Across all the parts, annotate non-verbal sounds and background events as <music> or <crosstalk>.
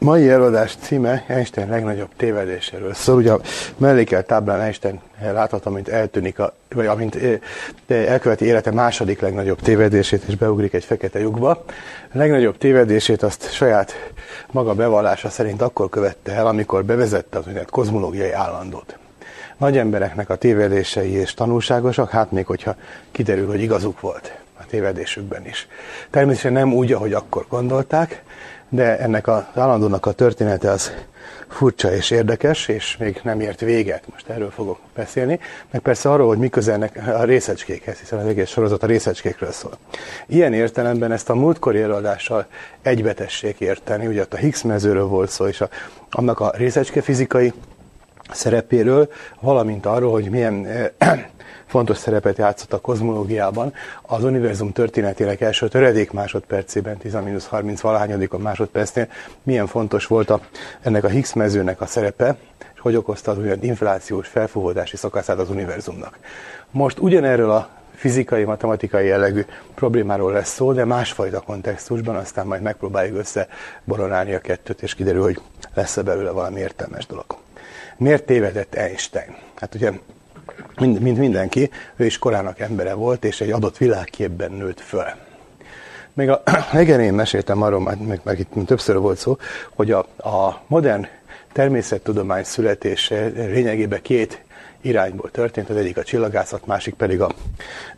mai előadás címe Einstein legnagyobb tévedéséről szól. Ugye a mellékelt táblán Einstein látható, mint eltűnik, a, vagy amint elköveti élete második legnagyobb tévedését, és beugrik egy fekete lyukba. A legnagyobb tévedését azt saját maga bevallása szerint akkor követte el, amikor bevezette az úgynevezett kozmológiai állandót. Nagy embereknek a tévedései és tanulságosak, hát még hogyha kiderül, hogy igazuk volt a tévedésükben is. Természetesen nem úgy, ahogy akkor gondolták, de ennek az állandónak a története az furcsa és érdekes, és még nem ért véget. Most erről fogok beszélni, meg persze arról, hogy mi közelnek a részecskékhez, hiszen az egész sorozat a részecskékről szól. Ilyen értelemben ezt a múltkori előadással egybetessék érteni, ugye ott a Higgs mezőről volt szó, és a, annak a részecske fizikai szerepéről, valamint arról, hogy milyen fontos szerepet játszott a kozmológiában. Az univerzum történetének első töredék másodpercében, 10-30 valahányadikon másodpercnél milyen fontos volt a, ennek a Higgs mezőnek a szerepe, és hogy okozta az olyan inflációs felfúvódási szakaszát az univerzumnak. Most ugyanerről a fizikai, matematikai jellegű problémáról lesz szó, de másfajta kontextusban, aztán majd megpróbáljuk összeboronálni a kettőt, és kiderül, hogy lesz-e belőle valami értelmes dolog. Miért tévedett Einstein? Hát ugye mint, mint mindenki, ő is korának embere volt, és egy adott világképben nőtt föl. Még a <clears throat> legelején meséltem arról, meg, meg itt többször volt szó, hogy a, a modern természettudomány születése lényegében két irányból történt, az egyik a csillagászat, másik pedig a,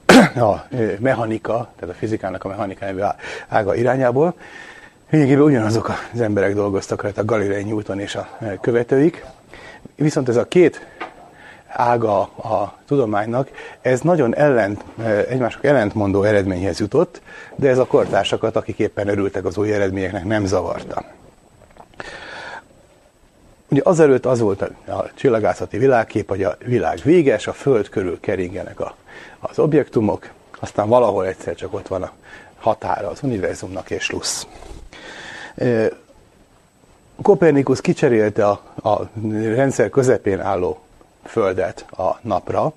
<clears throat> a mechanika, tehát a fizikának a mechanikai ága irányából. Lényegében ugyanazok az emberek dolgoztak rajta, a Galilei Newton és a követőik. Viszont ez a két ága a tudománynak, ez nagyon ellent, egymások ellentmondó eredményhez jutott, de ez a kortársakat, akik éppen örültek az új eredményeknek, nem zavarta. Ugye azelőtt az volt a, a csillagászati világkép, hogy a világ véges, a Föld körül keringenek a, az objektumok, aztán valahol egyszer csak ott van a határa az univerzumnak, és lusz. Kopernikus kicserélte a, a rendszer közepén álló Földet a napra,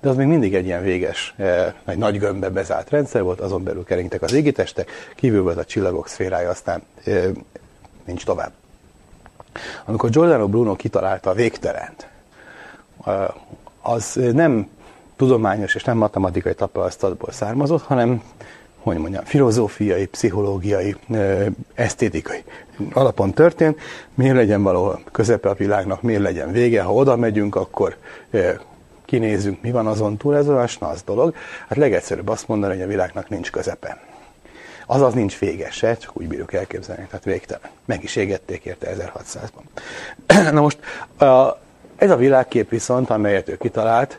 de az még mindig egy ilyen véges, eh, egy nagy gömbbe bezárt rendszer volt, azon belül keringtek az égitestek, kívül volt a csillagok szférája, aztán eh, nincs tovább. Amikor Giordano Bruno kitalálta a végtelent, eh, az nem tudományos és nem matematikai tapasztalatból származott, hanem hogy mondjam, filozófiai, pszichológiai, esztétikai alapon történt. Miért legyen valahol közepe a világnak, miért legyen vége, ha oda megyünk, akkor kinézzünk, mi van azon túl, ez olyan snasz dolog. Hát legegyszerűbb azt mondani, hogy a világnak nincs közepe. Azaz nincs vége se, csak úgy bírjuk elképzelni, tehát végtelen. Meg is égették érte 1600-ban. <clears throat> Na most ez a világkép viszont, amelyet ő kitalált,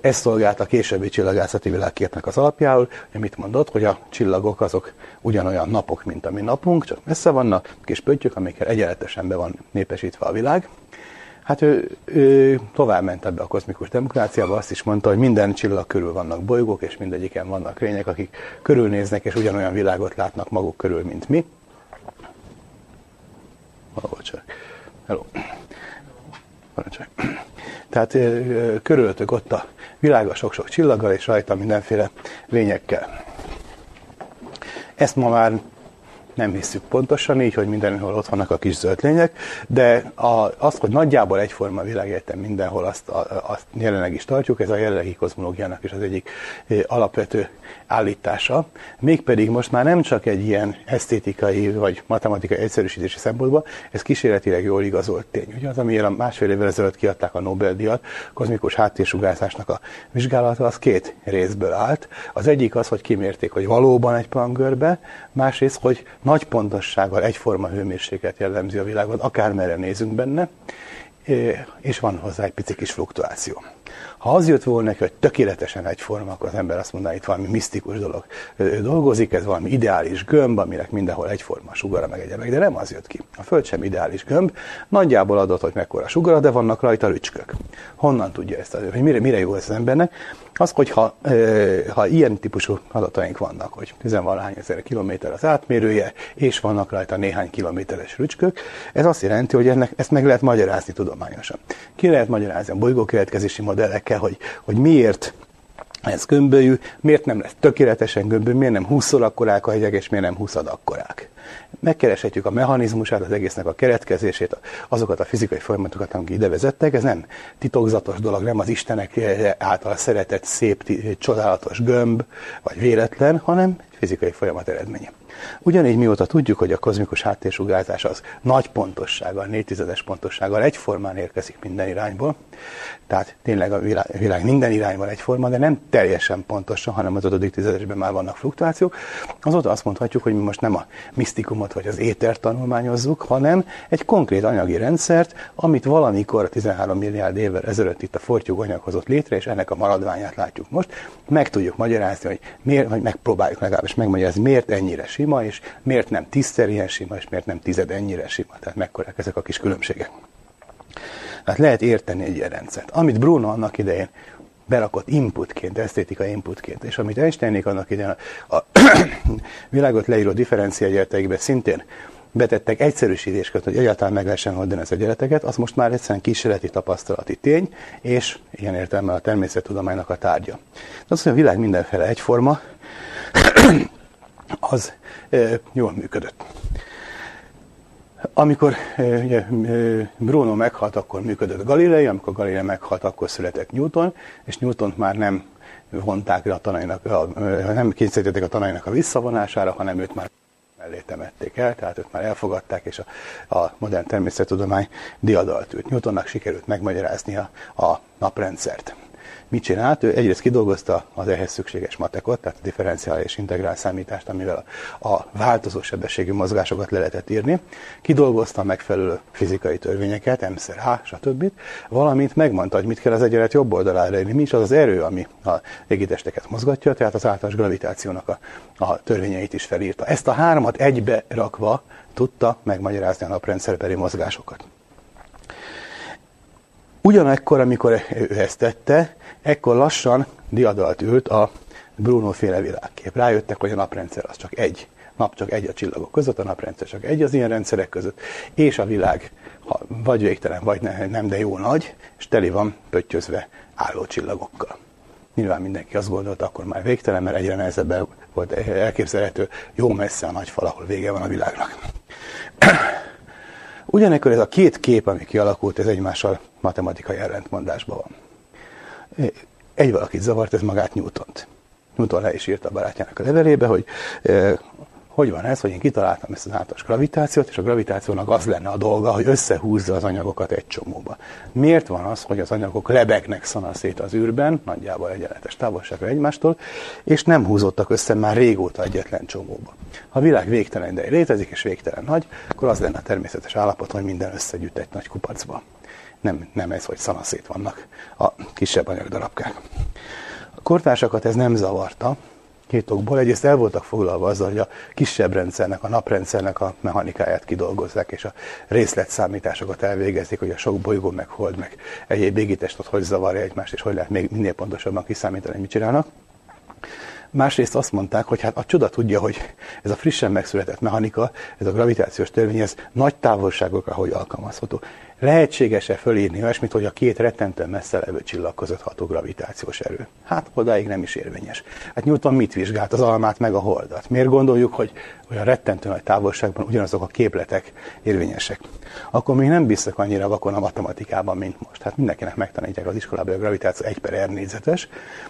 ez szolgált a későbbi csillagászati világképnek az alapjául, hogy mit mondott, hogy a csillagok azok ugyanolyan napok, mint a mi napunk, csak messze vannak, kis pöttyök, amikkel egyenletesen be van népesítve a világ. Hát ő, ő tovább ment ebbe a kozmikus demokráciába, azt is mondta, hogy minden csillag körül vannak bolygók, és mindegyiken vannak lények, akik körülnéznek, és ugyanolyan világot látnak maguk körül, mint mi. Valahol csak. Hello. Parancsolj. Tehát körülöttük ott a világa sok-sok csillaggal, és rajta mindenféle lényekkel. Ezt ma már nem hiszük pontosan így, hogy mindenhol ott vannak a kis zöld lények, de a, azt, hogy nagyjából egyforma világértem mindenhol, azt, a, azt jelenleg is tartjuk, ez a jelenlegi kozmológiának is az egyik alapvető állítása. Mégpedig most már nem csak egy ilyen esztétikai vagy matematikai egyszerűsítési szempontból, ez kísérletileg jól igazolt tény. Ugye az, amiért másfél évvel ezelőtt kiadták a Nobel-díjat, kozmikus háttérsugárzásnak a vizsgálata, az két részből állt. Az egyik az, hogy kimérték, hogy valóban egy plangörbe, másrészt, hogy nagy pontossággal egyforma hőmérséklet jellemzi a világot, akármerre nézünk benne, és van hozzá egy pici kis fluktuáció. Ha az jött volna neki, hogy tökéletesen egyforma, akkor az ember azt mondaná, itt valami misztikus dolog dolgozik, ez valami ideális gömb, aminek mindenhol egyforma sugara meg egyebek, de nem az jött ki. A Föld sem ideális gömb, nagyjából adott, hogy mekkora sugara, de vannak rajta rücskök. Honnan tudja ezt, hogy mire, mire jó ez az embernek? Az, hogy ha, ha ilyen típusú adataink vannak, hogy tizenvalahány ezer kilométer az átmérője, és vannak rajta néhány kilométeres rücskök, ez azt jelenti, hogy ennek, ezt meg lehet magyarázni tudományosan. Ki lehet magyarázni a bolygókeletkezési modellekkel, hogy, hogy miért ez gömbölyű, miért nem lesz tökéletesen gömbölyű, miért nem 20-szor akkorák a hegyek, és miért nem 20 akkorák. Megkereshetjük a mechanizmusát, az egésznek a keretkezését, azokat a fizikai folyamatokat, amik ide vezettek. Ez nem titokzatos dolog, nem az Istenek által szeretett, szép, csodálatos gömb, vagy véletlen, hanem fizikai folyamat eredménye. Ugyanígy mióta tudjuk, hogy a kozmikus háttérsugárzás az nagy pontossággal, négytizedes pontossággal egyformán érkezik minden irányból, tehát tényleg a világ minden irányban egyforma, de nem teljesen pontosan, hanem az ötödik tizedesben már vannak fluktuációk, azóta azt mondhatjuk, hogy mi most nem a misztikumot vagy az étert tanulmányozzuk, hanem egy konkrét anyagi rendszert, amit valamikor 13 milliárd évvel ezelőtt itt a fortyúg anyag hozott létre, és ennek a maradványát látjuk most. Meg tudjuk magyarázni, hogy miért, vagy megpróbáljuk legalábbis megmagyarázni, miért ennyire sima, és miért nem tízszer ilyen sima, és miért nem tized ennyire sima. Tehát mekkorák ezek a kis különbségek. Tehát lehet érteni egy ilyen rendszert. Amit Bruno annak idején berakott inputként, esztétikai inputként, és amit Einsteinék annak idején a, a <coughs> világot leíró differenciágyerteikbe szintén betettek egyszerűsítéseket, hogy egyáltalán meg lehessen oldani az egyenleteket, az most már egyszerűen kísérleti tapasztalati tény, és ilyen értelme a természettudománynak a tárgya. De az, hogy a világ mindenféle egyforma, az jól működött. Amikor ugye, Bruno meghalt, akkor működött Galilei, amikor Galilei meghalt, akkor született Newton, és Newton már nem vonták a tanainak, nem kényszerítették a tanainak a visszavonására, hanem őt már mellé temették el, tehát őt már elfogadták, és a, a modern természettudomány diadalt őt. Newtonnak sikerült megmagyarázni a, a naprendszert. Mit csinált? Ő egyrészt kidolgozta az ehhez szükséges matekot, tehát a differenciál és integrál számítást, amivel a, változó sebességű mozgásokat le lehetett írni. Kidolgozta megfelelő fizikai törvényeket, M H, stb. Valamint megmondta, hogy mit kell az egyenlet jobb oldalára írni. Mi is az az erő, ami a égitesteket mozgatja, tehát az általános gravitációnak a, a törvényeit is felírta. Ezt a hármat egybe rakva tudta megmagyarázni a naprendszerbeli mozgásokat. Ugyanekkor, amikor ő ezt tette, ekkor lassan diadalt ült a Bruno féle világkép. Rájöttek, hogy a naprendszer az csak egy. Nap csak egy a csillagok között, a naprendszer csak egy az ilyen rendszerek között, és a világ ha vagy végtelen, vagy nem, de jó nagy, és teli van pöttyözve álló csillagokkal. Nyilván mindenki azt gondolta, akkor már végtelen, mert egyre nehezebb volt elképzelhető, jó messze a nagy fal, ahol vége van a világnak. Ugyanekkor ez a két kép, ami kialakult, ez egymással matematikai ellentmondásban van. Egy valakit zavart, ez magát Newtont. Newton le is írta a barátjának a levelébe, hogy hogy van ez, hogy én kitaláltam ezt az általános gravitációt, és a gravitációnak az lenne a dolga, hogy összehúzza az anyagokat egy csomóba. Miért van az, hogy az anyagok lebegnek szanaszét az űrben, nagyjából egyenletes távolságra egymástól, és nem húzottak össze már régóta egyetlen csomóba? Ha a világ végtelen ideig létezik, és végtelen nagy, akkor az lenne a természetes állapot, hogy minden összegyűjt egy nagy kupacba. Nem, nem ez, hogy szanaszét vannak a kisebb anyagdarabkák. A kortársakat ez nem zavarta, két okból. Egyrészt el voltak foglalva azzal, hogy a kisebb rendszernek, a naprendszernek a mechanikáját kidolgozzák, és a részletszámításokat elvégezik, hogy a sok bolygó, meg hold, meg egyéb égitest ott hogy zavarja egymást, és hogy lehet még minél pontosabban kiszámítani, mit csinálnak. Másrészt azt mondták, hogy hát a csoda tudja, hogy ez a frissen megszületett mechanika, ez a gravitációs törvény, ez nagy távolságokra hogy alkalmazható. Lehetséges-e fölírni olyasmit, hogy a két rettentően messze levő csillag között ható gravitációs erő? Hát odáig nem is érvényes. Hát Newton mit vizsgált az almát meg a holdat? Miért gondoljuk, hogy olyan rettentő nagy távolságban ugyanazok a képletek érvényesek? Akkor még nem bíztak annyira vakon a matematikában, mint most. Hát mindenkinek megtanítják az iskolában, a gravitáció egy per R négyzetes,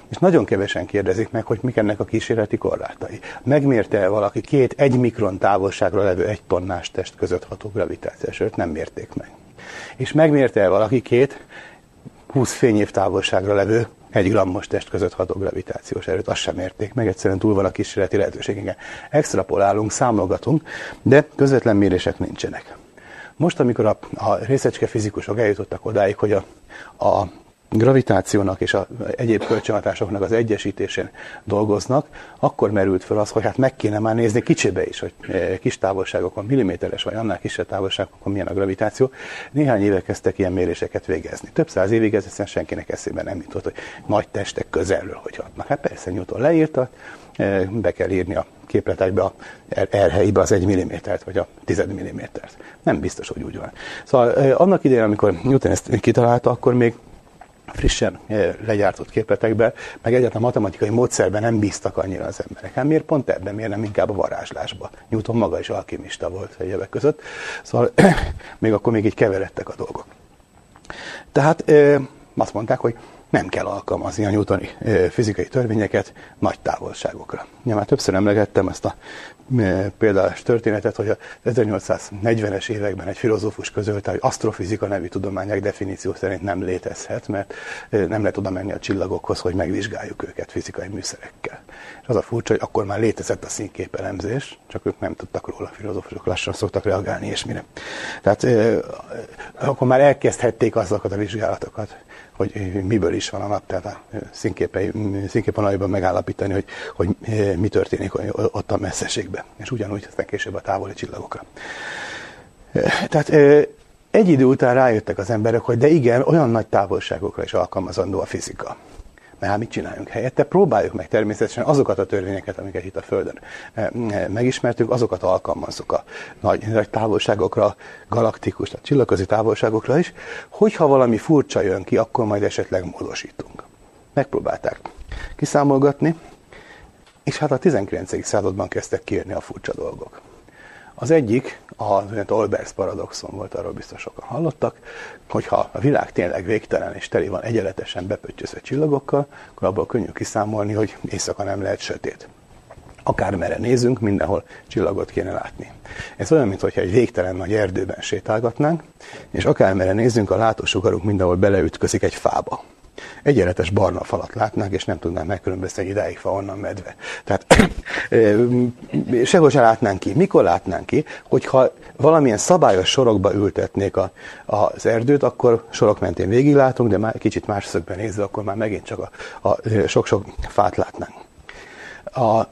és nagyon kevesen kérdezik meg, hogy mik ennek a kísérleti korlátai. Megmérte valaki két egy mikron távolságra levő egy tonnás test között ható gravitációs erőt? Nem mérték meg és megmérte el valaki két 20 fényév távolságra levő egy grammos test között ható gravitációs erőt, azt sem érték meg, egyszerűen túl van a kísérleti lehetőségünk. Extrapolálunk, számolgatunk, de közvetlen mérések nincsenek. Most, amikor a, a részecske fizikusok eljutottak odáig, hogy a, a gravitációnak és a egyéb kölcsönhatásoknak az egyesítésén dolgoznak, akkor merült fel az, hogy hát meg kéne már nézni kicsibe is, hogy eh, kis távolságokon, milliméteres vagy annál kisebb távolságokon milyen a gravitáció. Néhány éve kezdtek ilyen méréseket végezni. Több száz évig ez egyszerűen senkinek eszébe nem jutott, hogy nagy testek közelről hogy hatnak. Hát persze Newton leírta, eh, be kell írni a képletekbe a R helyébe az egy millimétert, vagy a tized millimétert. Nem biztos, hogy úgy van. Szóval eh, annak idején, amikor Newton ezt kitalálta, akkor még frissen legyártott képletekbe, meg egyáltalán matematikai módszerben nem bíztak annyira az emberek. Hát miért pont ebben, miért nem inkább a varázslásba? Newton maga is alkimista volt egyebek között, szóval <clears throat> még akkor még így keveredtek a dolgok. Tehát azt mondták, hogy nem kell alkalmazni a newtoni fizikai törvényeket nagy távolságokra. Ja, már többször emlegettem ezt a példás történetet, hogy a 1840-es években egy filozófus közölte, hogy asztrofizika nevű tudományák definíció szerint nem létezhet, mert nem lehet oda menni a csillagokhoz, hogy megvizsgáljuk őket fizikai műszerekkel. És az a furcsa, hogy akkor már létezett a színképelemzés, csak ők nem tudtak róla, a filozófusok lassan szoktak reagálni és mire. Tehát akkor már elkezdhették azokat a vizsgálatokat, hogy miből is van a nap, tehát a színképanaiban megállapítani, hogy, hogy mi történik ott a messzeségben, és ugyanúgy aztán később a távoli csillagokra. Tehát egy idő után rájöttek az emberek, hogy de igen, olyan nagy távolságokra is alkalmazandó a fizika. Mert hát mit csináljunk helyette? Próbáljuk meg természetesen azokat a törvényeket, amiket itt a Földön eh, eh, megismertünk, azokat alkalmazzuk a nagy, nagy távolságokra, galaktikus, tehát csillagközi távolságokra is, hogyha valami furcsa jön ki, akkor majd esetleg módosítunk. Megpróbálták kiszámolgatni, és hát a 19. században kezdtek kérni a furcsa dolgok. Az egyik, az Olbers paradoxon volt, arról biztos sokan hallottak, hogyha a világ tényleg végtelen és teli van egyenletesen bepöttyözve csillagokkal, akkor abból könnyű kiszámolni, hogy éjszaka nem lehet sötét. Akármerre nézünk, mindenhol csillagot kéne látni. Ez olyan, mintha egy végtelen nagy erdőben sétálgatnánk, és akármerre nézzünk, a látósugarunk mindenhol beleütközik egy fába egyenletes barna falat látnánk, és nem tudnánk megkülönböztetni idáig fa, onnan medve. Tehát sehol sem látnánk ki. Mikor látnánk ki? Hogyha valamilyen szabályos sorokba ültetnék a, az erdőt, akkor sorok mentén végiglátunk, de már kicsit más szögben nézve, akkor már megint csak a, a sok-sok fát látnánk. A,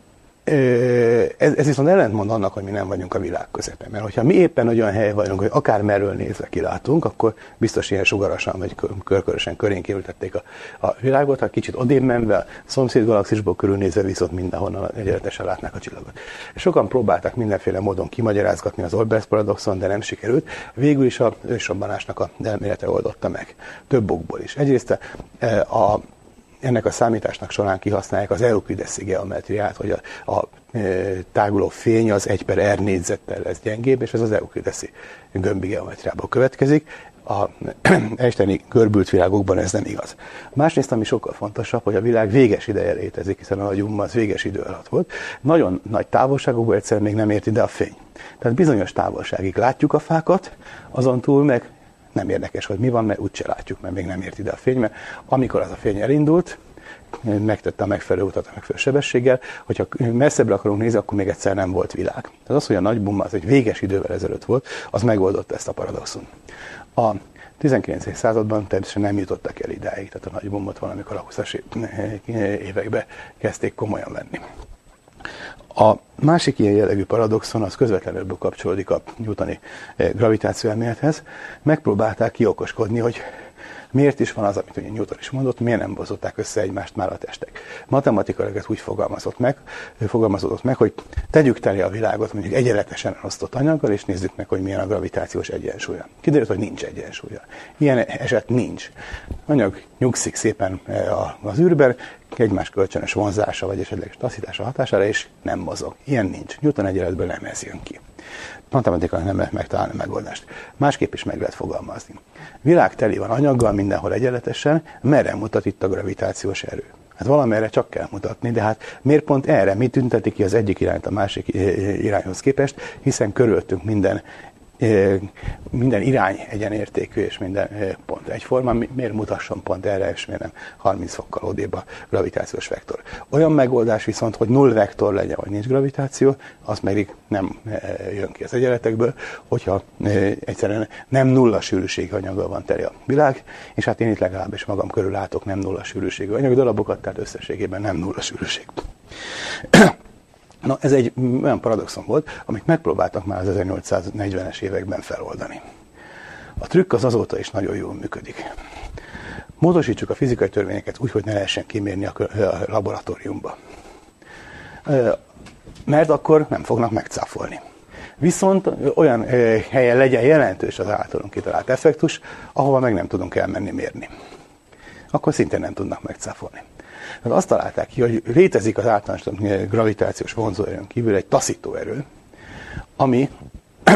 ez, ez viszont ellentmond annak, hogy mi nem vagyunk a világ közepén. Mert hogyha mi éppen olyan hely vagyunk, hogy akár merről nézve kilátunk, akkor biztos ilyen sugarasan vagy körkörösen körén kiültették a, a világot, ha kicsit odébb menve, a szomszéd galaxisból körülnézve viszont mindenhonnan egyenletesen látnák a csillagot. Sokan próbálták mindenféle módon kimagyarázgatni az Olbers paradoxon, de nem sikerült. Végül is a ősrobbanásnak a elmélete oldotta meg. Több okból is. Egyrészt a ennek a számításnak során kihasználják az Euclides geometriát, hogy a, a e, táguló fény az 1 per R négyzettel lesz gyengébb, és ez az Euclides gömbi geometriából következik. A <clears throat> Einsteini görbült világokban ez nem igaz. Másrészt, ami sokkal fontosabb, hogy a világ véges ideje létezik, hiszen a nagy umma az véges idő alatt volt. Nagyon nagy távolságokban egyszerűen még nem ért ide a fény. Tehát bizonyos távolságig látjuk a fákat, azon túl meg nem érdekes, hogy mi van, mert úgyse látjuk, mert még nem ért ide a fény, mert amikor az a fény elindult, megtette a megfelelő utat a megfelelő sebességgel, hogyha messzebbre akarunk nézni, akkor még egyszer nem volt világ. Tehát az, hogy a nagy bumba az egy véges idővel ezelőtt volt, az megoldotta ezt a paradoxon. A 19. században természetesen nem jutottak el idáig, tehát a nagy bombot valamikor a 20-as években kezdték komolyan venni. A másik ilyen jellegű paradoxon az közvetlenül kapcsolódik a newtoni eh, gravitáció elmélethez. Megpróbálták kiokoskodni, hogy miért is van az, amit ugye Newton is mondott, miért nem bozották össze egymást már a testek. Matematikailag ez úgy fogalmazott meg, fogalmazódott meg, hogy tegyük tele a világot mondjuk egyenletesen osztott anyaggal, és nézzük meg, hogy milyen a gravitációs egyensúlya. Kiderült, hogy nincs egyensúlya. Ilyen eset nincs. Anyag nyugszik szépen eh, az űrben, egymás kölcsönös vonzása, vagy esetleg taszítása hatására, és nem mozog. Ilyen nincs. Newton egyenletből nem ez jön ki. Matematikailag nem lehet megtalálni a megoldást. Másképp is meg lehet fogalmazni. Világ teli van anyaggal, mindenhol egyenletesen, merre mutat itt a gravitációs erő? Hát valamerre csak kell mutatni, de hát miért pont erre? Mi tünteti ki az egyik irányt a másik irányhoz képest, hiszen körülöttünk minden minden irány egyenértékű, és minden pont egyforma, miért mutasson pont erre, és miért nem 30 fokkal odébb a gravitációs vektor. Olyan megoldás viszont, hogy null vektor legyen, vagy nincs gravitáció, az pedig nem jön ki az egyenletekből, hogyha egyszerűen nem nulla sűrűségű anyaggal van tele a világ, és hát én itt legalábbis magam körül látok nem nulla sűrűségű anyagdarabokat, tehát összességében nem nulla sűrűség. Na, ez egy olyan paradoxon volt, amit megpróbáltak már az 1840-es években feloldani. A trükk az azóta is nagyon jól működik. Módosítsuk a fizikai törvényeket úgy, hogy ne lehessen kimérni a laboratóriumba. Mert akkor nem fognak megcáfolni. Viszont olyan helyen legyen jelentős az általunk kitalált effektus, ahova meg nem tudunk elmenni mérni. akkor szintén nem tudnak megcáfolni. Tehát azt találták ki, hogy létezik az általános gravitációs vonzóerőn kívül egy taszító erő, ami <clears throat>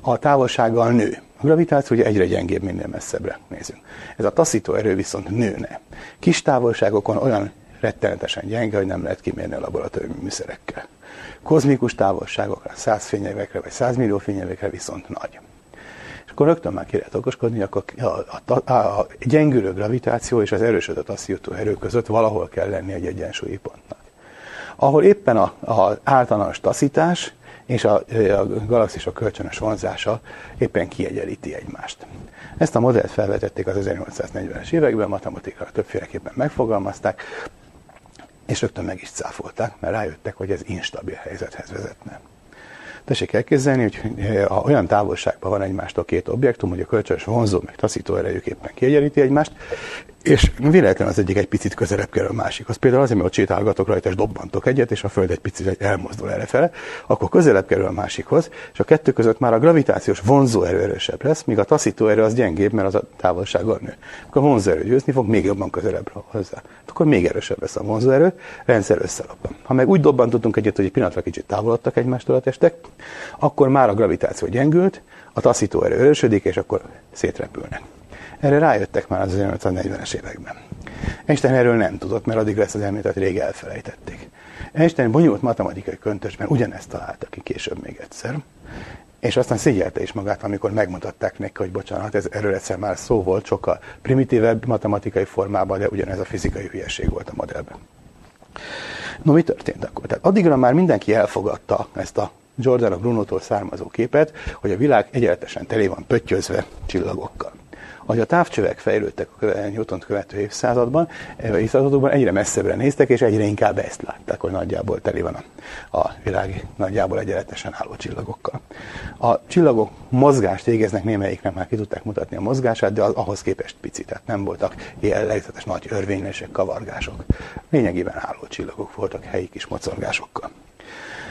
a távolsággal nő. A gravitáció ugye egyre gyengébb, minél messzebbre nézünk. Ez a taszító erő viszont nőne. Kis távolságokon olyan rettenetesen gyenge, hogy nem lehet kimérni a laboratóriumi műszerekkel. Kozmikus távolságokra, 100 fényévekre vagy 100 millió fényévekre viszont nagy. Akkor rögtön már ki lehet okoskodni, akkor a, a, a, a gyengülő gravitáció és az erősödött taszító erő között valahol kell lenni egy egyensúlyi pontnak. Ahol éppen az általános taszítás és a, a galaxisok kölcsönös vonzása éppen kiegyenlíti egymást. Ezt a modellt felvetették az 1840-es években, matematikailag többféleképpen megfogalmazták, és rögtön meg is cáfolták, mert rájöttek, hogy ez instabil helyzethez vezetne. Tessék elképzelni, hogy ha olyan távolságban van egymástól két objektum, hogy a kölcsönös vonzó meg taszító erejük éppen kiegyenlíti egymást, és véletlen az egyik egy picit közelebb kerül a másikhoz. Például azért, mert ott sétálgatok rajta, és dobbantok egyet, és a Föld egy picit elmozdul errefele, akkor közelebb kerül a másikhoz, és a kettő között már a gravitációs vonzóerő erősebb lesz, míg a taszító erő az gyengébb, mert az a távolsággal nő. Akkor a vonzóerő győzni fog, még jobban közelebb hozzá. Akkor még erősebb lesz a vonzóerő, rendszer összelappan. Ha meg úgy dobbantottunk egyet, hogy egy pillanatra kicsit távolodtak egymástól a testek, akkor már a gravitáció gyengült, a taszító erő erősödik, és akkor szétrepülnek. Erre rájöttek már az 1840-es években. Einstein erről nem tudott, mert addig lesz az elméletet rég elfelejtették. Einstein bonyolult matematikai köntösben ugyanezt találta ki később még egyszer, és aztán szégyelte is magát, amikor megmutatták neki, hogy bocsánat, ez erről egyszer már szó volt, sokkal primitívebb matematikai formában, de ugyanez a fizikai hülyeség volt a modellben. No, mi történt akkor? Tehát addigra már mindenki elfogadta ezt a Giordano Bruno-tól származó képet, hogy a világ egyenletesen tele van pöttyözve csillagokkal. Ahogy a távcsövek fejlődtek a Newton követő évszázadban, eh, évszázadokban egyre messzebbre néztek, és egyre inkább ezt látták, hogy nagyjából teli van a, a világ nagyjából egyenletesen álló csillagokkal. A csillagok mozgást végeznek, némelyiknek már ki tudták mutatni a mozgását, de az, ahhoz képest pici, tehát nem voltak jellegzetes nagy örvényesek, kavargások. Lényegében álló csillagok voltak helyi kis mocorgásokkal.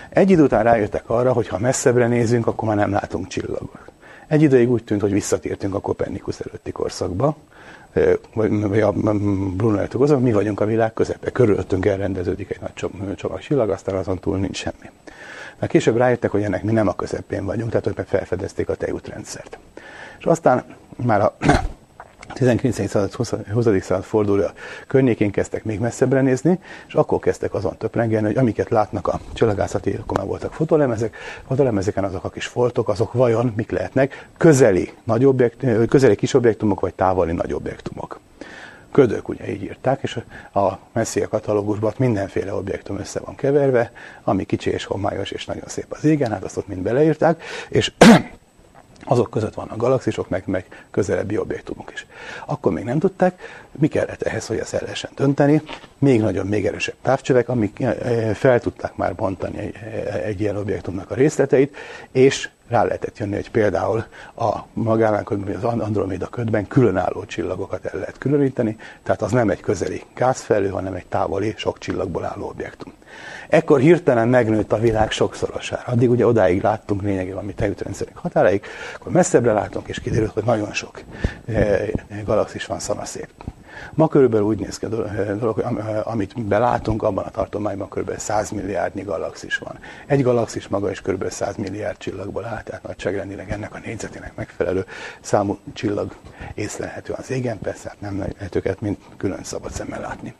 Egy idő után rájöttek arra, hogy ha messzebbre nézünk, akkor már nem látunk csillagot. Egy ideig úgy tűnt, hogy visszatértünk a Kopernikus előtti korszakba, vagy a Bruno előtti mi vagyunk a világ közepe, körülöttünk elrendeződik egy nagy csomag csillag, aztán azon túl nincs semmi. Mert később rájöttek, hogy ennek mi nem a közepén vagyunk, tehát hogy felfedezték a tejútrendszert. És aztán már a 19. század, 20. század fordulója környékén kezdtek még messzebbre nézni, és akkor kezdtek azon töprengelni, hogy amiket látnak a csillagászati, akkor már voltak fotolemezek, fotolemezeken azok a kis foltok, azok vajon mik lehetnek, közeli, nagy objektum, közeli kis objektumok, vagy távoli nagy objektumok. Ködök, ugye így írták, és a Messier katalógusban mindenféle objektum össze van keverve, ami kicsi és homályos, és nagyon szép az égen, hát azt ott mind beleírták, és azok között vannak galaxisok, meg, meg közelebbi objektumok is. Akkor még nem tudták, mi kellett ehhez, hogy ezt el lehessen dönteni. Még nagyobb, még erősebb távcsövek, amik eh, eh, fel tudták már bontani egy, eh, egy ilyen objektumnak a részleteit, és rá lehetett jönni, hogy például a magánál az Andromeda ködben különálló csillagokat el lehet különíteni, tehát az nem egy közeli gázfelő, hanem egy távoli, sok csillagból álló objektum. Ekkor hirtelen megnőtt a világ sokszorosára. Addig ugye odáig láttunk lényegében, ami tejútrendszerek határaig, akkor messzebbre látunk, és kiderült, hogy nagyon sok galaxis van szanaszép. Ma körülbelül úgy néz ki a dolog, hogy amit belátunk, abban a tartományban körülbelül 100 milliárdnyi galaxis van. Egy galaxis maga is körülbelül 100 milliárd csillagból áll, tehát nagyságrendileg ennek a négyzetének megfelelő számú csillag észlelhető az égen, persze hát nem lehet őket mind külön szabad szemmel látni.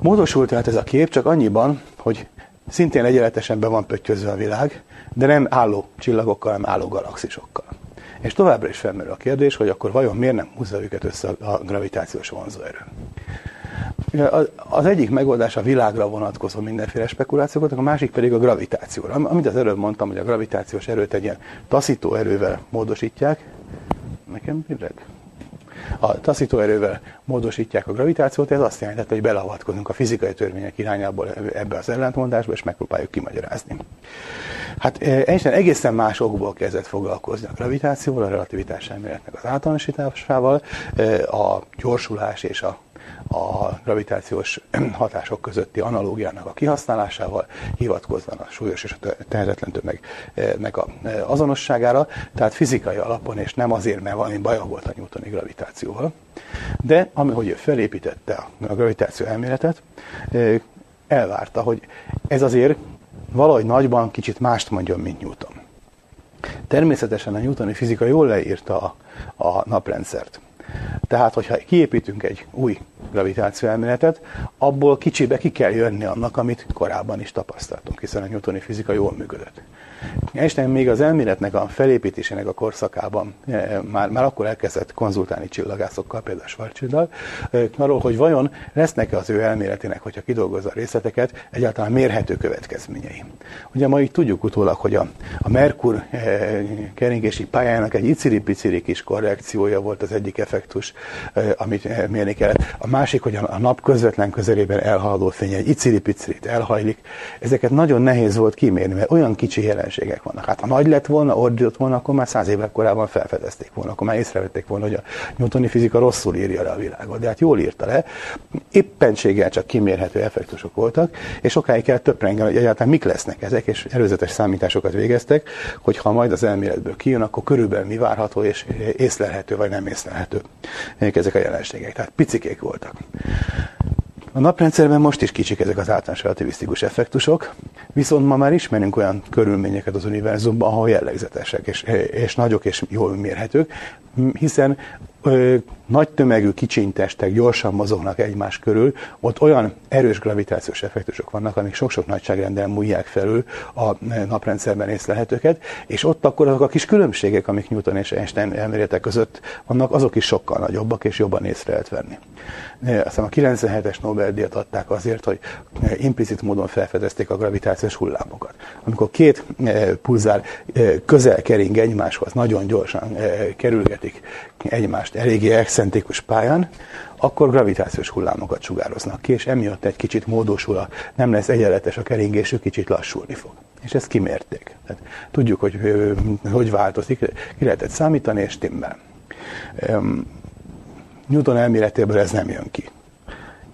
Módosult tehát ez a kép csak annyiban, hogy szintén egyenletesen be van pöttyözve a világ, de nem álló csillagokkal, hanem álló galaxisokkal. És továbbra is felmerül a kérdés, hogy akkor vajon miért nem húzza őket össze a gravitációs vonzóerő. Az egyik megoldás a világra vonatkozó mindenféle spekulációkat, a másik pedig a gravitációra. Amit az előbb mondtam, hogy a gravitációs erőt egy ilyen taszító erővel módosítják. Nekem hideg? A taszító erővel módosítják a gravitációt, ez azt jelenti, hogy beleavatkozunk a fizikai törvények irányából ebbe az ellentmondásba, és megpróbáljuk kimagyarázni. Hát e, Einstein egészen más okból kezdett foglalkozni a gravitációval, a relativitás elméletnek az általánosításával, e, a gyorsulás és a a gravitációs <clears throat> hatások közötti analógiának a kihasználásával, hivatkozva a súlyos és a tehetetlen tömegnek a azonosságára, tehát fizikai alapon, és nem azért, mert valami baja volt a newtoni gravitációval. De ahogy ő felépítette a gravitáció elméletet, elvárta, hogy ez azért valahogy nagyban kicsit mást mondjon, mint Newton. Természetesen a newtoni fizika jól leírta a, a naprendszert. Tehát, hogyha kiépítünk egy új gravitáció elméletet, abból kicsibe ki kell jönni annak, amit korábban is tapasztaltunk, hiszen a newtoni fizika jól működött. Einstein még az elméletnek a felépítésének a korszakában eh, már, már akkor elkezdett konzultálni csillagászokkal, például Schwarzschilddal, eh, arról, hogy vajon lesznek-e az ő elméletének, hogyha kidolgozza a részleteket, egyáltalán mérhető következményei. Ugye ma így tudjuk utólag, hogy a, a Merkur eh, keringési pályának egy iciri-piciri kis korrekciója volt az egyik effektus, amit mérni kellett. A másik, hogy a nap közvetlen közelében elhaladó fény egy iciri-picirit elhajlik. Ezeket nagyon nehéz volt kimérni, mert olyan kicsi jelen jelenségek vannak. Hát ha nagy lett volna, ordított volna, akkor már száz évvel korábban felfedezték volna, akkor már észrevették volna, hogy a newtoni fizika rosszul írja le a világot. De hát jól írta le, éppenséggel csak kimérhető effektusok voltak, és sokáig kell töprengeni, hogy egyáltalán mik lesznek ezek, és előzetes számításokat végeztek, hogy ha majd az elméletből kijön, akkor körülbelül mi várható, és észlelhető vagy nem észlelhető ezek a jelenségek. Tehát picikék voltak. A naprendszerben most is kicsik ezek az általános relativisztikus effektusok, viszont ma már ismerünk olyan körülményeket az univerzumban, ahol jellegzetesek, és, és nagyok, és jól mérhetők, hiszen nagy tömegű kicsintestek gyorsan mozognak egymás körül, ott olyan erős gravitációs effektusok vannak, amik sok-sok nagyságrendel múlják felül a naprendszerben észlelhetőket, és ott akkor azok a kis különbségek, amik Newton és Einstein elméletek között vannak, azok is sokkal nagyobbak, és jobban észre lehet venni. Aztán a 97-es Nobel-díjat adták azért, hogy implicit módon felfedezték a gravitációs hullámokat. Amikor két pulzár közel kering egymáshoz, nagyon gyorsan kerülgetik egymást eléggé excentrikus pályán, akkor gravitációs hullámokat sugároznak ki, és emiatt egy kicsit módosul, a, nem lesz egyenletes a keringésük, kicsit lassulni fog. És ezt kimérték. Tehát tudjuk, hogy hogy változik, ki lehetett számítani, és timmel. Newton elméletéből ez nem jön ki.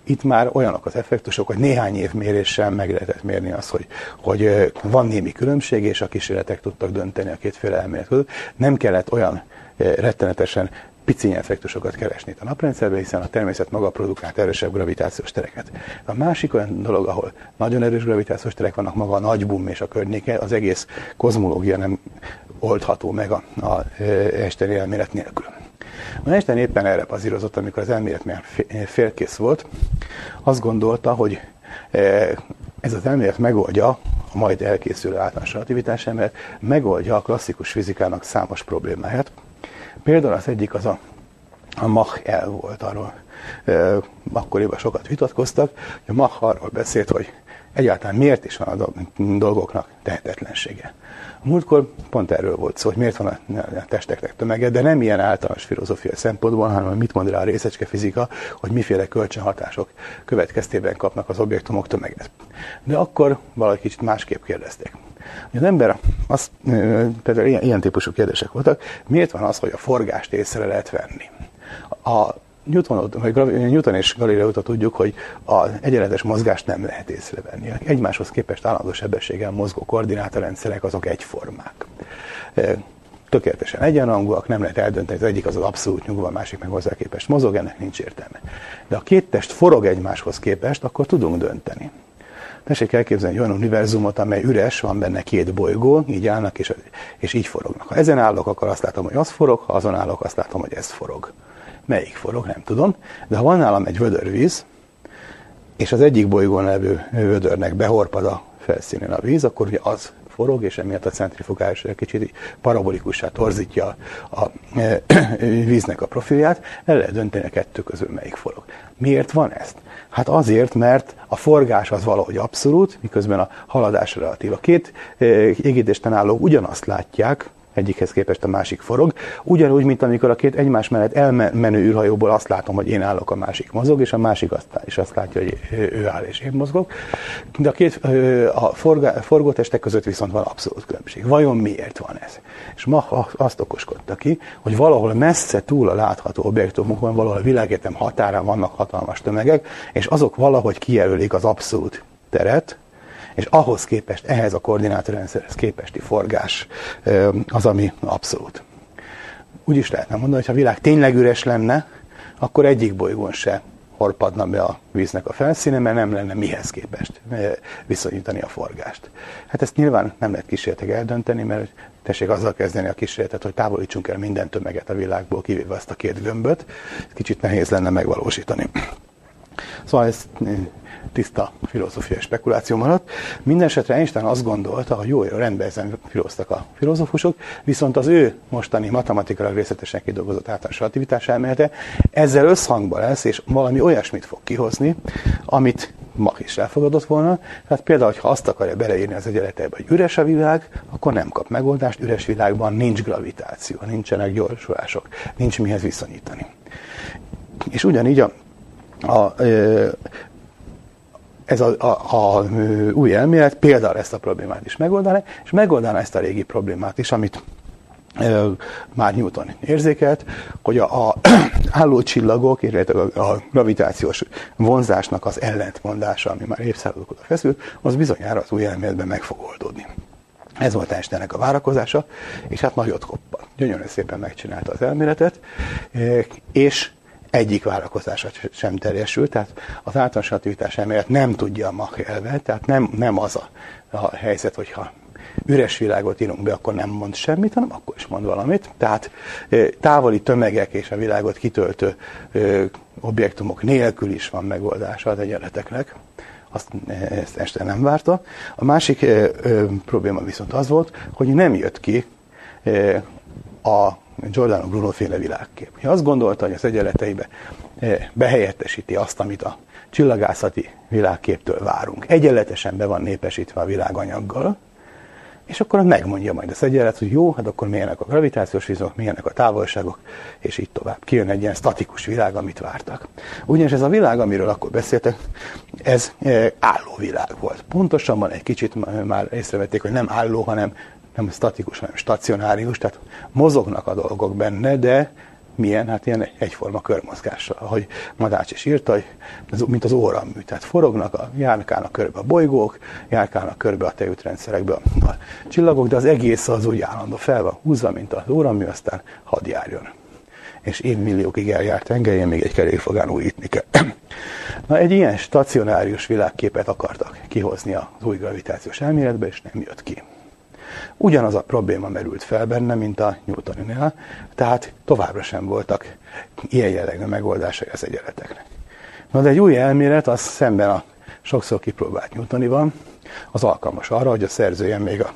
Itt már olyanok az effektusok, hogy néhány év méréssel meg lehetett mérni azt, hogy, hogy van némi különbség, és a kísérletek tudtak dönteni a kétféle elmélet között. Nem kellett olyan rettenetesen pici effektusokat keresni itt a naprendszerben, hiszen a természet maga produkált erősebb gravitációs tereket. A másik olyan dolog, ahol nagyon erős gravitációs terek vannak, maga a nagy bum és a környéke, az egész kozmológia nem oldható meg a, a Einstein elmélet nélkül. A Einstein éppen erre bazírozott, amikor az elmélet már félkész volt, azt gondolta, hogy ez az elmélet megoldja a majd elkészülő általános relativitás elmélet, megoldja a klasszikus fizikának számos problémáját, Például az egyik az a, a Mach el volt arról. E, akkoriban sokat vitatkoztak, hogy a Mach arról beszélt, hogy egyáltalán miért is van a dolgoknak tehetetlensége. A múltkor pont erről volt szó, hogy miért van a testeknek tömege, de nem ilyen általános filozófiai szempontból, hanem mit mond rá a részecske fizika, hogy miféle kölcsönhatások következtében kapnak az objektumok tömeget. De akkor valahogy kicsit másképp kérdezték. Az ember, az, például ilyen, ilyen típusú kérdések voltak, miért van az, hogy a forgást észre lehet venni? A Newton, vagy Newton és Galileo tudjuk, hogy az egyenletes mozgást nem lehet észrevenni. Egymáshoz képest állandó sebességgel mozgó koordinátorrendszerek azok egyformák. Tökéletesen egyenrangúak, nem lehet eldönteni, az egyik az az abszolút nyugva, a másik meg hozzá képest mozog, ennek nincs értelme. De a két test forog egymáshoz képest, akkor tudunk dönteni. Tessék elképzelni egy olyan univerzumot, amely üres, van benne két bolygó, így állnak, és, és így forognak. Ha ezen állok, akkor azt látom, hogy az forog, ha azon állok, azt látom, hogy ez forog. Melyik forog, nem tudom. De ha van nálam egy vödörvíz, és az egyik bolygón levő vödörnek behorpad a felszínén a víz, akkor ugye az forog, és emiatt a centrifugális kicsit parabolikussá torzítja a, a <clears throat> víznek a profilját, el lehet dönteni a kettő közül melyik forog. Miért van ezt? Hát azért, mert a forgás az valahogy abszolút, miközben a haladás relatív. A két égítésten állók ugyanazt látják, egyikhez képest a másik forog. Ugyanúgy, mint amikor a két egymás mellett elmenő űrhajóból azt látom, hogy én állok, a másik mozog, és a másik azt, is azt látja, hogy ő áll, és én mozgok. De a két a forgótestek között viszont van abszolút különbség. Vajon miért van ez? És ma azt okoskodta ki, hogy valahol messze túl a látható objektumokon, valahol a világétem határán vannak hatalmas tömegek, és azok valahogy kijelölik az abszolút teret, és ahhoz képest, ehhez a koordinátorrendszerhez képesti forgás az, ami abszolút. Úgy is lehetne mondani, hogy ha a világ tényleg üres lenne, akkor egyik bolygón se horpadna be a víznek a felszíne, mert nem lenne mihez képest viszonyítani a forgást. Hát ezt nyilván nem lehet kísérletek eldönteni, mert tessék azzal kezdeni a kísérletet, hogy távolítsunk el minden tömeget a világból, kivéve azt a két gömböt. Kicsit nehéz lenne megvalósítani. Szóval ez tiszta filozófiai spekuláció maradt. Mindenesetre Einstein azt gondolta, hogy jó, jó rendben ezen filoztak a filozófusok, viszont az ő mostani matematikailag részletesen kidolgozott általános relativitás elmélete ezzel összhangban lesz, és valami olyasmit fog kihozni, amit Mach is elfogadott volna. Tehát például, ha azt akarja beleírni az egyenletebe, hogy üres a világ, akkor nem kap megoldást, üres világban nincs gravitáció, nincsenek gyorsulások, nincs mihez viszonyítani. És ugyanígy a, a, ez a, a, a új elmélet például ezt a problémát is megoldaná, és megoldaná ezt a régi problémát is, amit e, már Newton érzékelt, hogy a, a <clears throat> álló csillagok, illetve a, a gravitációs vonzásnak az ellentmondása, ami már évszázadok óta feszül, az bizonyára az új elméletben meg fog oldódni. Ez volt Einsteinnek a várakozása, és hát nagyot koppa. Gyönyörűen szépen megcsinálta az elméletet, és egyik várakozása sem teljesült, tehát az általános relativitás elmélet nem tudja a Mach elvet, tehát nem, nem az a, a helyzet, hogyha üres világot írunk be, akkor nem mond semmit, hanem akkor is mond valamit. Tehát távoli tömegek és a világot kitöltő objektumok nélkül is van megoldása az egyenleteknek. Azt, ezt este nem várta. A másik probléma viszont az volt, hogy nem jött ki a Giordano Bruno féle világkép. Ha azt gondolta, hogy az egyenleteibe eh, behelyettesíti azt, amit a csillagászati világképtől várunk. Egyenletesen be van népesítve a világanyaggal, és akkor megmondja majd az egyenlet, hogy jó, hát akkor milyenek a gravitációs vizok, milyenek a távolságok, és így tovább. Kijön egy ilyen statikus világ, amit vártak. Ugyanis ez a világ, amiről akkor beszéltek, ez eh, álló világ volt. Pontosabban egy kicsit már észrevették, hogy nem álló, hanem nem statikus, hanem stacionárius, tehát mozognak a dolgok benne, de milyen? Hát ilyen egyforma körmozgással, ahogy Madács is írta, hogy mint az óramű. Tehát forognak, a, járkálnak körbe a bolygók, járkálnak körbe a tejútrendszerekbe a, a csillagok, de az egész az úgy állandó fel van húzva, mint az óramű, aztán hadd járjon. És évmilliókig eljárt engedjen, még egy kerékfogán újítni kell. <clears throat> Na, egy ilyen stacionárius világképet akartak kihozni az új gravitációs elméletbe, és nem jött ki. Ugyanaz a probléma merült fel benne, mint a Newtoninál, tehát továbbra sem voltak ilyen jellegű megoldásai az egyenleteknek. Na de egy új elmélet, az szemben a sokszor kipróbált Newtonival, az alkalmas arra, hogy a szerzője még a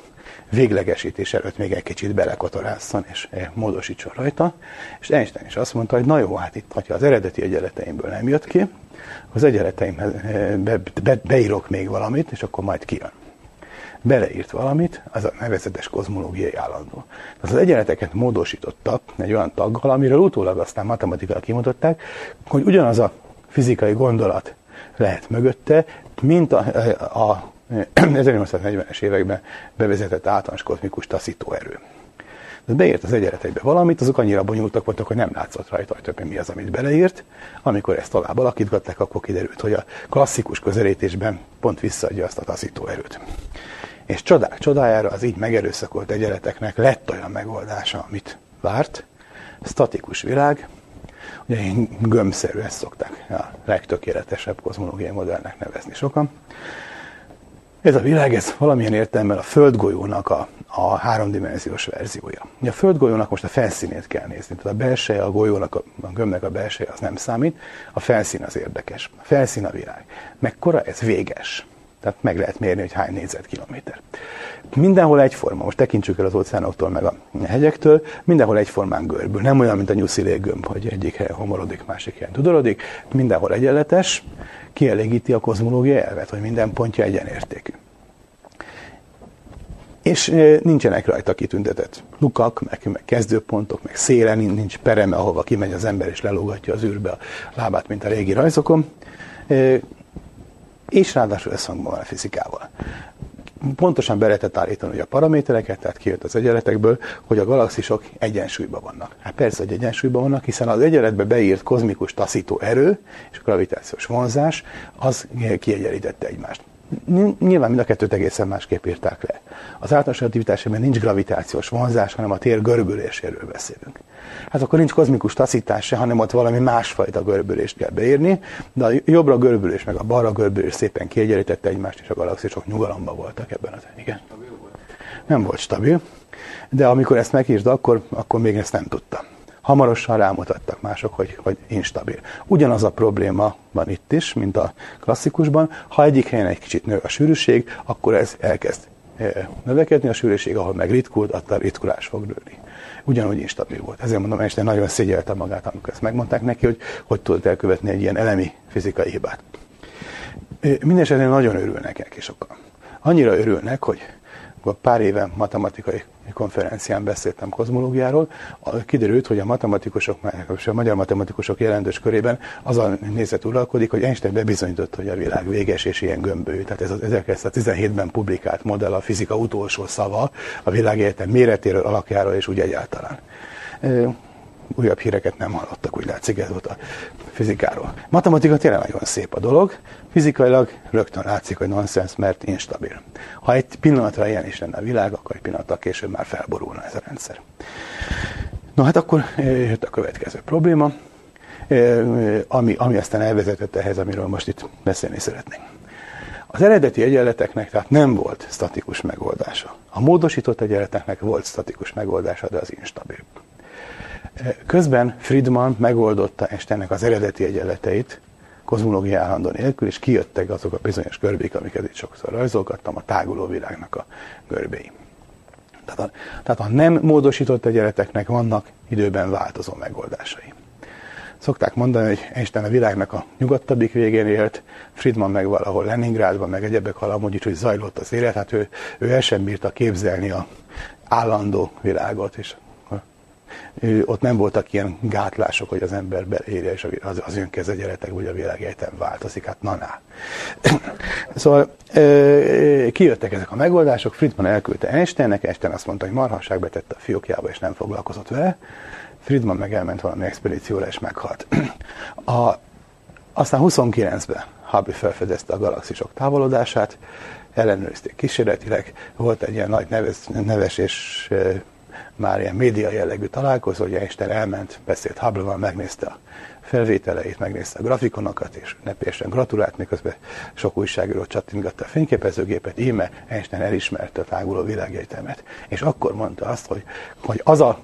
véglegesítés előtt még egy kicsit belekotorásszon és módosítson rajta. És Einstein is azt mondta, hogy na jó, hát itt, ha az eredeti egyenleteimből nem jött ki, az egyenleteimhez be, be, beírok még valamit, és akkor majd kijön beleírt valamit, az a nevezetes kozmológiai állandó. Az, az egyenleteket módosítottak egy olyan taggal, amiről utólag aztán matematikailag kimondották, hogy ugyanaz a fizikai gondolat lehet mögötte, mint a, a 1840-es években bevezetett általános kozmikus taszító erő. De beírt az egyenleteibe valamit, azok annyira bonyolultak voltak, hogy nem látszott rajta, hogy többen mi az, amit beleírt. Amikor ezt tovább alakítgatták, akkor kiderült, hogy a klasszikus közelítésben pont visszaadja azt a taszító erőt. És csodák csodájára az így megerőszakolt egyenleteknek lett olyan megoldása, amit várt. Statikus világ, ugye gömbszerű, ezt szokták a legtökéletesebb kozmológiai modellnek nevezni sokan. Ez a világ, ez valamilyen értelemben a földgolyónak a, a háromdimenziós verziója. A földgolyónak most a felszínét kell nézni. Tehát a belseje, a golyónak, a, a gömbnek a belseje az nem számít, a felszín az érdekes. A felszín a világ. Mekkora ez véges. Tehát meg lehet mérni, hogy hány négyzetkilométer. Mindenhol egyforma, most tekintsük el az óceánoktól meg a hegyektől, mindenhol egyformán görbül. Nem olyan, mint a nyuszilé gömb, hogy egyik helyen homorodik, másik helyen tudorodik. Mindenhol egyenletes, kielégíti a kozmológia elvet, hogy minden pontja egyenértékű. és nincsenek rajta kitüntetett lukak, meg, meg kezdőpontok, meg széle, nincs pereme, ahova kimegy az ember és lelógatja az űrbe a lábát, mint a régi rajzokon. És ráadásul összhangban van a fizikával pontosan be lehetett állítani hogy a paramétereket, tehát kijött az egyenletekből, hogy a galaxisok egyensúlyban vannak. Hát persze, hogy egyensúlyban vannak, hiszen az egyenletbe beírt kozmikus taszító erő és gravitációs vonzás az kiegyenlítette egymást. Nyilván mind a kettőt egészen másképp írták le. Az általános relativitásában nincs gravitációs vonzás, hanem a tér görbüléséről beszélünk. Hát akkor nincs kozmikus taszítás se, hanem ott valami másfajta görbülést kell beírni, de a jobbra görbülés meg a balra görbülés szépen kiegyenlítette egymást, és a galaxisok nyugalomban voltak ebben az igen. Nem volt stabil, de amikor ezt megírta, akkor, akkor még ezt nem tudtam. Hamarosan rámutattak mások, hogy, hogy instabil. Ugyanaz a probléma van itt is, mint a klasszikusban. Ha egyik helyen egy kicsit nő a sűrűség, akkor ez elkezd eh, növekedni a sűrűség, ahol meg ritkult, ott a ritkulás fog nőni. Ugyanúgy instabil volt. Ezért mondom, Einstein nagyon szégyelte magát, amikor ezt megmondták neki, hogy hogy tudott elkövetni egy ilyen elemi fizikai hibát. Eh, Mindenesetre nagyon örülnek neki sokan. Annyira örülnek, hogy pár éve matematikai konferencián beszéltem kozmológiáról, kiderült, hogy a matematikusok, és a magyar matematikusok jelentős körében az a nézet uralkodik, hogy Einstein bebizonyította, hogy a világ véges és ilyen gömbő. Tehát ez az 1917-ben publikált modell a fizika utolsó szava a világegyetem méretéről, alakjáról és úgy egyáltalán újabb híreket nem hallottak, úgy látszik ez volt a fizikáról. Matematika tényleg nagyon szép a dolog, fizikailag rögtön látszik, hogy nonsens, mert instabil. Ha egy pillanatra ilyen is lenne a világ, akkor egy pillanatra később már felborulna ez a rendszer. No hát akkor jött a következő probléma, ami, ami aztán elvezetett ehhez, amiről most itt beszélni szeretnénk. Az eredeti egyenleteknek tehát nem volt statikus megoldása. A módosított egyenleteknek volt statikus megoldása, de az instabil. Közben Friedman megoldotta Einsteinnek az eredeti egyenleteit, kozmológiai állandó nélkül, és kijöttek azok a bizonyos görbék, amiket itt sokszor rajzolgattam, a táguló világnak a görbéi. Tehát a, tehát a nem módosított egyenleteknek vannak időben változó megoldásai. Szokták mondani, hogy Einstein a világnak a nyugodtabbik végén élt, Friedman meg valahol Leningrádban, meg egyebek valahogy is, hogy zajlott az élet, hát ő, ő el sem bírta képzelni a állandó világot, és ott nem voltak ilyen gátlások, hogy az ember beérje, és az, az önkeze gyeretek, hogy a világ változik. Hát na, na. <clears throat> szóval kijöttek ezek a megoldások, Friedman elküldte Einsteinnek, Einstein azt mondta, hogy marhasság betette a fiókjába, és nem foglalkozott vele. Friedman meg elment valami expedícióra, és meghalt. <clears throat> A, aztán 29-ben Hubble felfedezte a galaxisok távolodását, ellenőrizték kísérletileg, volt egy ilyen nagy neves, neves és már ilyen média jellegű találkozó, hogy Einstein elment, beszélt Hubble-val, megnézte a felvételeit, megnézte a grafikonokat, és ünnepélyesen gratulált, miközben sok újságíró csattingatta a fényképezőgépet, íme Einstein elismerte a táguló világegyetemet. És akkor mondta azt, hogy, hogy az a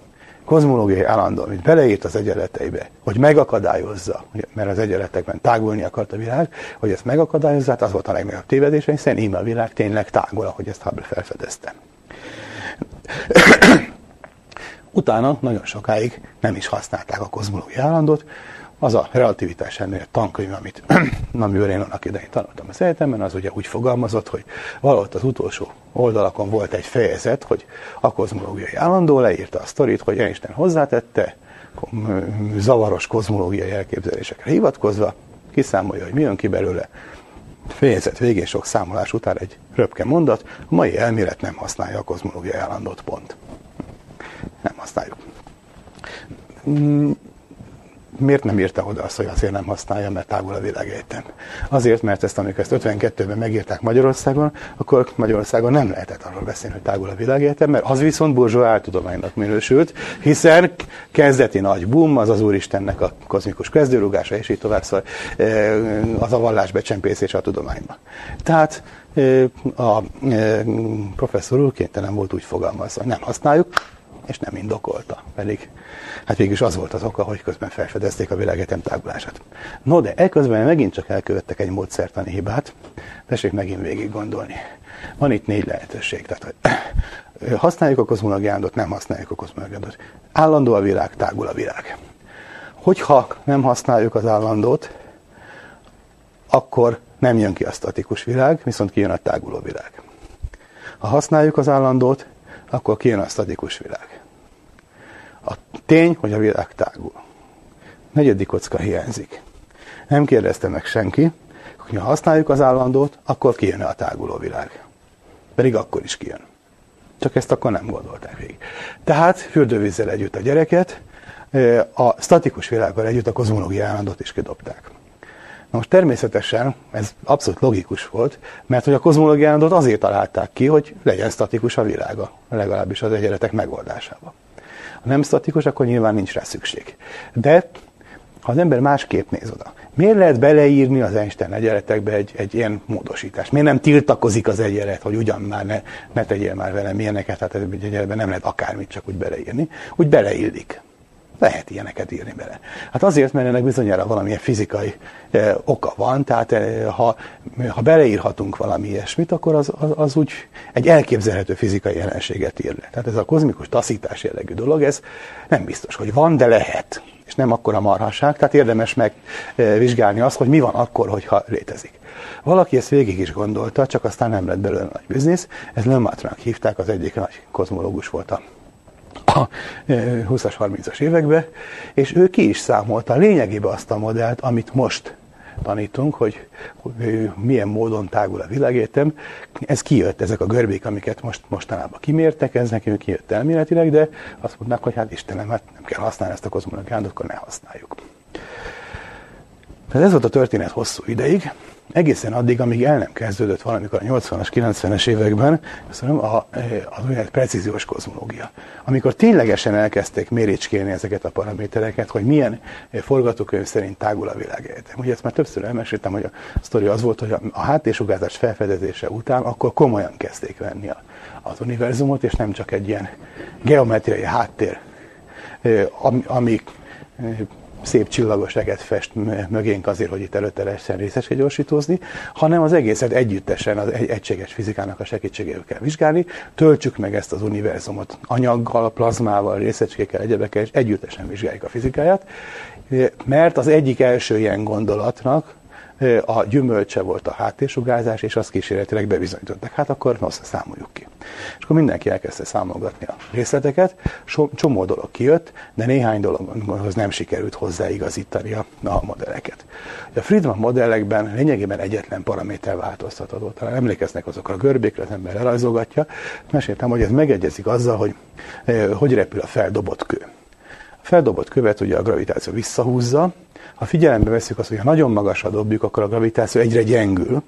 kozmológiai állandó, amit beleírt az egyenleteibe, hogy megakadályozza, mert az egyenletekben tágulni akart a világ, hogy ezt megakadályozza, hát az volt a legnagyobb tévedés, hiszen íme a világ tényleg tágul, ahogy ezt Hubble felfedezte. Utána nagyon sokáig nem is használták a kozmológiai állandót, az a relativitás ennél tankönyv, amit, amivel én annak idején tanultam az egyetemen, az ugye úgy fogalmazott, hogy valahogy az utolsó oldalakon volt egy fejezet, hogy a kozmológiai állandó leírta a sztorit, hogy Einstein hozzátette, zavaros kozmológiai elképzelésekre hivatkozva, kiszámolja, hogy mi jön ki belőle, fejezet végén sok számolás után egy röpke mondat, a mai elmélet nem használja a kozmológiai állandót, pont. nem használjuk. Mm, miért nem írta oda azt, hogy azért nem használja, mert távol a világegyetem? Azért, mert ezt, amikor ezt 52-ben megírták Magyarországon, akkor Magyarországon nem lehetett arról beszélni, hogy távol a világegyetem, mert az viszont burzsó áltudománynak minősült, hiszen kezdeti nagy boom, az az Úristennek a kozmikus kezdőrugása, és így tovább, szóval az a vallás becsempészés a tudományba. Tehát eh, a eh, professzor úr kénytelen volt úgy fogalmazni, hogy nem használjuk, és nem indokolta. Pedig hát végülis az volt az oka, hogy közben felfedezték a világetem tágulását. No, de ekközben megint csak elkövettek egy módszertani hibát, tessék megint végig gondolni. Van itt négy lehetőség. Tehát, hogy <clears throat> használjuk a kozmológiándot, nem használjuk a kozmológiándot. Állandó a világ, tágul a világ. Hogyha nem használjuk az állandót, akkor nem jön ki a statikus világ, viszont kijön a táguló világ. Ha használjuk az állandót, akkor kijön a statikus világ. A tény, hogy a világ tágul. Negyedik kocka hiányzik. Nem kérdezte meg senki, hogy ha használjuk az állandót, akkor kijön a táguló világ. Pedig akkor is kijön. Csak ezt akkor nem gondolták végig. Tehát fürdővízzel együtt a gyereket, a statikus világgal együtt a kozmológiai állandót is kidobták. Na most természetesen ez abszolút logikus volt, mert hogy a kozmológiai állandót azért találták ki, hogy legyen statikus a világa, legalábbis az egyenletek megoldásában. Nem statikus, akkor nyilván nincs rá szükség. De ha az ember másképp néz oda, miért lehet beleírni az Einstein egyenletekbe egy, egy ilyen módosítást? Miért nem tiltakozik az egyenlet, hogy ugyan már ne, ne tegyél már velem ilyeneket, hát egy egyenletben nem lehet akármit csak úgy beleírni. Úgy beleillik. Lehet ilyeneket írni bele. Hát azért, mert ennek bizonyára valamilyen fizikai e, oka van, tehát e, ha, ha beleírhatunk valami ilyesmit, akkor az, az, az úgy egy elképzelhető fizikai jelenséget ír le. Tehát ez a kozmikus taszítás jellegű dolog, ez nem biztos, hogy van, de lehet. És nem akkora marhaság, tehát érdemes megvizsgálni azt, hogy mi van akkor, hogyha létezik. Valaki ezt végig is gondolta, csak aztán nem lett belőle nagy biznisz. Ez Lemaitre-nak hívták, az egyik nagy kozmológus volt a a 20-as, 30-as években, és ő ki is számolta lényegében azt a modellt, amit most tanítunk, hogy milyen módon tágul a világértem. Ez kijött, ezek a görbék, amiket most mostanában kimértek, ez nekünk kijött elméletileg, de azt mondták, hogy hát Istenem, hát nem kell használni ezt a kozmológiát, akkor ne használjuk. Tehát ez volt a történet hosszú ideig, egészen addig, amíg el nem kezdődött valamikor a 80-as, 90-es években szóval a, az olyan precíziós kozmológia. Amikor ténylegesen elkezdték méricskélni ezeket a paramétereket, hogy milyen forgatókönyv szerint tágul a világegyetem. Ugye ezt már többször elmeséltem, hogy a sztori az volt, hogy a, háttérsugárzás felfedezése után akkor komolyan kezdték venni az univerzumot, és nem csak egy ilyen geometriai háttér, ami, ami szép csillagos eget fest mögénk azért, hogy itt előtte lehessen részeske gyorsítózni, hanem az egészet együttesen az egy egységes fizikának a segítségével kell vizsgálni, töltsük meg ezt az univerzumot anyaggal, plazmával, részecskékkel, egyebekkel, és együttesen vizsgáljuk a fizikáját, mert az egyik első ilyen gondolatnak, a gyümölcse volt a háttérsugárzás, és azt kísérletileg bebizonyították. Hát akkor nosza számoljuk ki. És akkor mindenki elkezdte számolgatni a részleteket, so, csomó dolog kijött, de néhány dologhoz nem sikerült hozzáigazítani a, a modelleket. A Friedman modellekben lényegében egyetlen paraméter változtatható. Talán emlékeznek azokra a görbékre, az ember elrajzolgatja. Meséltem, hogy ez megegyezik azzal, hogy hogy repül a feldobott kő. Feldobott követ ugye a gravitáció visszahúzza, ha figyelembe veszük azt, hogy ha nagyon magasra dobjuk, akkor a gravitáció egyre gyengül,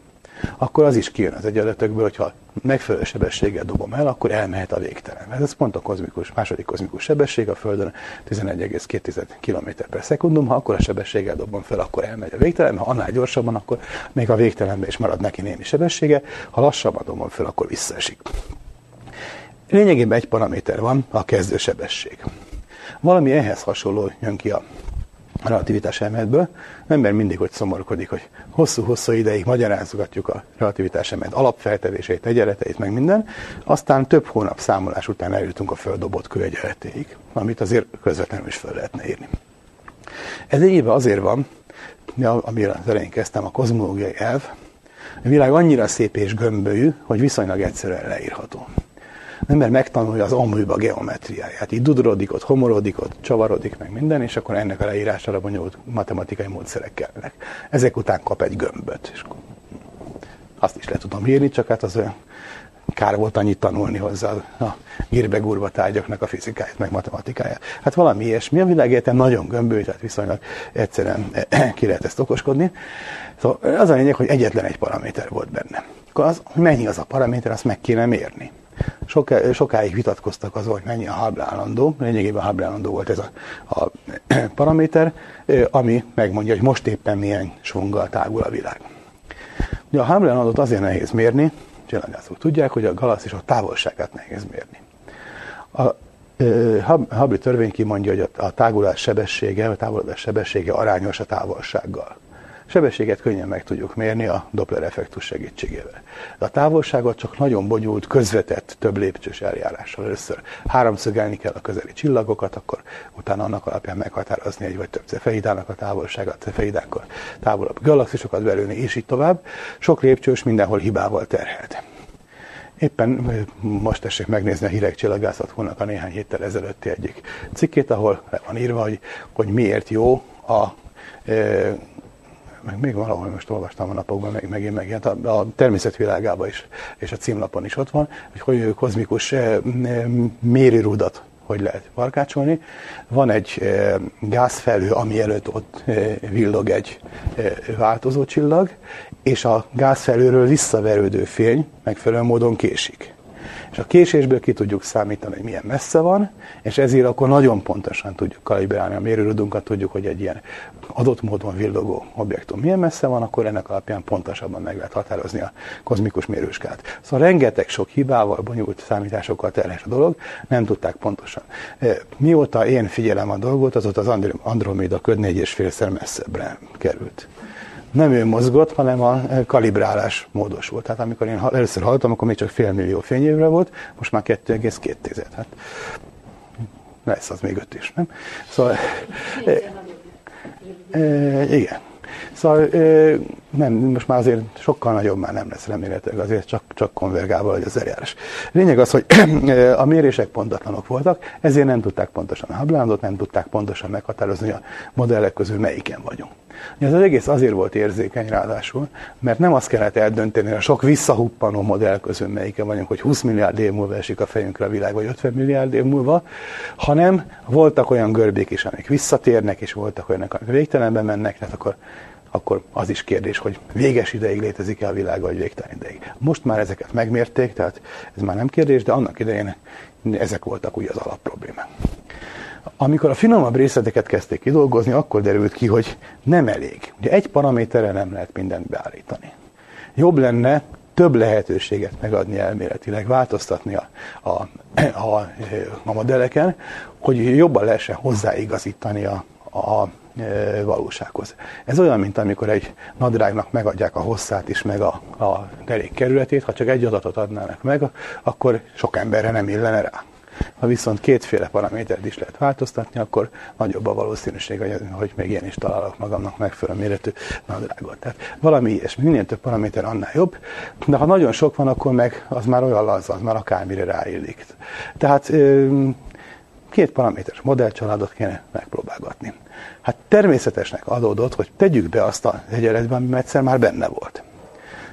akkor az is kijön az egyenletekből, hogyha megfelelő sebességgel dobom el, akkor elmehet a végtelen. Ez pont a kozmikus, második kozmikus sebesség a Földön 11,2 km per szekundum, ha akkor a sebességgel dobom fel, akkor elmegy a végtelen, ha annál gyorsabban, akkor még a végtelenben is marad neki némi sebessége, ha lassabban dobom fel, akkor visszaesik. Lényegében egy paraméter van, a kezdősebesség. Valami ehhez hasonló jön ki a relativitás elméletből. ember mindig hogy szomorkodik, hogy hosszú-hosszú ideig magyarázgatjuk a relativitás elmélet alapfeltevéseit, egyenleteit, meg minden, aztán több hónap számolás után eljutunk a földobott kő egyenletéig, amit azért közvetlenül is föl lehetne írni. Ez egyébben azért van, amire az elején kezdtem, a kozmológiai elv, a világ annyira szép és gömbölyű, hogy viszonylag egyszerűen leírható ember megtanulja az aműba geometriáját. Így dudorodik, ott homorodik, ott csavarodik, meg minden, és akkor ennek a leírására bonyolult matematikai módszerek kellnek. Ezek után kap egy gömböt, és azt is le tudom írni, csak hát az olyan kár volt annyit tanulni hozzá a gírbegurva tárgyaknak a fizikáját, meg matematikáját. Hát valami ilyesmi. A világegyetem nagyon gömböly, tehát viszonylag egyszerűen <clears throat> ki lehet ezt okoskodni. Szóval az a lényeg, hogy egyetlen egy paraméter volt benne. Akkor az, mennyi az a paraméter, azt meg kéne mérni. Soká, sokáig vitatkoztak azon, hogy mennyi a Hubble állandó, lényegében Hubble állandó volt ez a, a <clears throat> paraméter, ami megmondja, hogy most éppen milyen svunggal tágul a világ. Ugye a Hubble állandót azért nehéz mérni, csillagászok tudják, hogy a galaxisok távolságát nehéz mérni. A Hubble törvény kimondja, hogy a tágulás sebessége, a távolodás sebessége arányos a távolsággal sebességet könnyen meg tudjuk mérni a Doppler effektus segítségével. De a távolságot csak nagyon bonyolult, közvetett, több lépcsős eljárással. Először háromszögelni kell a közeli csillagokat, akkor utána annak alapján meghatározni egy vagy több cefeidának a távolságát, cefeidákkal távolabb galaxisokat belőni, és így tovább. Sok lépcsős mindenhol hibával terhelt. Éppen most tessék megnézni a Hírek Csillagászat a néhány héttel ezelőtti egyik cikkét, ahol le van írva, hogy, hogy miért jó a meg még valahol most olvastam a napokban, meg, megint megjelent, a, a természetvilágában is, és a címlapon is ott van, hogy hogy kozmikus e, mérőrudat hogy lehet barkácsolni. Van egy e, gázfelhő, ami előtt ott e, villog egy változó csillag, és a gázfelőről visszaverődő fény megfelelő módon késik. És a késésből ki tudjuk számítani, hogy milyen messze van, és ezért akkor nagyon pontosan tudjuk kalibrálni a mérőrudunkat, tudjuk, hogy egy ilyen adott módon villogó objektum milyen messze van, akkor ennek alapján pontosabban meg lehet határozni a kozmikus mérőskát. Szóval rengeteg sok hibával, bonyolult számításokkal terhes a dolog, nem tudták pontosan. E, mióta én figyelem a dolgot, azóta az Andromeda köd négy és félszer messzebbre került nem ő mozgott, hanem a kalibrálás módosult. Tehát amikor én először hallottam, akkor még csak fél millió fényévre volt, most már 2,2. Hát lesz az még öt is, nem? Szóval, e, e, igen. Szóval e, nem, most már azért sokkal nagyobb már nem lesz remélhetőleg, azért csak, csak konvergálva vagy az eljárás. Lényeg az, hogy <clears throat> a mérések pontatlanok voltak, ezért nem tudták pontosan a hablándot, nem tudták pontosan meghatározni a modellek közül melyiken vagyunk. Ez az egész azért volt érzékeny ráadásul, mert nem azt kellett eldönteni a sok visszahuppanó modell közül melyike vagyunk, hogy 20 milliárd év múlva esik a fejünkre a világ, vagy 50 milliárd év múlva, hanem voltak olyan görbék is, amik visszatérnek, és voltak olyanok, amik végtelenben mennek, tehát akkor akkor az is kérdés, hogy véges ideig létezik-e a világ, vagy végtelen ideig. Most már ezeket megmérték, tehát ez már nem kérdés, de annak idején ezek voltak ugye az alapproblémák. Amikor a finomabb részleteket kezdték kidolgozni, akkor derült ki, hogy nem elég. Ugye egy paraméterrel nem lehet mindent beállítani. Jobb lenne több lehetőséget megadni elméletileg, változtatni a, a, a, a modelleken, hogy jobban lehessen hozzáigazítani a, a e, valósághoz. Ez olyan, mint amikor egy nadrágnak megadják a hosszát is, meg a, a derék kerületét, ha csak egy adatot adnának meg, akkor sok emberre nem illene rá. Ha viszont kétféle paramétert is lehet változtatni, akkor nagyobb a valószínűség, hogy még ilyen is találok magamnak megfelelő méretű nadrágot. Tehát valami ilyesmi, minél több paraméter, annál jobb, de ha nagyon sok van, akkor meg az már olyan laza, az már akármire ráillik. Tehát két paraméteres modellcsaládot kéne megpróbálgatni. Hát természetesnek adódott, hogy tegyük be azt a egyenletbe, ami egyszer már benne volt.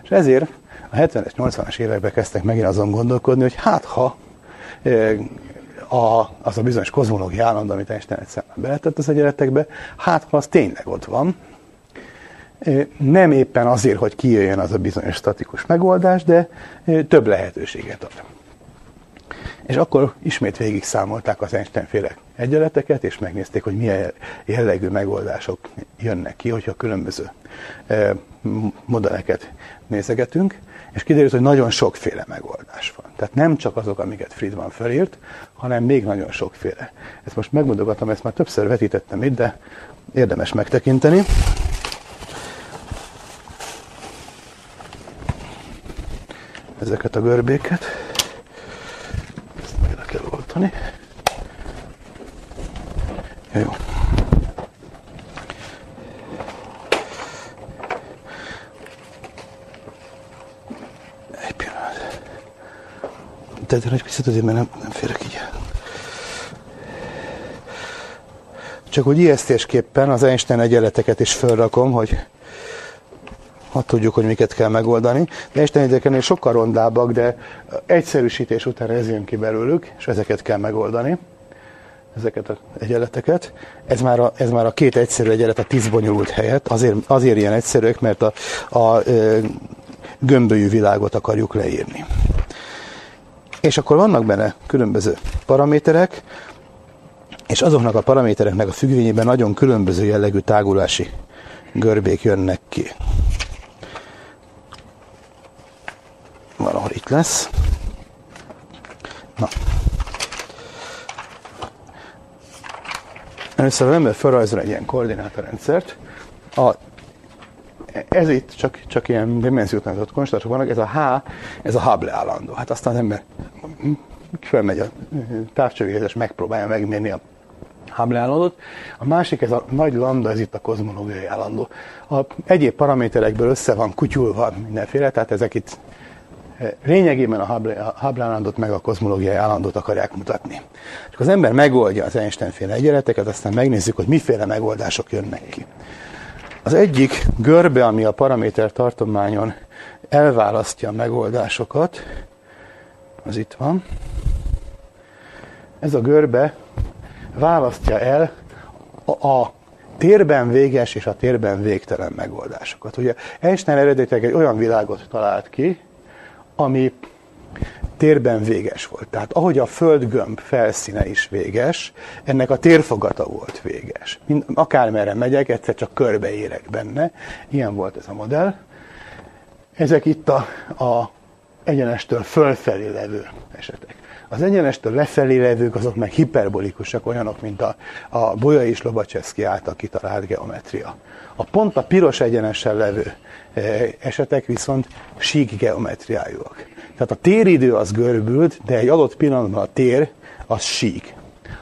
És ezért a 70-es, 80-as években kezdtek megint azon gondolkodni, hogy hát ha a, az a bizonyos kozmológiai állandó, amit Einstein egyszer beletett az egyenletekbe, hát ha az tényleg ott van, nem éppen azért, hogy kijöjjön az a bizonyos statikus megoldás, de több lehetőséget ad. És akkor ismét végig számolták az Einstein-féle egyenleteket, és megnézték, hogy milyen jellegű megoldások jönnek ki, hogyha különböző modelleket nézegetünk, és kiderült, hogy nagyon sokféle megoldás van. Tehát nem csak azok, amiket Friedman felírt, hanem még nagyon sokféle. Ezt most megmondogatom, ezt már többször vetítettem itt, de érdemes megtekinteni. Ezeket a görbéket. Ezt meg kell oltani. Jó. Tehát egy picit azért, mert nem, nem férek így Csak hogy ijesztésképpen az Einstein egyenleteket is felrakom, hogy ha tudjuk, hogy miket kell megoldani. De Einstein egyenleteknél sokkal rondábbak, de egyszerűsítés után ez jön ki belőlük, és ezeket kell megoldani ezeket az egyenleteket. Ez már a, ez már a két egyszerű egyenlet a tíz bonyolult helyett. Azért, azért ilyen egyszerűek, mert a, a, a gömbölyű világot akarjuk leírni. És akkor vannak benne különböző paraméterek, és azoknak a paramétereknek a függvényében nagyon különböző jellegű tágulási görbék jönnek ki. Valahol itt lesz. Na. Először az ember felrajzol egy ilyen koordinátorrendszert. A ez itt csak, csak ilyen dimenziótlanított konstantok vannak, ez a H, ez a Hubble állandó. Hát aztán az ember felmegy a távcsövégezés, megpróbálja megmérni a Hubble állandót. A másik, ez a nagy lambda, ez itt a kozmológiai állandó. A egyéb paraméterekből össze van kutyulva mindenféle, tehát ezek itt lényegében a Hubble állandót meg a kozmológiai állandót akarják mutatni. És az ember megoldja az Einstein-féle egyenleteket, aztán megnézzük, hogy miféle megoldások jönnek ki. Az egyik görbe, ami a paraméter tartományon elválasztja a megoldásokat, az itt van. Ez a görbe választja el a, a térben véges és a térben végtelen megoldásokat. Ugye Einstein eredetileg egy olyan világot talált ki, ami térben véges volt. Tehát ahogy a földgömb felszíne is véges, ennek a térfogata volt véges. Mind, akármerre megyek, egyszer csak körbeérek benne. Ilyen volt ez a modell. Ezek itt a, a egyenestől fölfelé levő esetek. Az egyenestől lefelé levők azok meg hiperbolikusak, olyanok, mint a, a Bolyai és Lobacseszki által kitalált geometria. A pont a piros egyenesen levő e, esetek viszont sík geometriájúak. Tehát a téridő az görbült, de egy adott pillanatban a tér az sík.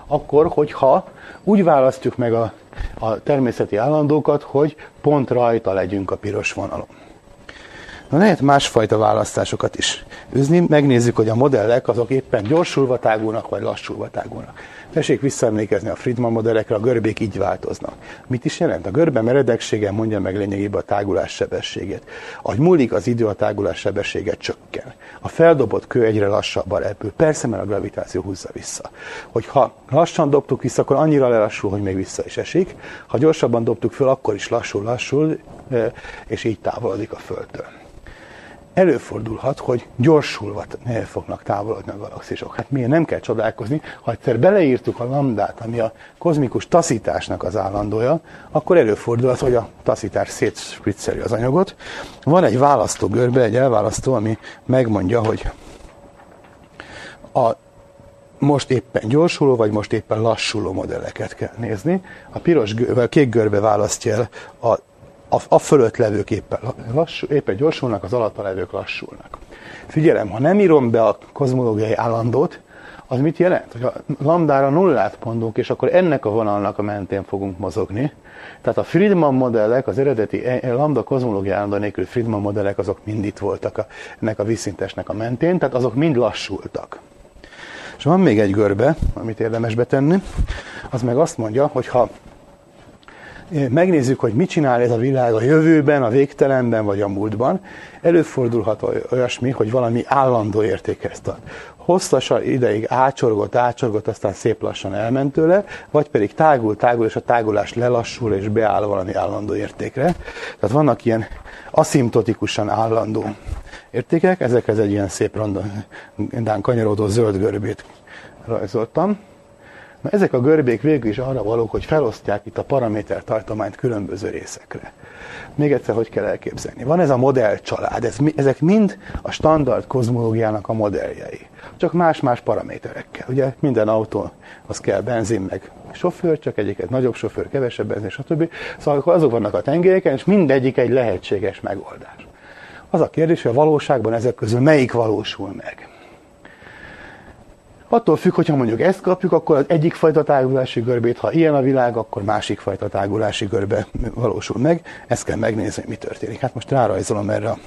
Akkor, hogyha úgy választjuk meg a, a természeti állandókat, hogy pont rajta legyünk a piros vonalon. Na lehet másfajta választásokat is üzni, megnézzük, hogy a modellek azok éppen gyorsulva tágulnak, vagy lassulva tágulnak. Tessék visszaemlékezni a Friedman modellekre, a görbék így változnak. Mit is jelent? A görbe meredeksége mondja meg lényegében a tágulás sebességét. Ahogy múlik az idő, a tágulás sebessége csökken. A feldobott kő egyre lassabban repül. Persze, mert a gravitáció húzza vissza. Hogyha lassan dobtuk vissza, akkor annyira lelassul, hogy még vissza is esik. Ha gyorsabban dobtuk föl, akkor is lassul, lassul, eh, és így távolodik a Földtől előfordulhat, hogy gyorsulva fognak távolodni a galaxisok. Hát miért nem kell csodálkozni, ha egyszer beleírtuk a lambdát, ami a kozmikus taszításnak az állandója, akkor előfordulhat, hogy a taszítás szétspritzeli az anyagot. Van egy választó görbe, egy elválasztó, ami megmondja, hogy a most éppen gyorsuló, vagy most éppen lassuló modelleket kell nézni. A piros, a kék görbe választja el a a, a fölött levők éppen, lassú, éppen gyorsulnak, az alatta levők lassulnak. Figyelem, ha nem írom be a kozmológiai állandót, az mit jelent? Hogy a lambdára nullát mondunk, és akkor ennek a vonalnak a mentén fogunk mozogni. Tehát a Friedman modellek, az eredeti e- e- lambda kozmológiai állandó nélkül Friedman modellek, azok mind itt voltak a, ennek a vízszintesnek a mentén, tehát azok mind lassultak. És van még egy görbe, amit érdemes betenni, az meg azt mondja, hogy ha megnézzük, hogy mit csinál ez a világ a jövőben, a végtelenben vagy a múltban, előfordulhat olyasmi, hogy valami állandó értékhez tart. Hosszasan ideig ácsorgott, ácsorgott, aztán szép lassan elment tőle, vagy pedig tágul, tágul, és a tágulás lelassul, és beáll valami állandó értékre. Tehát vannak ilyen aszimptotikusan állandó értékek, ezekhez egy ilyen szép randán kanyarodó zöld görbét rajzoltam. Na, ezek a görbék végül is arra valók, hogy felosztják itt a paraméter tartományt különböző részekre. Még egyszer, hogy kell elképzelni. Van ez a modellcsalád, ez, ezek mind a standard kozmológiának a modelljei. Csak más-más paraméterekkel. Ugye minden autó az kell benzin meg sofőr, csak egyiket nagyobb sofőr, kevesebb benzin, stb. Szóval akkor azok vannak a tengelyeken, és mindegyik egy lehetséges megoldás. Az a kérdés, hogy a valóságban ezek közül melyik valósul meg. Attól függ, hogyha mondjuk ezt kapjuk, akkor az egyik fajta tágulási görbét, ha ilyen a világ, akkor másik fajta tágulási görbe valósul meg. Ezt kell megnézni, hogy mi történik. Hát most rárajzolom erre a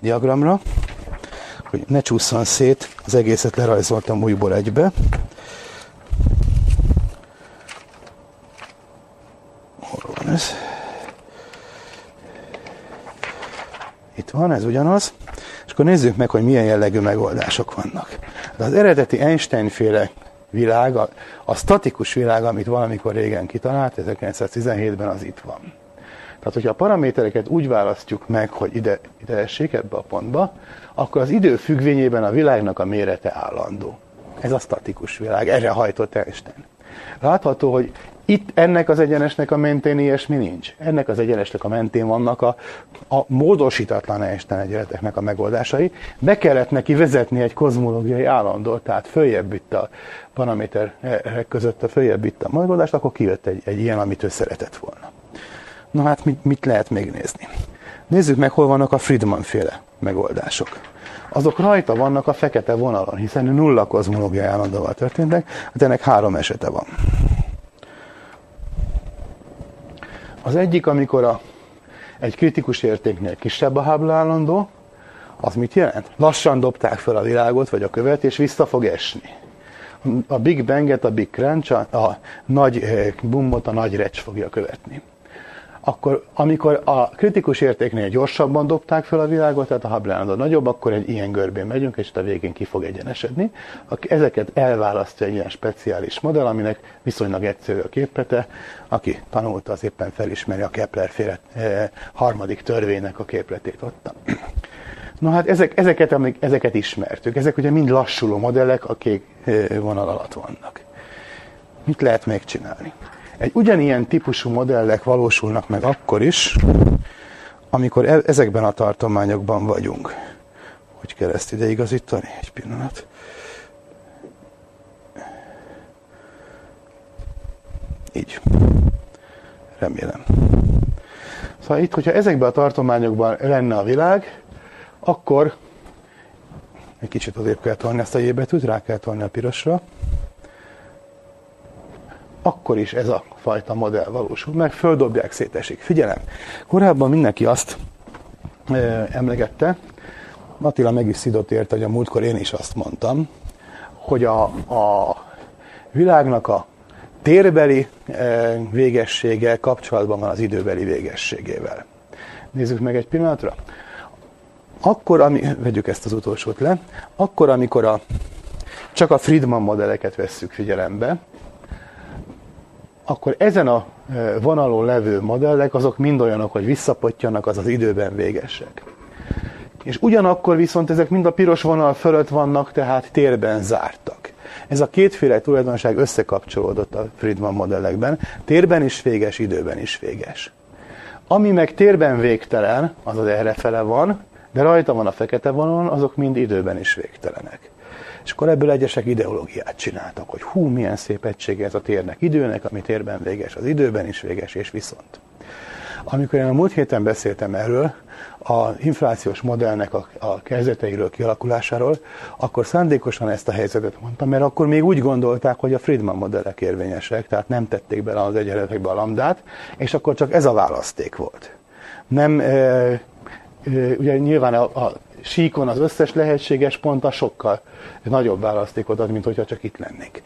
diagramra, hogy ne csúszson szét, az egészet lerajzoltam újból egybe. Hol van ez? Itt van, ez ugyanaz. És akkor nézzük meg, hogy milyen jellegű megoldások vannak. De az eredeti Einstein-féle világ, a, a statikus világ, amit valamikor régen kitalált, 1917-ben az itt van. Tehát, hogyha a paramétereket úgy választjuk meg, hogy ide, ide essék ebbe a pontba, akkor az idő függvényében a világnak a mérete állandó. Ez a statikus világ, erre hajtott Einstein. Látható, hogy itt ennek az egyenesnek a mentén ilyesmi nincs. Ennek az egyenesnek a mentén vannak a, a módosítatlan Einstein egyenleteknek a megoldásai. Be kellett neki vezetni egy kozmológiai állandót, tehát följebb itt a paraméterek között a följebb itt a megoldást, akkor kijött egy, egy ilyen, amit ő szeretett volna. Na hát mit, mit lehet még nézni? Nézzük meg, hol vannak a Friedman féle megoldások. Azok rajta vannak a fekete vonalon, hiszen nulla kozmológiai állandóval történtek, hát ennek három esete van. Az egyik, amikor a, egy kritikus értéknél kisebb a Hubble állandó, Az mit jelent? Lassan dobták fel a világot, vagy a követ, és vissza fog esni. A Big Banget, a Big Crunch, a, a nagy eh, bummot a nagy recs fogja követni akkor amikor a kritikus értéknél gyorsabban dobták fel a világot, tehát a Hubble nagyobb, akkor egy ilyen görbén megyünk, és a végén ki fog egyenesedni. Ezeket elválasztja egy ilyen speciális modell, aminek viszonylag egyszerű a képete. Aki tanulta, az éppen felismeri a Kepler féle eh, harmadik törvénynek a képletét ott. Na hát ezek, ezeket, amik, ezeket ismertük. Ezek ugye mind lassuló modellek, a kék eh, vonal alatt vannak. Mit lehet még csinálni? Egy ugyanilyen típusú modellek valósulnak meg akkor is, amikor e- ezekben a tartományokban vagyunk. Hogy kell ezt ide igazítani? Egy pillanat. Így. Remélem. Szóval itt, hogyha ezekben a tartományokban lenne a világ, akkor egy kicsit azért kell tolni ezt a J betűt, rá kell tolni a pirosra akkor is ez a fajta modell valósul meg, földobják, szétesik. Figyelem, korábban mindenki azt e, emlegette, Attila meg is szidott érte, hogy a múltkor én is azt mondtam, hogy a, a világnak a térbeli e, végessége kapcsolatban van az időbeli végességével. Nézzük meg egy pillanatra. Akkor, ami, vegyük ezt az utolsót le, akkor, amikor a, csak a Friedman modelleket vesszük figyelembe, akkor ezen a e, vonalon levő modellek azok mind olyanok, hogy visszapottyanak, az az időben végesek. És ugyanakkor viszont ezek mind a piros vonal fölött vannak, tehát térben zártak. Ez a kétféle tulajdonság összekapcsolódott a Friedman modellekben, térben is véges, időben is véges. Ami meg térben végtelen, az az errefele van, de rajta van a fekete vonalon, azok mind időben is végtelenek. És akkor ebből egyesek ideológiát csináltak, hogy hú, milyen szép egysége ez a térnek, időnek, ami térben véges, az időben is véges, és viszont. Amikor én a múlt héten beszéltem erről, a inflációs modellnek a, a kezdeteiről, kialakulásáról, akkor szándékosan ezt a helyzetet mondtam, mert akkor még úgy gondolták, hogy a Friedman modellek érvényesek, tehát nem tették bele az egyenletekbe a lambdát, és akkor csak ez a választék volt. Nem, e, e, ugye nyilván a, a síkon az összes lehetséges pont a sokkal nagyobb választékot ad, mint hogyha csak itt lennék.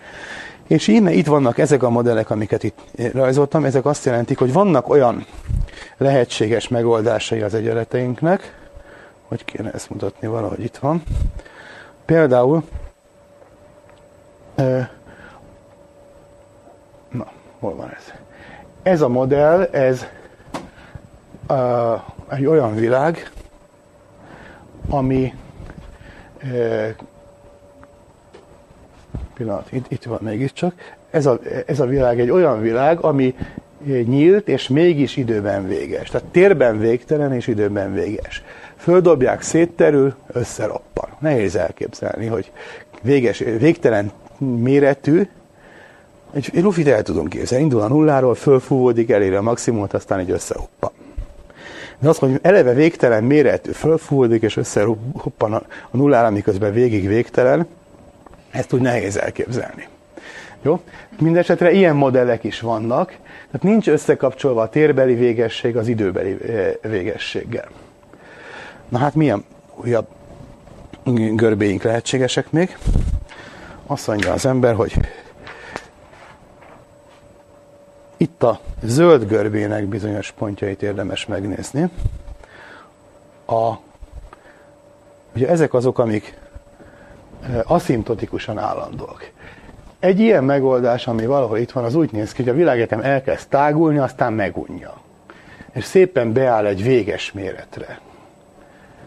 És innen itt vannak ezek a modellek, amiket itt rajzoltam, ezek azt jelentik, hogy vannak olyan lehetséges megoldásai az egyenleteinknek, hogy kéne ezt mutatni, valahogy itt van. Például, na, hol van ez? Ez a modell, ez egy olyan világ, ami pillanat, itt, itt van mégiscsak, ez a, ez a világ egy olyan világ, ami nyílt, és mégis időben véges. Tehát térben végtelen, és időben véges. Földobják, szétterül, összeroppan. Nehéz elképzelni, hogy véges, végtelen méretű, egy, egy lufit el tudunk képzelni. Indul a nulláról, fölfúvódik, eléri a maximumot, aztán egy összehoppan. De azt mondjuk, eleve végtelen méretű, fölfúvódik, és összehoppan a, a nullára, miközben végig végtelen, ezt úgy nehéz elképzelni. Jó? Mindenesetre ilyen modellek is vannak, tehát nincs összekapcsolva a térbeli végesség az időbeli eh, végességgel. Na hát milyen újabb görbéink lehetségesek még? Azt mondja az ember, hogy itt a zöld görbének bizonyos pontjait érdemes megnézni. A, ugye ezek azok, amik aszimtotikusan állandóak. Egy ilyen megoldás, ami valahol itt van, az úgy néz ki, hogy a világegyetem elkezd tágulni, aztán megunja. És szépen beáll egy véges méretre.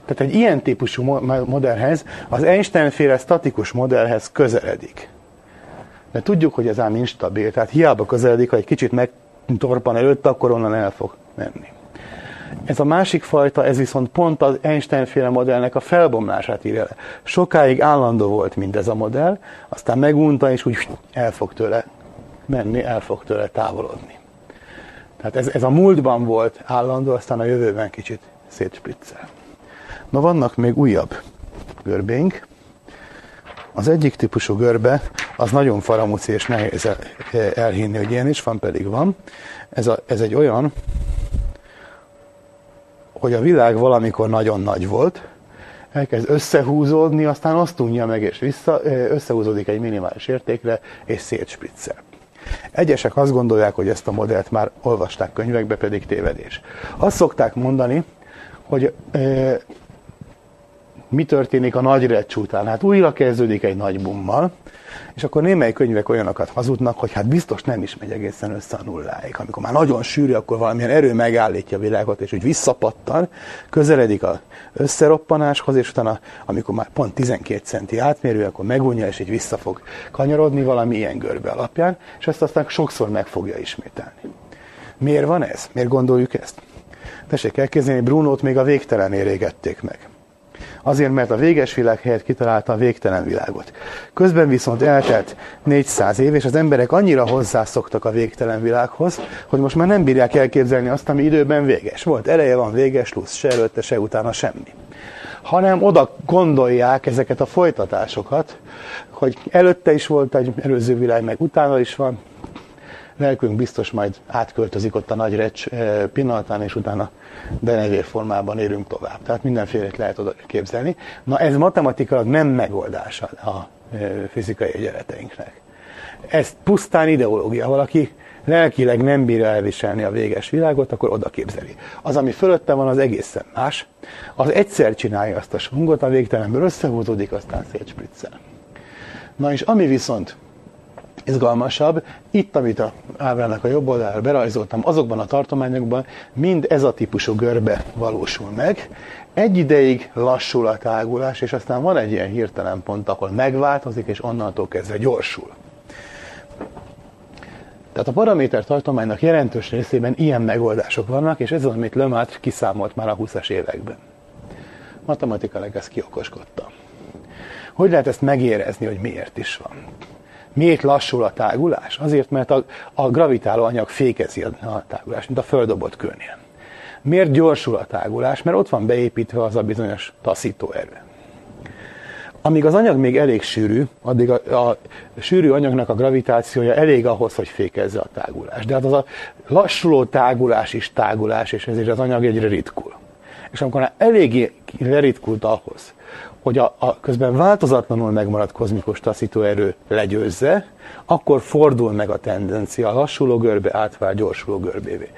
Tehát egy ilyen típusú modellhez, az Einstein-féle statikus modellhez közeledik. De tudjuk, hogy ez ám instabil, tehát hiába közeledik, ha egy kicsit megtorpan előtt, akkor onnan el fog menni. Ez a másik fajta, ez viszont pont az Einstein-féle modellnek a felbomlását írja le. Sokáig állandó volt mindez a modell, aztán megunta, és úgy el fog tőle menni, el fog tőle távolodni. Tehát ez, ez a múltban volt állandó, aztán a jövőben kicsit szétspriccel. Na vannak még újabb görbénk. Az egyik típusú görbe, az nagyon faramuci és nehéz elhinni, hogy ilyen is van, pedig van. Ez, a, ez egy olyan, hogy a világ valamikor nagyon nagy volt, elkezd összehúzódni, aztán azt unja meg, és vissza, összehúzódik egy minimális értékre, és szétspriccel. Egyesek azt gondolják, hogy ezt a modellt már olvasták könyvekbe, pedig tévedés. Azt szokták mondani, hogy mi történik a nagy recs után. Hát újra kezdődik egy nagy bummal, és akkor némely könyvek olyanokat hazudnak, hogy hát biztos nem is megy egészen össze a nulláig. Amikor már nagyon sűrű, akkor valamilyen erő megállítja a világot, és úgy visszapattan, közeledik a összeroppanáshoz, és utána, amikor már pont 12 centi átmérő, akkor megunja, és így vissza fog kanyarodni valami ilyen görbe alapján, és ezt aztán sokszor meg fogja ismételni. Miért van ez? Miért gondoljuk ezt? Tessék elkezdeni, Brunót még a végtelen érégették meg. Azért, mert a véges világ helyett kitalálta a végtelen világot. Közben viszont eltelt 400 év, és az emberek annyira hozzászoktak a végtelen világhoz, hogy most már nem bírják elképzelni azt, ami időben véges volt. Eleje van véges, plusz se előtte, se utána semmi. Hanem oda gondolják ezeket a folytatásokat, hogy előtte is volt egy előző világ, meg utána is van, lelkünk biztos majd átköltözik ott a nagy recs eh, pillanatán, és utána denevér formában érünk tovább. Tehát mindenfélét lehet oda képzelni. Na ez matematikailag nem megoldása a eh, fizikai egyenleteinknek. Ez pusztán ideológia. Valaki lelkileg nem bírja elviselni a véges világot, akkor oda képzeli. Az, ami fölötte van, az egészen más. Az egyszer csinálja azt a sungot, a végtelenből összehúzódik, aztán szétspriccel. Na és ami viszont izgalmasabb. Itt, amit a ábrának a jobb oldalára berajzoltam, azokban a tartományokban mind ez a típusú görbe valósul meg. Egy ideig lassul a tágulás, és aztán van egy ilyen hirtelen pont, ahol megváltozik, és onnantól kezdve gyorsul. Tehát a paraméter tartománynak jelentős részében ilyen megoldások vannak, és ez az, amit Lemaitre kiszámolt már a 20-as években. Matematikailag ezt kiokoskodta. Hogy lehet ezt megérezni, hogy miért is van? Miért lassul a tágulás? Azért, mert a, a gravitáló anyag fékezi a tágulást, mint a földobott kőnél. Miért gyorsul a tágulás? Mert ott van beépítve az a bizonyos taszító erő. Amíg az anyag még elég sűrű, addig a, a sűrű anyagnak a gravitációja elég ahhoz, hogy fékezze a tágulást. De hát az a lassuló tágulás is tágulás, és ezért az anyag egyre ritkul. És amikor már eléggé leritkult ahhoz, hogy a, a közben változatlanul megmaradt kozmikus taszítóerő legyőzze, akkor fordul meg a tendencia, a lassuló görbe átvál gyorsuló görbévé.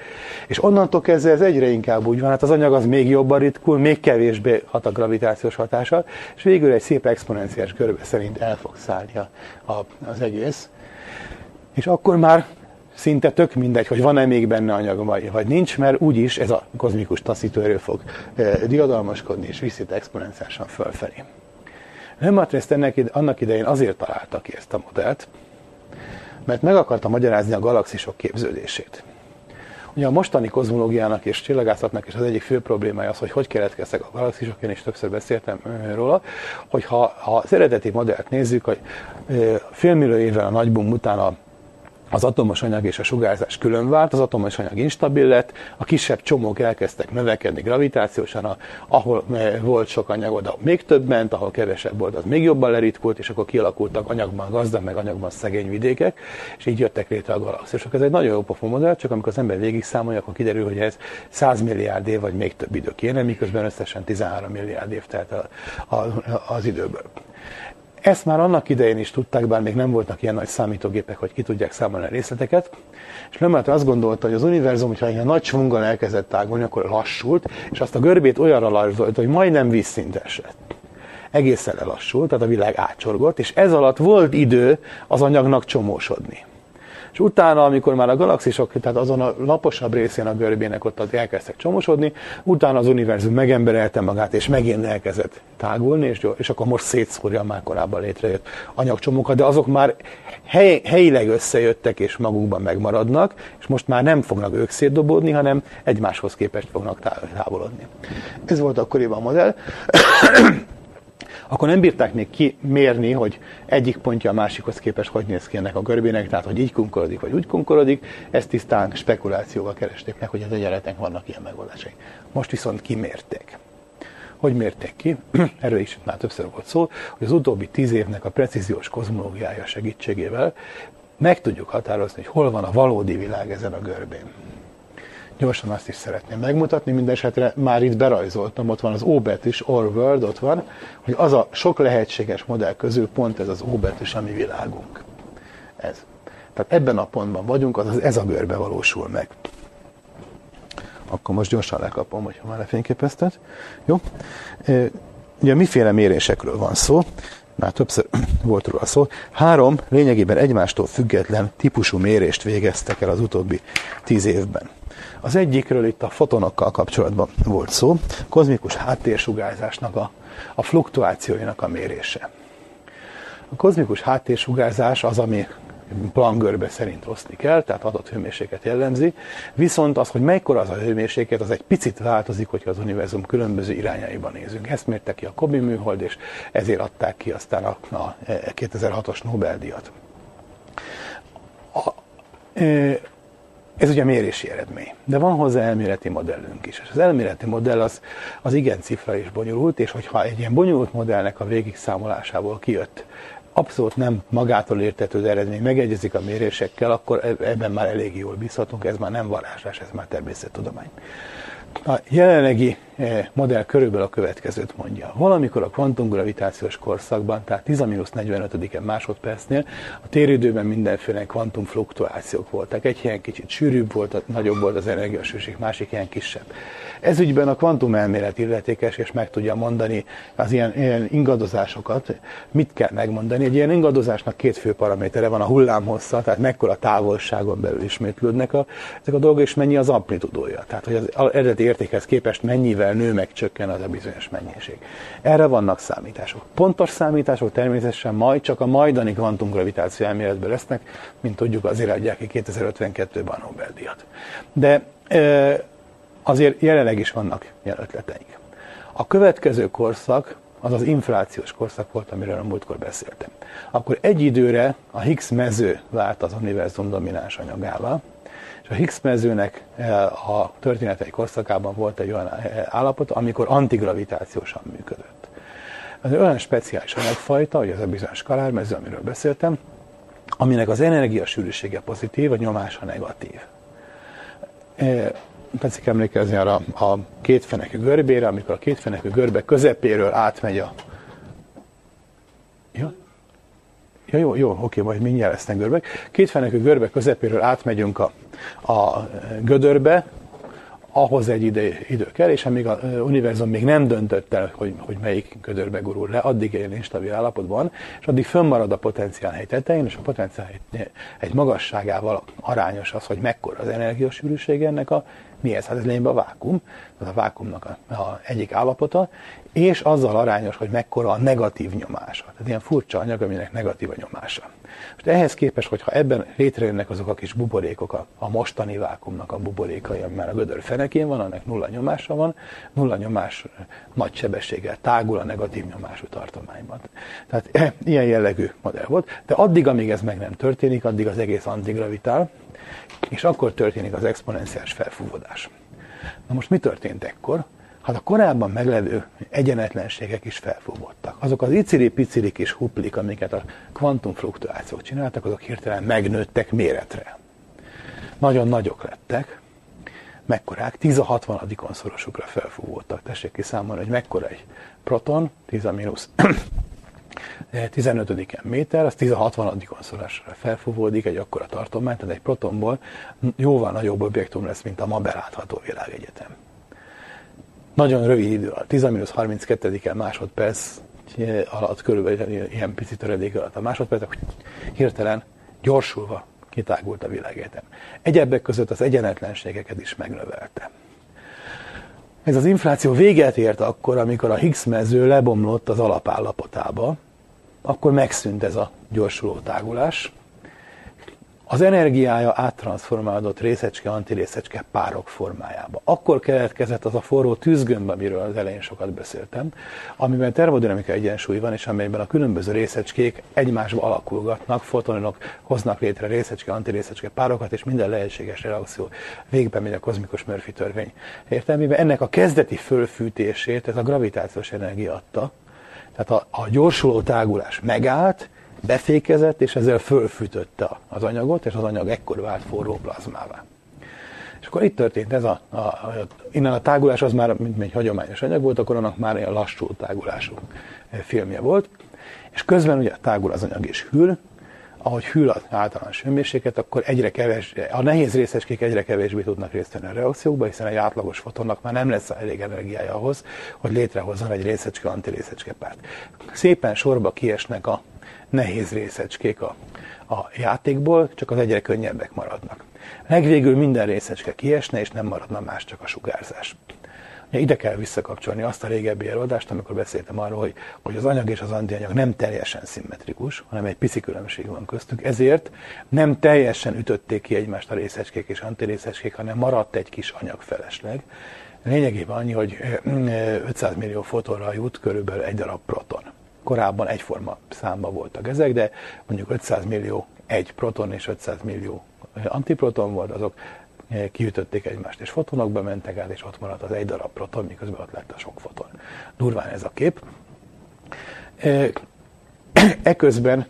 És onnantól kezdve ez egyre inkább úgy van, hát az anyag az még jobban ritkul, még kevésbé hat a gravitációs hatása, és végül egy szép exponenciális görbe szerint el fog szállni a, az egész. És akkor már szinte tök mindegy, hogy van-e még benne anyag, vagy nincs, mert úgyis ez a kozmikus taszítóerő fog diadalmaskodni, és viszi exponenciálisan fölfelé. Lemaitre ezt ennek, annak idején azért találta ki ezt a modellt, mert meg akarta magyarázni a galaxisok képződését. Ugye a mostani kozmológiának és csillagászatnak is az egyik fő problémája az, hogy hogy keletkeztek a galaxisok, én is többször beszéltem róla, hogy ha, ha az eredeti modellt nézzük, hogy félmillió évvel a nagybum után a az atomos anyag és a sugárzás külön vált, az atomos anyag instabil lett, a kisebb csomók elkezdtek növekedni gravitációsan, ahol eh, volt sok anyag, oda még több ment, ahol kevesebb volt, az még jobban leritkult, és akkor kialakultak anyagban gazdag, meg anyagban szegény vidékek, és így jöttek létre a galaxisok. Ez egy nagyon jó pofon modell, csak amikor az ember végig számolja, akkor kiderül, hogy ez 100 milliárd év, vagy még több idő kéne, miközben összesen 13 milliárd év telt az időből. Ezt már annak idején is tudták, bár még nem voltak ilyen nagy számítógépek, hogy ki tudják számolni a részleteket. És Lemaitre azt gondolta, hogy az univerzum, hogyha ilyen nagy svungon elkezdett tágulni, akkor lassult, és azt a görbét olyanra lassult, hogy majdnem vízszintes lett. Egészen lelassult, tehát a világ átcsorgott, és ez alatt volt idő az anyagnak csomósodni. És utána, amikor már a galaxisok, tehát azon a laposabb részén a görbének ott elkezdtek csomosodni, utána az univerzum megemberelte magát, és megint elkezdett tágulni, és, és akkor most szétszórja a már korábban létrejött anyagcsomókat, de azok már hely, helyileg összejöttek, és magukban megmaradnak, és most már nem fognak ők szétdobódni, hanem egymáshoz képest fognak távolodni. Ez volt akkoriban a modell akkor nem bírták még kimérni, hogy egyik pontja a másikhoz képest hogy néz ki ennek a görbének, tehát hogy így kunkorodik, vagy úgy kunkorodik, ezt tisztán spekulációval keresték meg, hogy az egyenletnek vannak ilyen megoldásai. Most viszont kimérték. Hogy mérték ki? <clears throat> Erről is már többször volt szó, hogy az utóbbi tíz évnek a precíziós kozmológiája segítségével meg tudjuk határozni, hogy hol van a valódi világ ezen a görbén. Gyorsan azt is szeretném megmutatni, minden esetre már itt berajzoltam, ott van az is, or world, ott van, hogy az a sok lehetséges modell közül pont ez az is, ami világunk. Ez. Tehát ebben a pontban vagyunk, azaz ez a görbe valósul meg. Akkor most gyorsan lekapom, hogyha már lefényképeztet. Jó? Ugye miféle mérésekről van szó? Már többször <clears throat> volt róla szó. Három lényegében egymástól független típusú mérést végeztek el az utóbbi tíz évben. Az egyikről itt a fotonokkal kapcsolatban volt szó, kozmikus háttérsugárzásnak a, a fluktuációinak a mérése. A kozmikus háttérsugárzás az, ami plangörbe szerint osztni kell, tehát adott hőmérséklet jellemzi, viszont az, hogy mekkora az a hőmérséklet, az egy picit változik, hogyha az univerzum különböző irányaiban nézünk. Ezt mérte ki a Kobi műhold, és ezért adták ki aztán a, a 2006-os Nobel-díjat. A, ez ugye mérési eredmény, de van hozzá elméleti modellünk is. És az elméleti modell az, az igen cifra is bonyolult, és hogyha egy ilyen bonyolult modellnek a végigszámolásából kijött abszolút nem magától értetődő eredmény megegyezik a mérésekkel, akkor e- ebben már elég jól bízhatunk, ez már nem varázslás, ez már természettudomány. A jelenlegi eh, modell körülbelül a következőt mondja. Valamikor a kvantumgravitációs korszakban, tehát 10-45 másodpercnél a téridőben mindenféle kvantumfluktuációk voltak. Egy ilyen kicsit sűrűbb volt, nagyobb volt az energiasűrűség, másik ilyen kisebb. Ez ügyben a kvantumelmélet illetékes, és meg tudja mondani az ilyen, ilyen ingadozásokat. Mit kell megmondani? Egy ilyen ingadozásnak két fő paramétere van, a hullámhossza, tehát mekkora távolságon belül ismétlődnek a, ezek a dolgok, és mennyi az amplitudója. Tehát, hogy az eredeti értékhez képest mennyivel nő meg csökken az a bizonyos mennyiség. Erre vannak számítások. Pontos számítások természetesen majd csak a majdani kvantumgravitáció elméletből lesznek, mint tudjuk, azért adják ki 2052-ben a Nobel-díjat. De azért jelenleg is vannak ilyen ötleteink. A következő korszak az az inflációs korszak volt, amiről a múltkor beszéltem. Akkor egy időre a Higgs mező vált az univerzum domináns anyagával, és a Higgs mezőnek eh, a történetei korszakában volt egy olyan eh, állapot, amikor antigravitációsan működött. Ez olyan speciális anyagfajta, hogy ez a bizonyos kalármező, amiről beszéltem, aminek az energiasűrűsége pozitív, a nyomása negatív. Tetszik emlékezni arra a kétfenekű görbére, amikor a kétfenekű görbe közepéről átmegy a... Ja? Ja, jó, jó, oké, majd mindjárt lesznek görbek. Kétfenekű görbe közepéről átmegyünk a, a gödörbe, ahhoz egy idő, idő kell, és amíg a univerzum még nem döntött el, hogy, hogy melyik gödörbe gurul le, addig egy instabil állapotban, és addig fönnmarad a potenciál hely tetején, és a potenciál egy magasságával arányos az, hogy mekkora az energiasűrűség ennek a mi ez? Hát ez lényegben a vákum, ez a vákumnak a, a egyik állapota, és azzal arányos, hogy mekkora a negatív nyomása. Tehát ilyen furcsa anyag, aminek negatív a nyomása. Most ehhez képest, hogyha ebben létrejönnek azok a kis buborékok, a, a mostani vákumnak a buborékai, ami már a gödör fenekén van, annak nulla nyomása van, nulla nyomás nagy sebességgel tágul a negatív nyomású tartományban. Tehát e, ilyen jellegű modell volt, de addig, amíg ez meg nem történik, addig az egész antigravitál, és akkor történik az exponenciális felfúvódás. Na most mi történt ekkor? Hát a korábban meglevő egyenetlenségek is felfúvódtak. Azok az iciri-piciri kis huplik, amiket a kvantumfluktuációk csináltak, azok hirtelen megnőttek méretre. Nagyon nagyok lettek, mekkorák, 10 a 60 szorosukra felfúvódtak. Tessék kiszámolni, hogy mekkora egy proton, 10 a mínusz 15 méter, az 10-60 szorosra felfúvódik egy akkora tartomány, tehát egy protonból jóval nagyobb objektum lesz, mint a ma belátható világegyetem. Nagyon rövid idő alatt, 10-32 másodperc alatt, körülbelül ilyen pici töredék alatt a másodperc, hirtelen gyorsulva kitágult a világegyetem. Egyebek között az egyenetlenségeket is megnövelte. Ez az infláció véget ért akkor, amikor a Higgs mező lebomlott az alapállapotába, akkor megszűnt ez a gyorsuló tágulás. Az energiája áttranszformálódott részecske, antirészecske párok formájába. Akkor keletkezett az a forró tűzgömb, amiről az elején sokat beszéltem, amiben termodinamika egyensúly van, és amelyben a különböző részecskék egymásba alakulgatnak, fotonok hoznak létre részecske, antirészecske párokat, és minden lehetséges reakció végbe megy a kozmikus Murphy törvény értelmében. Ennek a kezdeti fölfűtését ez a gravitációs energia adta, tehát a, a gyorsuló tágulás megállt, befékezett, és ezzel fölfűtötte az anyagot, és az anyag ekkor vált forró plazmává. És akkor itt történt ez a, a, a innen a tágulás az már, mint egy hagyományos anyag volt, akkor annak már ilyen lassú tágulású filmje volt. És közben ugye tágul az anyag és hűl, ahogy hűl az általános hőmérséklet, akkor egyre kevés, a nehéz részecskék egyre kevésbé tudnak részt venni a reakciókba, hiszen egy átlagos fotonnak már nem lesz elég energiája ahhoz, hogy létrehozzon egy részecske antirészecske párt. Szépen sorba kiesnek a nehéz részecskék a, a játékból, csak az egyre könnyebbek maradnak. Legvégül minden részecske kiesne, és nem maradna más, csak a sugárzás. Ide kell visszakapcsolni azt a régebbi előadást, amikor beszéltem arról, hogy, hogy az anyag és az antianyag nem teljesen szimmetrikus, hanem egy pici különbség van köztük. Ezért nem teljesen ütötték ki egymást a részecskék és antirészecskék, hanem maradt egy kis anyagfelesleg. Lényegében annyi, hogy 500 millió fotonra jut körülbelül egy darab proton. Korábban egyforma számba voltak ezek, de mondjuk 500 millió egy proton és 500 millió antiproton volt, azok kiütötték egymást, és fotonokba mentek át, és ott maradt az egy darab proton, miközben ott lett a sok foton. Durván ez a kép. <clears throat> Eközben,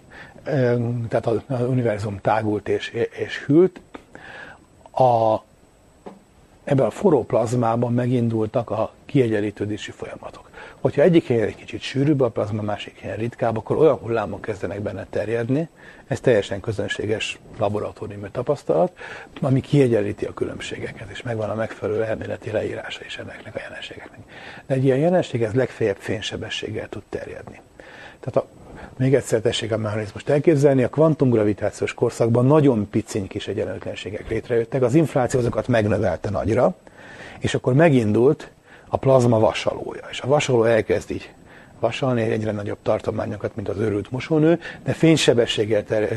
tehát az univerzum tágult és, és hűlt, a, ebben a forró plazmában megindultak a kiegyenlítődési folyamatok. Hogyha egyik helyen egy kicsit sűrűbb a plazma, másik helyen ritkább, akkor olyan hullámok kezdenek benne terjedni, ez teljesen közönséges laboratóriumi tapasztalat, ami kiegyenlíti a különbségeket, és megvan a megfelelő elméleti leírása is ennek a jelenségeknek. De egy ilyen jelenség ez legfeljebb fénysebességgel tud terjedni. Tehát a, még egyszer tessék a mechanizmust elképzelni, a kvantumgravitációs korszakban nagyon piciny kis egyenlőtlenségek létrejöttek, az infláció azokat megnövelte nagyra, és akkor megindult a plazma vasalója, és a vasaló elkezd így vasalni egyre nagyobb tartományokat, mint az őrült mosónő, de fénysebességgel ter,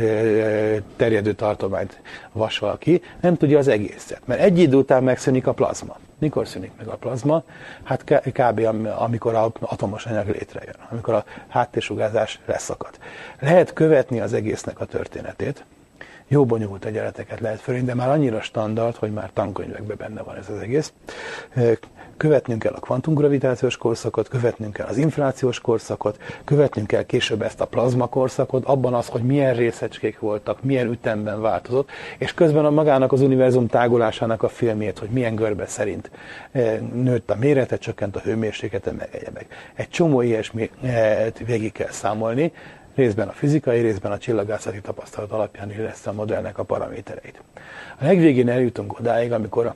terjedő tartományt vasal ki, nem tudja az egészet. Mert egy idő után megszűnik a plazma. Mikor szűnik meg a plazma? Hát kb. amikor az atomos anyag létrejön, amikor a háttérsugárzás leszakad. Lehet követni az egésznek a történetét, jó bonyolult egyenleteket lehet fölén, de már annyira standard, hogy már tankönyvekben benne van ez az egész követnünk kell a kvantumgravitációs korszakot, követnünk kell az inflációs korszakot, követnünk kell később ezt a plazma korszakot, abban az, hogy milyen részecskék voltak, milyen ütemben változott, és közben a magának az univerzum tágulásának a filmét, hogy milyen görbe szerint eh, nőtt a mérete, csökkent a hőmérséklete, meg egyebek. Egy csomó ilyesmi végig kell számolni, részben a fizikai, részben a csillagászati tapasztalat alapján lesz a modellnek a paramétereit. A legvégén eljutunk odáig, amikor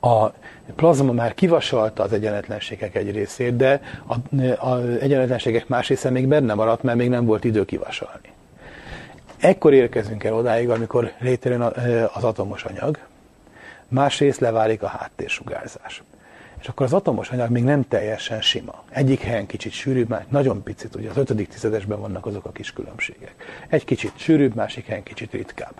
a plazma már kivasalta az egyenletlenségek egy részét, de az egyenletlenségek más része még benne maradt, mert még nem volt idő kivasalni. Ekkor érkezünk el odáig, amikor létrejön az atomos anyag, másrészt leválik a háttérsugárzás és akkor az atomos anyag még nem teljesen sima. Egyik helyen kicsit sűrűbb, már nagyon picit, ugye az ötödik tizedesben vannak azok a kis különbségek. Egy kicsit sűrűbb, másik helyen kicsit ritkább.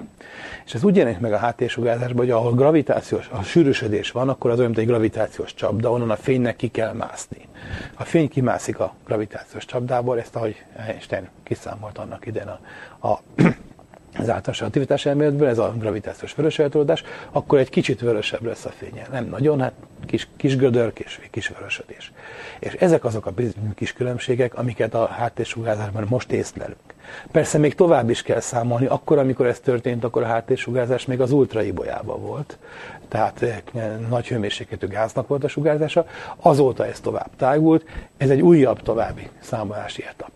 És ez úgy jelenik meg a háttérsugárzásban, hogy ahol gravitációs, a sűrűsödés van, akkor az olyan, mint egy gravitációs csapda, onnan a fénynek ki kell mászni. A fény kimászik a gravitációs csapdából, ezt ahogy Einstein kiszámolt annak idején a, a az általános aktivitás elméletből, ez a gravitációs vörös eltolódás, akkor egy kicsit vörösebb lesz a fénye. Nem nagyon, hát kis, kis gödör, kis, kis vörösödés. És ezek azok a kis különbségek, amiket a háttérsugárzásban most észlelünk. Persze még tovább is kell számolni, akkor, amikor ez történt, akkor a háttérsugárzás még az ultraibolyában volt, tehát eh, nagy hőmérsékletű gáznak volt a sugárzása, azóta ez tovább tágult, ez egy újabb további számolási etap.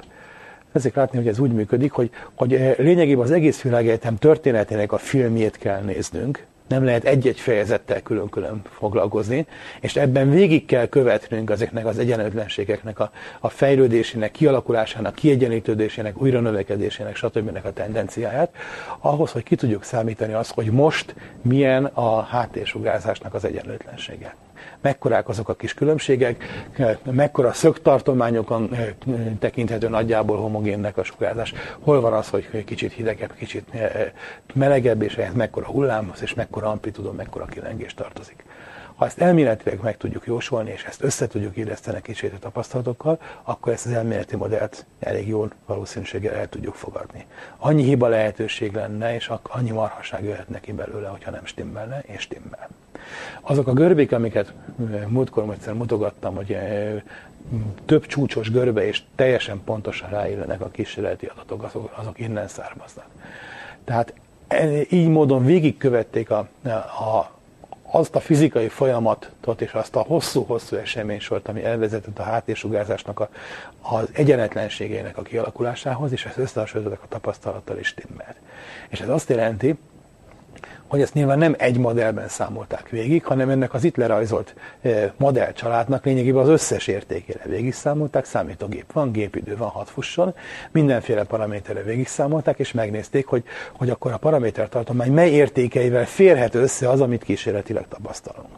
Ezek látni, hogy ez úgy működik, hogy, hogy eh, lényegében az egész világegyetem történetének a filmjét kell néznünk, nem lehet egy-egy fejezettel külön-külön foglalkozni, és ebben végig kell követnünk ezeknek az egyenlőtlenségeknek a, a fejlődésének, kialakulásának, kiegyenlítődésének, újra növekedésének, stb. a tendenciáját, ahhoz, hogy ki tudjuk számítani azt, hogy most milyen a háttérsugárzásnak az egyenlőtlensége mekkorák azok a kis különbségek, mekkora szögtartományokon eh, tekinthető nagyjából homogénnek a sugárzás, hol van az, hogy kicsit hidegebb, kicsit eh, melegebb, és ehhez mekkora hullámhoz, és mekkora amplitudon, mekkora kilengés tartozik. Ha ezt elméletileg meg tudjuk jósolni, és ezt össze tudjuk illeszteni kicsit a tapasztalatokkal, akkor ezt az elméleti modellt elég jól valószínűséggel el tudjuk fogadni. Annyi hiba lehetőség lenne, és annyi marhaság jöhet neki belőle, hogyha nem stimmelne, és stimmel. Azok a görbék, amiket múltkor egyszer mutogattam, hogy több csúcsos görbe és teljesen pontosan ráillenek a kísérleti adatok, azok, azok innen származnak. Tehát e, így módon végigkövették a, a, azt a fizikai folyamatot és azt a hosszú-hosszú eseménysort, ami elvezetett a háttérsugárzásnak a, az egyenetlenségének a kialakulásához, és ezt összehasonlítottak a tapasztalattal is stimmelt. És ez azt jelenti, hogy ezt nyilván nem egy modellben számolták végig, hanem ennek az itt lerajzolt eh, modellcsaládnak lényegében az összes értékére végig számolták, számítógép van, gépidő van, hat fusson, mindenféle paraméterre végig számolták, és megnézték, hogy, hogy akkor a paramétertartomány mely értékeivel férhet össze az, amit kísérletileg tapasztalunk.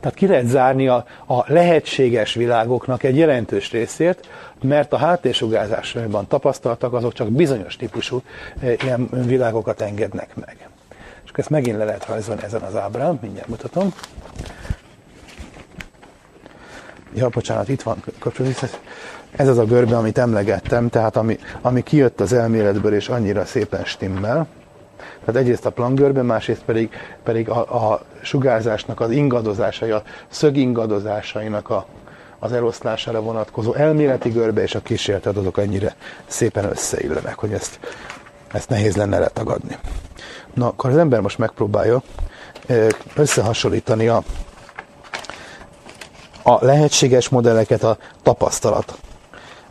Tehát ki lehet zárni a, a lehetséges világoknak egy jelentős részét, mert a háttérsugárzásban tapasztaltak, azok csak bizonyos típusú eh, ilyen világokat engednek meg. És ezt megint le lehet rajzolni ezen az ábrán, mindjárt mutatom. Ja, bocsánat, itt van kapcsolatban. Ez az a görbe, amit emlegettem, tehát ami, ami kijött az elméletből, és annyira szépen stimmel. Tehát egyrészt a plangörbe, másrészt pedig, pedig a, a sugárzásnak az ingadozásai, a szögingadozásainak a, az eloszlására vonatkozó elméleti görbe és a kísérleti adatok ennyire szépen összeillenek, hogy ezt, ezt nehéz lenne letagadni. Na, akkor az ember most megpróbálja összehasonlítani a, a lehetséges modelleket a tapasztalat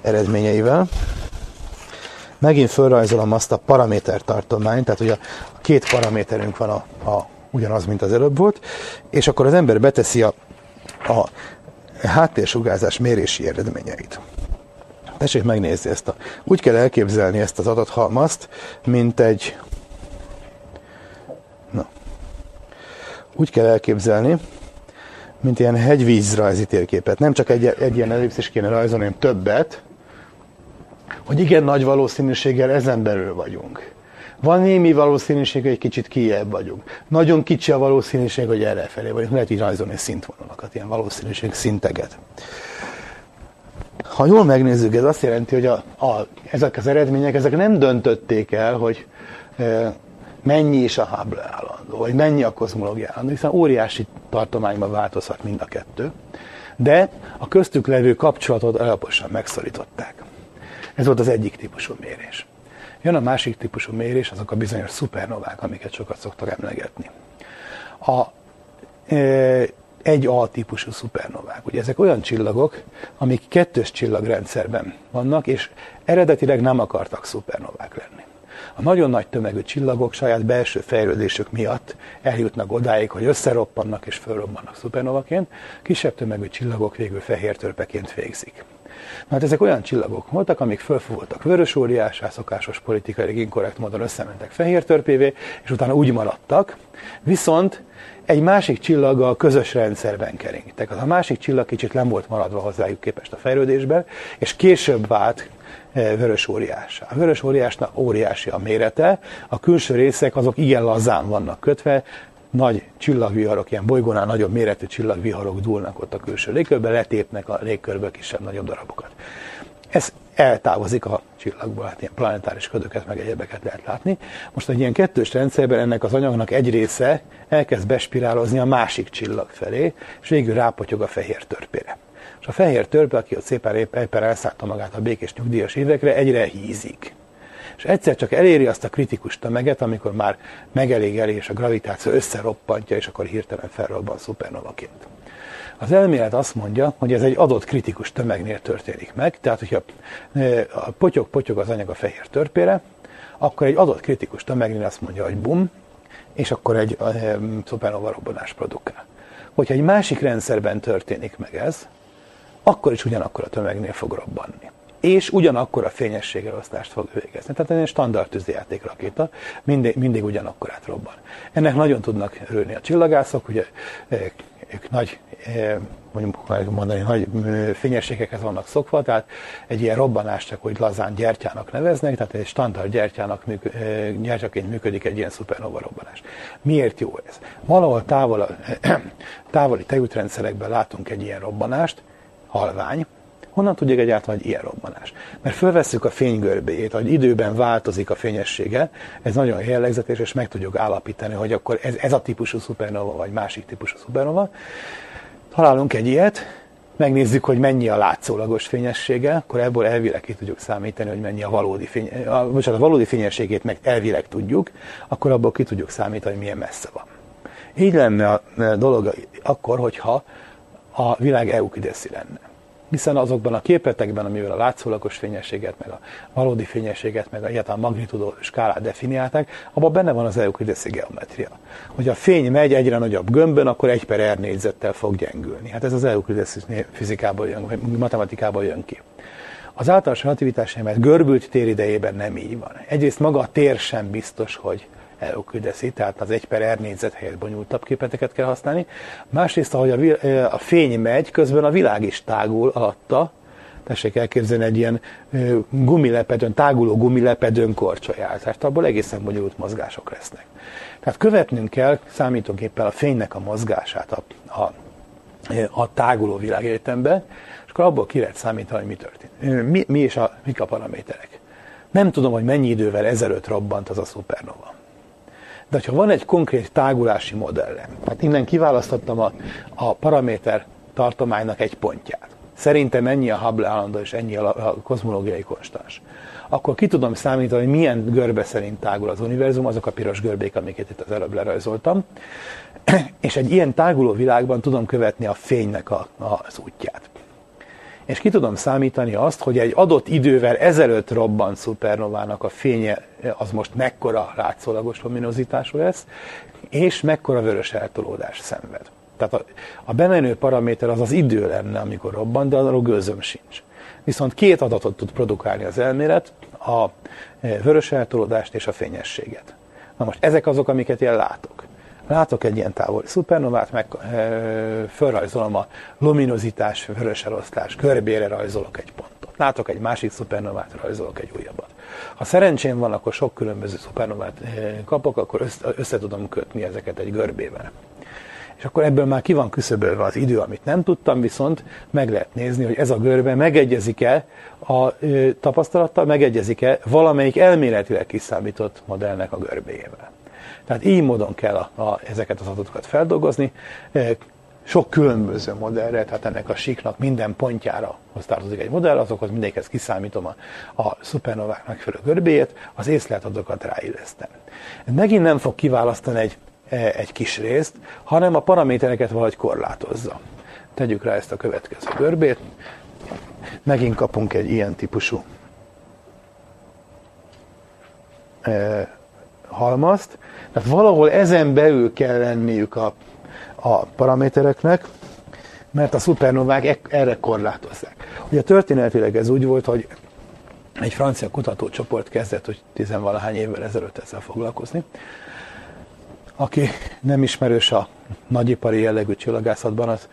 eredményeivel. Megint felrajzolom azt a paramétertartományt, tehát ugye a két paraméterünk van a, a, ugyanaz, mint az előbb volt, és akkor az ember beteszi a, a háttérsugárzás mérési eredményeit. Tessék megnézni ezt. A, úgy kell elképzelni ezt az adathalmazt, mint egy úgy kell elképzelni, mint ilyen hegyvízrajzi térképet. Nem csak egy, egy ilyen ellipszis kéne rajzolni, hanem többet, hogy igen nagy valószínűséggel ezen belül vagyunk. Van némi valószínűség, hogy egy kicsit kijebb vagyunk. Nagyon kicsi a valószínűség, hogy erre felé vagyunk. Lehet így rajzolni szintvonalakat, ilyen valószínűség szinteget. Ha jól megnézzük, ez azt jelenti, hogy a, a, ezek az eredmények ezek nem döntötték el, hogy e, mennyi is a Hubble állandó, vagy mennyi a kozmológia állandó, hiszen óriási tartományban változhat mind a kettő, de a köztük levő kapcsolatot alaposan megszorították. Ez volt az egyik típusú mérés. Jön a másik típusú mérés, azok a bizonyos szupernovák, amiket sokat szoktak emlegetni. A, e, egy A típusú szupernovák. Ugye ezek olyan csillagok, amik kettős csillagrendszerben vannak, és eredetileg nem akartak szupernovák lenni. A nagyon nagy tömegű csillagok saját belső fejlődésük miatt eljutnak odáig, hogy összeroppannak és fölrobbannak szupernovaként, kisebb tömegű csillagok végül fehér törpeként végzik. Mert ezek olyan csillagok voltak, amik fölfúvoltak vörös óriásá, szokásos politikai inkorrekt módon összementek fehér törpévé, és utána úgy maradtak, viszont egy másik csillaggal közös rendszerben keringtek. Az a másik csillag kicsit nem volt maradva hozzájuk képest a fejlődésben, és később vált e, vörös óriás. A vörös óriásnak óriási a mérete, a külső részek azok igen lazán vannak kötve, nagy csillagviharok, ilyen bolygónál nagyobb méretű csillagviharok dúlnak ott a külső légkörbe, letépnek a légkörből kisebb-nagyobb darabokat. Ez eltávozik a csillagból, hát ilyen planetáris ködöket, meg egyebeket lehet látni. Most egy ilyen kettős rendszerben ennek az anyagnak egy része elkezd bespirálozni a másik csillag felé, és végül rápotyog a fehér törpére. És a fehér törpe, aki ott szépen éppen elszállta magát a békés nyugdíjas évekre, egyre hízik és egyszer csak eléri azt a kritikus tömeget, amikor már megelégeli, és a gravitáció összeroppantja, és akkor hirtelen felrobban szupernovaként. Az elmélet azt mondja, hogy ez egy adott kritikus tömegnél történik meg, tehát hogyha potyog-potyog az anyag a fehér törpére, akkor egy adott kritikus tömegnél azt mondja, hogy bum, és akkor egy szupernova robbanás produkál. Hogyha egy másik rendszerben történik meg ez, akkor is ugyanakkor a tömegnél fog robbanni és ugyanakkor a fényességelosztást fog végezni. Tehát egy standard tűzijáték rakéta mindig, mindig ugyanakkor átrobban. Ennek nagyon tudnak örülni a csillagászok, ugye ők nagy, mondjuk mondani, nagy fényességekhez vannak szokva, tehát egy ilyen robbanást úgy lazán gyertyának neveznek, tehát egy standard gyertyának, gyertyaként működik egy ilyen szupernova robbanás. Miért jó ez? Valahol távol, <clears throat> távoli tejútrendszerekben látunk egy ilyen robbanást, halvány, Honnan tudjuk egyáltalán, hogy ilyen robbanás? Mert fölveszük a fénygörbéjét, hogy időben változik a fényessége, ez nagyon jellegzetes, és meg tudjuk állapítani, hogy akkor ez, ez a típusú szupernova, vagy másik típusú szupernova. Találunk egy ilyet, megnézzük, hogy mennyi a látszólagos fényessége, akkor ebből elvileg ki tudjuk számítani, hogy mennyi a valódi, fény, a, bocsánat, a valódi fényességét meg elvileg tudjuk, akkor abból ki tudjuk számítani, hogy milyen messze van. Így lenne a dolog akkor, hogyha a világ eukideszi lenne. Hiszen azokban a képletekben, amivel a látszólagos fényességet, meg a valódi fényességet, meg a egyáltalán magnitudó skálát definiálták, abban benne van az eukideszi geometria. Hogy a fény megy egyre nagyobb gömbön, akkor egy per R négyzettel fog gyengülni. Hát ez az eukideszi fizikából jön, vagy matematikából jön ki. Az általános relativitás mert görbült téridejében nem így van. Egyrészt maga a tér sem biztos, hogy elküldeszi, tehát az egy per R négyzet helyett bonyolultabb képleteket kell használni. Másrészt, ahogy a, a fény megy, közben a világ is tágul alatta, tessék elképzelni egy ilyen gumilepedőn, táguló gumilepedőn korcsolyát, tehát abból egészen bonyolult mozgások lesznek. Tehát követnünk kell számítógéppel a fénynek a mozgását a, a, a táguló világegyetembe, és akkor abból ki lehet számítani, hogy mi történt. Mi, mi és a, mik a paraméterek. Nem tudom, hogy mennyi idővel ezelőtt robbant az a szupernova. De ha van egy konkrét tágulási modellem, hát innen kiválasztottam a, a paraméter tartománynak egy pontját. Szerintem ennyi a Hubble állandó és ennyi a, kozmológiai konstans. Akkor ki tudom számítani, hogy milyen görbe szerint tágul az univerzum, azok a piros görbék, amiket itt az előbb lerajzoltam. <clears throat> És egy ilyen táguló világban tudom követni a fénynek a, a, az útját és ki tudom számítani azt, hogy egy adott idővel ezelőtt robbant szupernovának a fénye az most mekkora látszólagos luminozitású lesz, és mekkora vörös eltolódás szenved. Tehát a, a bemenő paraméter az az idő lenne, amikor robban, de arról gőzöm sincs. Viszont két adatot tud produkálni az elmélet, a e, vörös eltolódást és a fényességet. Na most ezek azok, amiket én látok. Látok egy ilyen távoli szupernovát, meg e, felrajzolom a luminozitás, vörös elosztás, körbére rajzolok egy pontot. Látok egy másik szupernovát, rajzolok egy újabbat. Ha szerencsém van, akkor sok különböző szupernovát kapok, akkor össze, össze tudom kötni ezeket egy görbével. És akkor ebből már ki van küszöbölve az idő, amit nem tudtam, viszont meg lehet nézni, hogy ez a görbe megegyezik-e a tapasztalattal, megegyezik-e valamelyik elméletileg kiszámított modellnek a görbéjével. Tehát így módon kell a, a, ezeket az adatokat feldolgozni. Sok különböző modellre, tehát ennek a síknak minden pontjára hoz tartozik egy modell, azokhoz mindegyikhez kiszámítom a, a szupernovák megfelelő görbéjét, az észlelt adatokat ráillesztem. Megint nem fog kiválasztani egy, e, egy kis részt, hanem a paramétereket valahogy korlátozza. Tegyük rá ezt a következő görbét, megint kapunk egy ilyen típusú e, halmazt, tehát valahol ezen belül kell lenniük a, a paramétereknek, mert a szupernovák erre korlátozzák. Ugye történetileg ez úgy volt, hogy egy francia kutatócsoport kezdett, hogy tizenvalahány évvel ezelőtt ezzel foglalkozni, aki nem ismerős a nagyipari jellegű csillagászatban, az,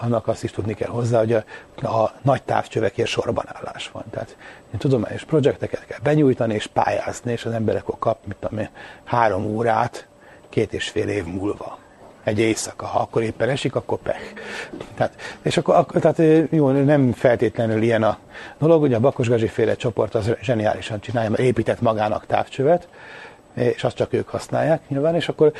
annak azt is tudni kell hozzá, hogy a, a nagy távcsövekért sorban állás van. Tehát tudományos projekteket kell benyújtani és pályázni, és az emberek akkor kap, mit tudom én, három órát, két és fél év múlva egy éjszaka, ha akkor éppen esik, akkor pech. Tehát, és akkor, tehát jó, nem feltétlenül ilyen a dolog, ugye a Bakos Gazsi féle csoport az zseniálisan csinálja, mert épített magának távcsövet, és azt csak ők használják nyilván, és akkor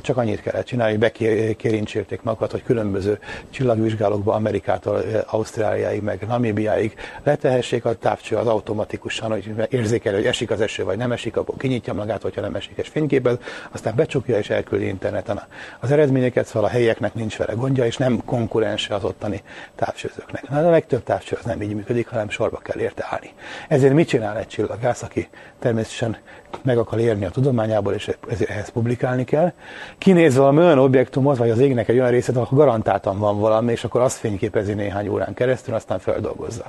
csak annyit kellett csinálni, hogy bekérincselték magukat, hogy különböző csillagvizsgálókba Amerikától Ausztráliáig, meg Namibiáig letehessék a távcső az automatikusan, hogy érzékelő, hogy esik az eső, vagy nem esik, akkor kinyitja magát, hogyha nem esik, és fényképez, aztán becsukja és elküldi interneten az eredményeket, szóval a helyeknek nincs vele gondja, és nem konkurense az ottani távcsőzőknek. Na, a legtöbb távcső az nem így működik, hanem sorba kell érte állni. Ezért mit csinál egy csillagász, aki természetesen meg akar érni a tudományából, és ezért ehhez publikálni kell. Kinéz valami olyan objektumot, vagy az égnek egy olyan részét, ahol garantáltan van valami, és akkor azt fényképezi néhány órán keresztül, aztán feldolgozza.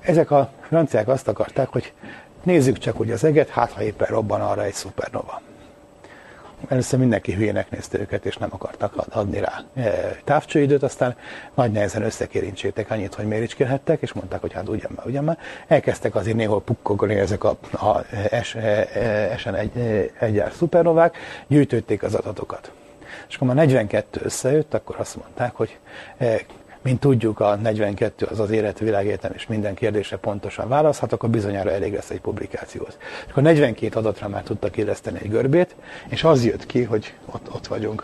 Ezek a franciák azt akarták, hogy nézzük csak hogy az eget, hát ha éppen robban arra egy szupernova. Először mindenki hülyének nézte őket, és nem akartak adni rá e, távcsőidőt, aztán nagy nehezen összekérincsétek annyit, hogy méricskélhettek, és mondták, hogy hát ugyan már, ugyan már. Elkezdtek azért néhol pukkogni ezek a, a es, esen egy, egyár szupernovák, gyűjtötték az adatokat. És akkor már 42 összejött, akkor azt mondták, hogy e, mint tudjuk, a 42 az az élet világéletem, és minden kérdésre pontosan válaszhat, akkor bizonyára elég lesz egy publikációhoz. És akkor 42 adatra már tudtak éleszteni egy görbét, és az jött ki, hogy ott, ott vagyunk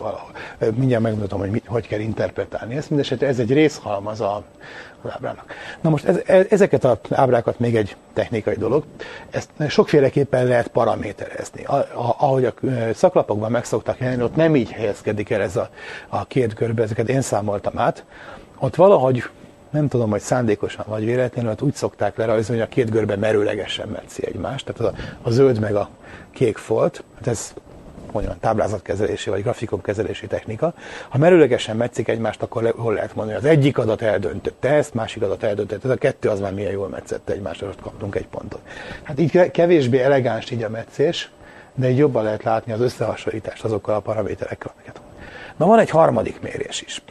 valahol. Mindjárt megmutatom, hogy mi, hogy kell interpretálni ezt. Mindenesetre ez egy részhalmaz a, az ábrának. Na most ez, ezeket az ábrákat még egy technikai dolog. Ezt sokféleképpen lehet paraméterezni. A, a, ahogy a szaklapokban megszoktak jelenni, ott nem így helyezkedik el ez a, a két körbe, ezeket én számoltam át. Ott valahogy nem tudom, hogy szándékosan vagy véletlenül, ott úgy szokták lerajzolni, hogy a két görbe merőlegesen metszi egymást, tehát a, a zöld meg a kék folt, hát ez mondjam, táblázatkezelési vagy grafikonkezelési technika. Ha merőlegesen metszik egymást, akkor le, hol lehet mondani, az egyik adat eldöntötte ezt, másik adat eldöntötte, ez a kettő az már milyen jól metszette egymásra, ott kaptunk egy pontot. Hát így kevésbé elegáns így a metszés, de így jobban lehet látni az összehasonlítást azokkal a paraméterekkel, amiket Na van egy harmadik mérés is.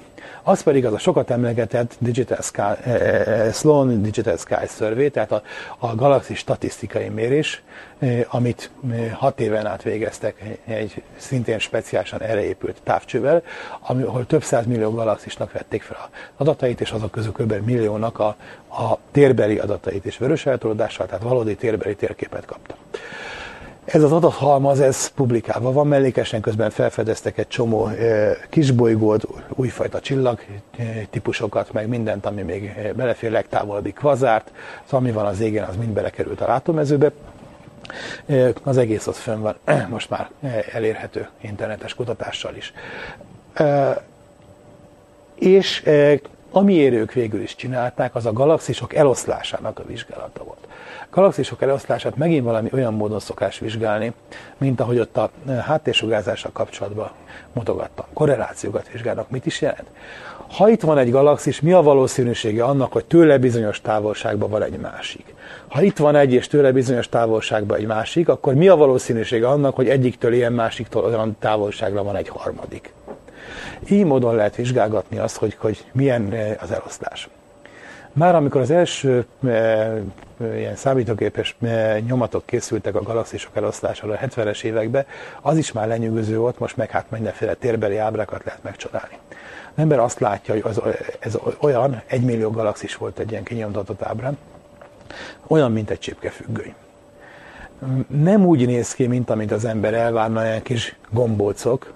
Az pedig az a sokat emlegetett Digital Sky, eh, Sloan Digital Sky Survey, tehát a, a galaxis statisztikai mérés, eh, amit eh, hat éven át végeztek egy szintén speciálisan erre épült távcsővel, ahol több millió galaxisnak vették fel az adatait, és azok közül kb. milliónak a, a térbeli adatait is vörös eltolódással, tehát valódi térbeli térképet kaptak. Ez az adathalmaz, ez publikálva van, mellékesen közben felfedeztek egy csomó e, kisbolygót, újfajta csillag e, típusokat, meg mindent, ami még e, belefér, legtávolabbi kvazárt, szóval ami van az égen, az mind belekerült a látómezőbe. Az egész ott fönn van, <clears throat> most már elérhető internetes kutatással is. És amiért ők végül is csinálták, az a galaxisok eloszlásának a vizsgálata volt galaxisok eloszlását megint valami olyan módon szokás vizsgálni, mint ahogy ott a eh, háttérsugázással kapcsolatban mutogattam. Korrelációkat vizsgálnak. Mit is jelent? Ha itt van egy galaxis, mi a valószínűsége annak, hogy tőle bizonyos távolságban van egy másik? Ha itt van egy és tőle bizonyos távolságban egy másik, akkor mi a valószínűsége annak, hogy egyiktől ilyen másiktól olyan távolságra van egy harmadik? Így módon lehet vizsgálgatni azt, hogy, hogy milyen eh, az eloszlás. Már amikor az első e, ilyen számítógépes e, nyomatok készültek a galaxisok eloszlására a 70-es években, az is már lenyűgöző volt, most meg hát mindenféle térbeli ábrákat lehet megcsodálni. Az ember azt látja, hogy az, ez olyan, egy millió galaxis volt egy ilyen kinyomtatott ábrán, olyan, mint egy csipkefüggöny. Nem úgy néz ki, mint amit az ember elvárna, ilyen kis gombócok,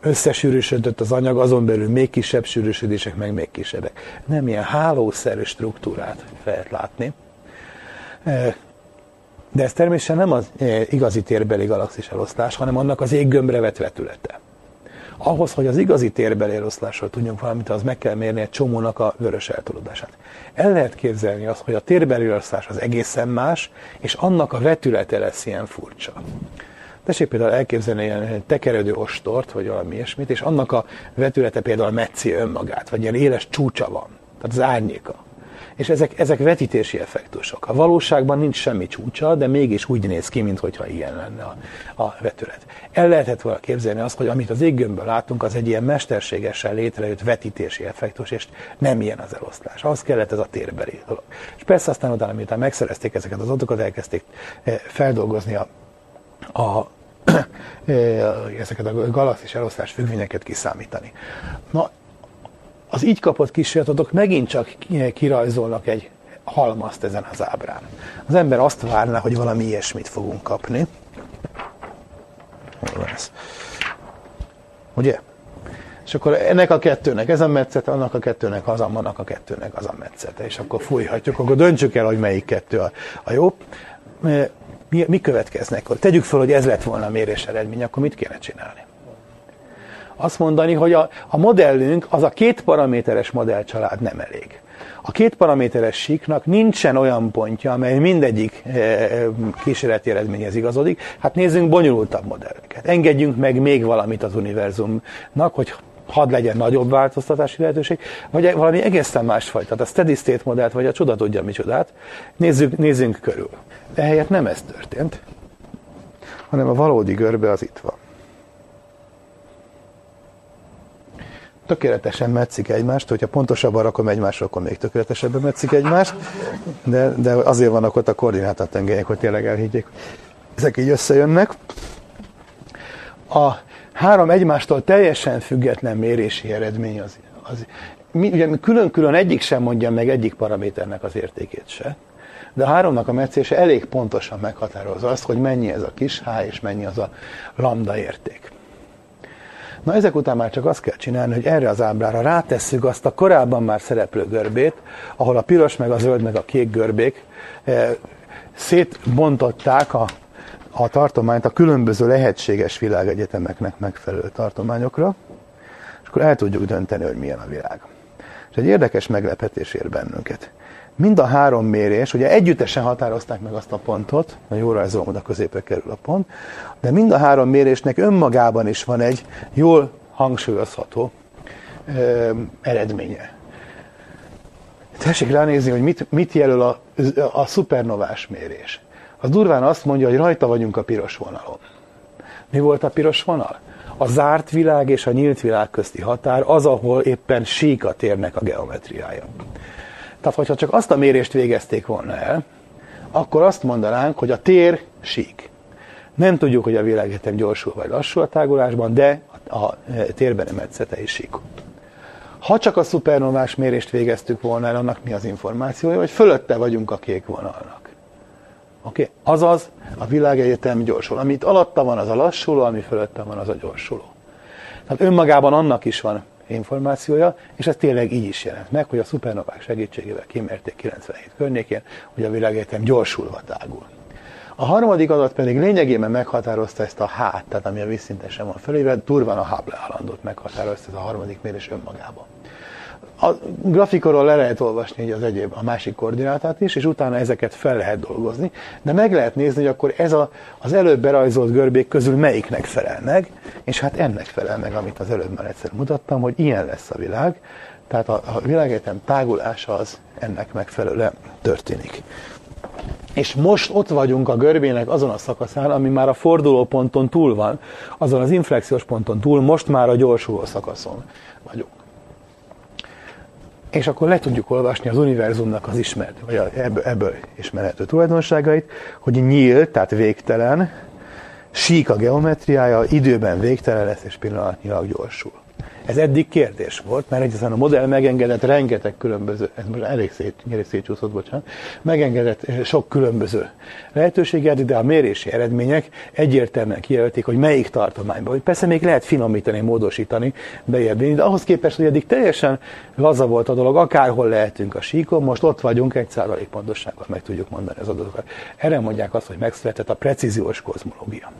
összesűrűsödött az anyag, azon belül még kisebb sűrűsödések, meg még kisebbek. Nem ilyen hálószerű struktúrát lehet látni. De ez természetesen nem az igazi térbeli galaxis eloszlás, hanem annak az éggömbre vett vetülete. Ahhoz, hogy az igazi térbeli eloszlásról tudjunk valamit, az meg kell mérni egy csomónak a vörös eltolódását. El lehet képzelni azt, hogy a térbeli eloszlás az egészen más, és annak a vetülete lesz ilyen furcsa. Tessék például elképzelni ilyen tekerődő ostort, vagy valami ilyesmit, és annak a vetülete például metszi önmagát, vagy ilyen éles csúcsa van, tehát az árnyéka. És ezek, ezek vetítési effektusok. A valóságban nincs semmi csúcsa, de mégis úgy néz ki, mintha ilyen lenne a, a vetület. El lehetett volna képzelni azt, hogy amit az éggömből látunk, az egy ilyen mesterségesen létrejött vetítési effektus, és nem ilyen az eloszlás. Az kellett ez a térbeli dolog. És persze aztán utána, miután megszerezték ezeket az adatokat, elkezdték eh, feldolgozni a a, <clears throat> ezeket a galaxis elosztás függvényeket kiszámítani. Na, az így kapott kísérletadok megint csak kirajzolnak egy halmazt ezen az ábrán. Az ember azt várná, hogy valami ilyesmit fogunk kapni. Hol van ez? Ugye? És akkor ennek a kettőnek ez a metszete, annak a kettőnek az, annak a kettőnek az a metszete. És akkor fújhatjuk, akkor döntsük el, hogy melyik kettő a, a jó mi, mi következnek? Tegyük fel, hogy ez lett volna a mérés eredmény, akkor mit kéne csinálni? Azt mondani, hogy a, a modellünk, az a két paraméteres modellcsalád nem elég. A két paraméteres síknak nincsen olyan pontja, amely mindegyik e, e, kísérleti eredményhez igazodik. Hát nézzünk bonyolultabb modelleket. Engedjünk meg még valamit az univerzumnak, hogy hadd legyen nagyobb változtatási lehetőség, vagy valami egészen másfajta, a steady state modellt, vagy a csoda tudja micsodát, nézzük, nézzünk körül. Ehelyett nem ez történt, hanem a valódi görbe az itt van. Tökéletesen metszik egymást, hogyha pontosabban rakom egymásra, akkor még tökéletesebben metszik egymást, de, de azért vannak ott a koordinátatengelyek, hogy tényleg elhiggyék, ezek így összejönnek. A három egymástól teljesen független mérési eredmény az, az, mi, ugye külön-külön egyik sem mondja meg egyik paraméternek az értékét se, de a háromnak a meccése elég pontosan meghatározza azt, hogy mennyi ez a kis H és mennyi az a lambda érték. Na ezek után már csak azt kell csinálni, hogy erre az ábrára rátesszük azt a korábban már szereplő görbét, ahol a piros, meg a zöld, meg a kék görbék eh, szétbontották a, a tartományt a különböző lehetséges világegyetemeknek megfelelő tartományokra, és akkor el tudjuk dönteni, hogy milyen a világ. És egy érdekes meglepetés ér bennünket. Mind a három mérés, ugye együttesen határozták meg azt a pontot, a jó rajzolom, oda középre kerül a pont, de mind a három mérésnek önmagában is van egy jól hangsúlyozható ö, eredménye. Tessék ránézni, hogy mit, mit jelöl a, a szupernovás mérés. Az durván azt mondja, hogy rajta vagyunk a piros vonalon. Mi volt a piros vonal? A zárt világ és a nyílt világ közti határ az, ahol éppen síkat érnek a geometriája. Tehát, hogyha csak azt a mérést végezték volna el, akkor azt mondanánk, hogy a tér sík. Nem tudjuk, hogy a világegyetem gyorsul vagy lassú a tágulásban, de a térben emetszete is síkott. Ha csak a szupernovás mérést végeztük volna el, annak mi az információja, hogy fölötte vagyunk a kék vonalnak. Oké? Okay? Azaz a világegyetem gyorsul. Amit alatta van, az a lassuló, ami fölötte van, az a gyorsuló. Tehát önmagában annak is van információja, és ez tényleg így is jelent meg, hogy a szupernovák segítségével kimérték 97 környékén, hogy a világegyetem gyorsulva tágul. A harmadik adat pedig lényegében meghatározta ezt a hát, tehát ami a vízszintesen van föléve, durván a Hubble állandót meghatározta ez a harmadik mérés önmagában. A grafikonról le lehet olvasni az egyéb, a másik koordinátát is, és utána ezeket fel lehet dolgozni, de meg lehet nézni, hogy akkor ez a, az előbb berajzolt görbék közül melyiknek felel meg, és hát ennek felel meg, amit az előbb már egyszer mutattam, hogy ilyen lesz a világ, tehát a, a világegyetem tágulása az ennek megfelelően történik. És most ott vagyunk a görbének azon a szakaszán, ami már a fordulóponton túl van, azon az inflexiós ponton túl, most már a gyorsuló szakaszon vagyunk. És akkor le tudjuk olvasni az univerzumnak az ismert, vagy ebből, ebből ismerhető tulajdonságait, hogy nyílt, tehát végtelen, sík a geometriája, időben végtelen lesz, és pillanatnyilag gyorsul. Ez eddig kérdés volt, mert egyszerűen a modell megengedett rengeteg különböző, ez most elég szét, elég szétcsúszott, bocsánat, megengedett eh, sok különböző lehetőséget, de a mérési eredmények egyértelműen kijelölték, hogy melyik tartományban. Persze még lehet finomítani, módosítani, bejebb de ahhoz képest, hogy eddig teljesen laza volt a dolog, akárhol lehetünk a síkon, most ott vagyunk, egy százalék pontossággal meg tudjuk mondani az adatokat. Erre mondják azt, hogy megszületett a precíziós kozmológia.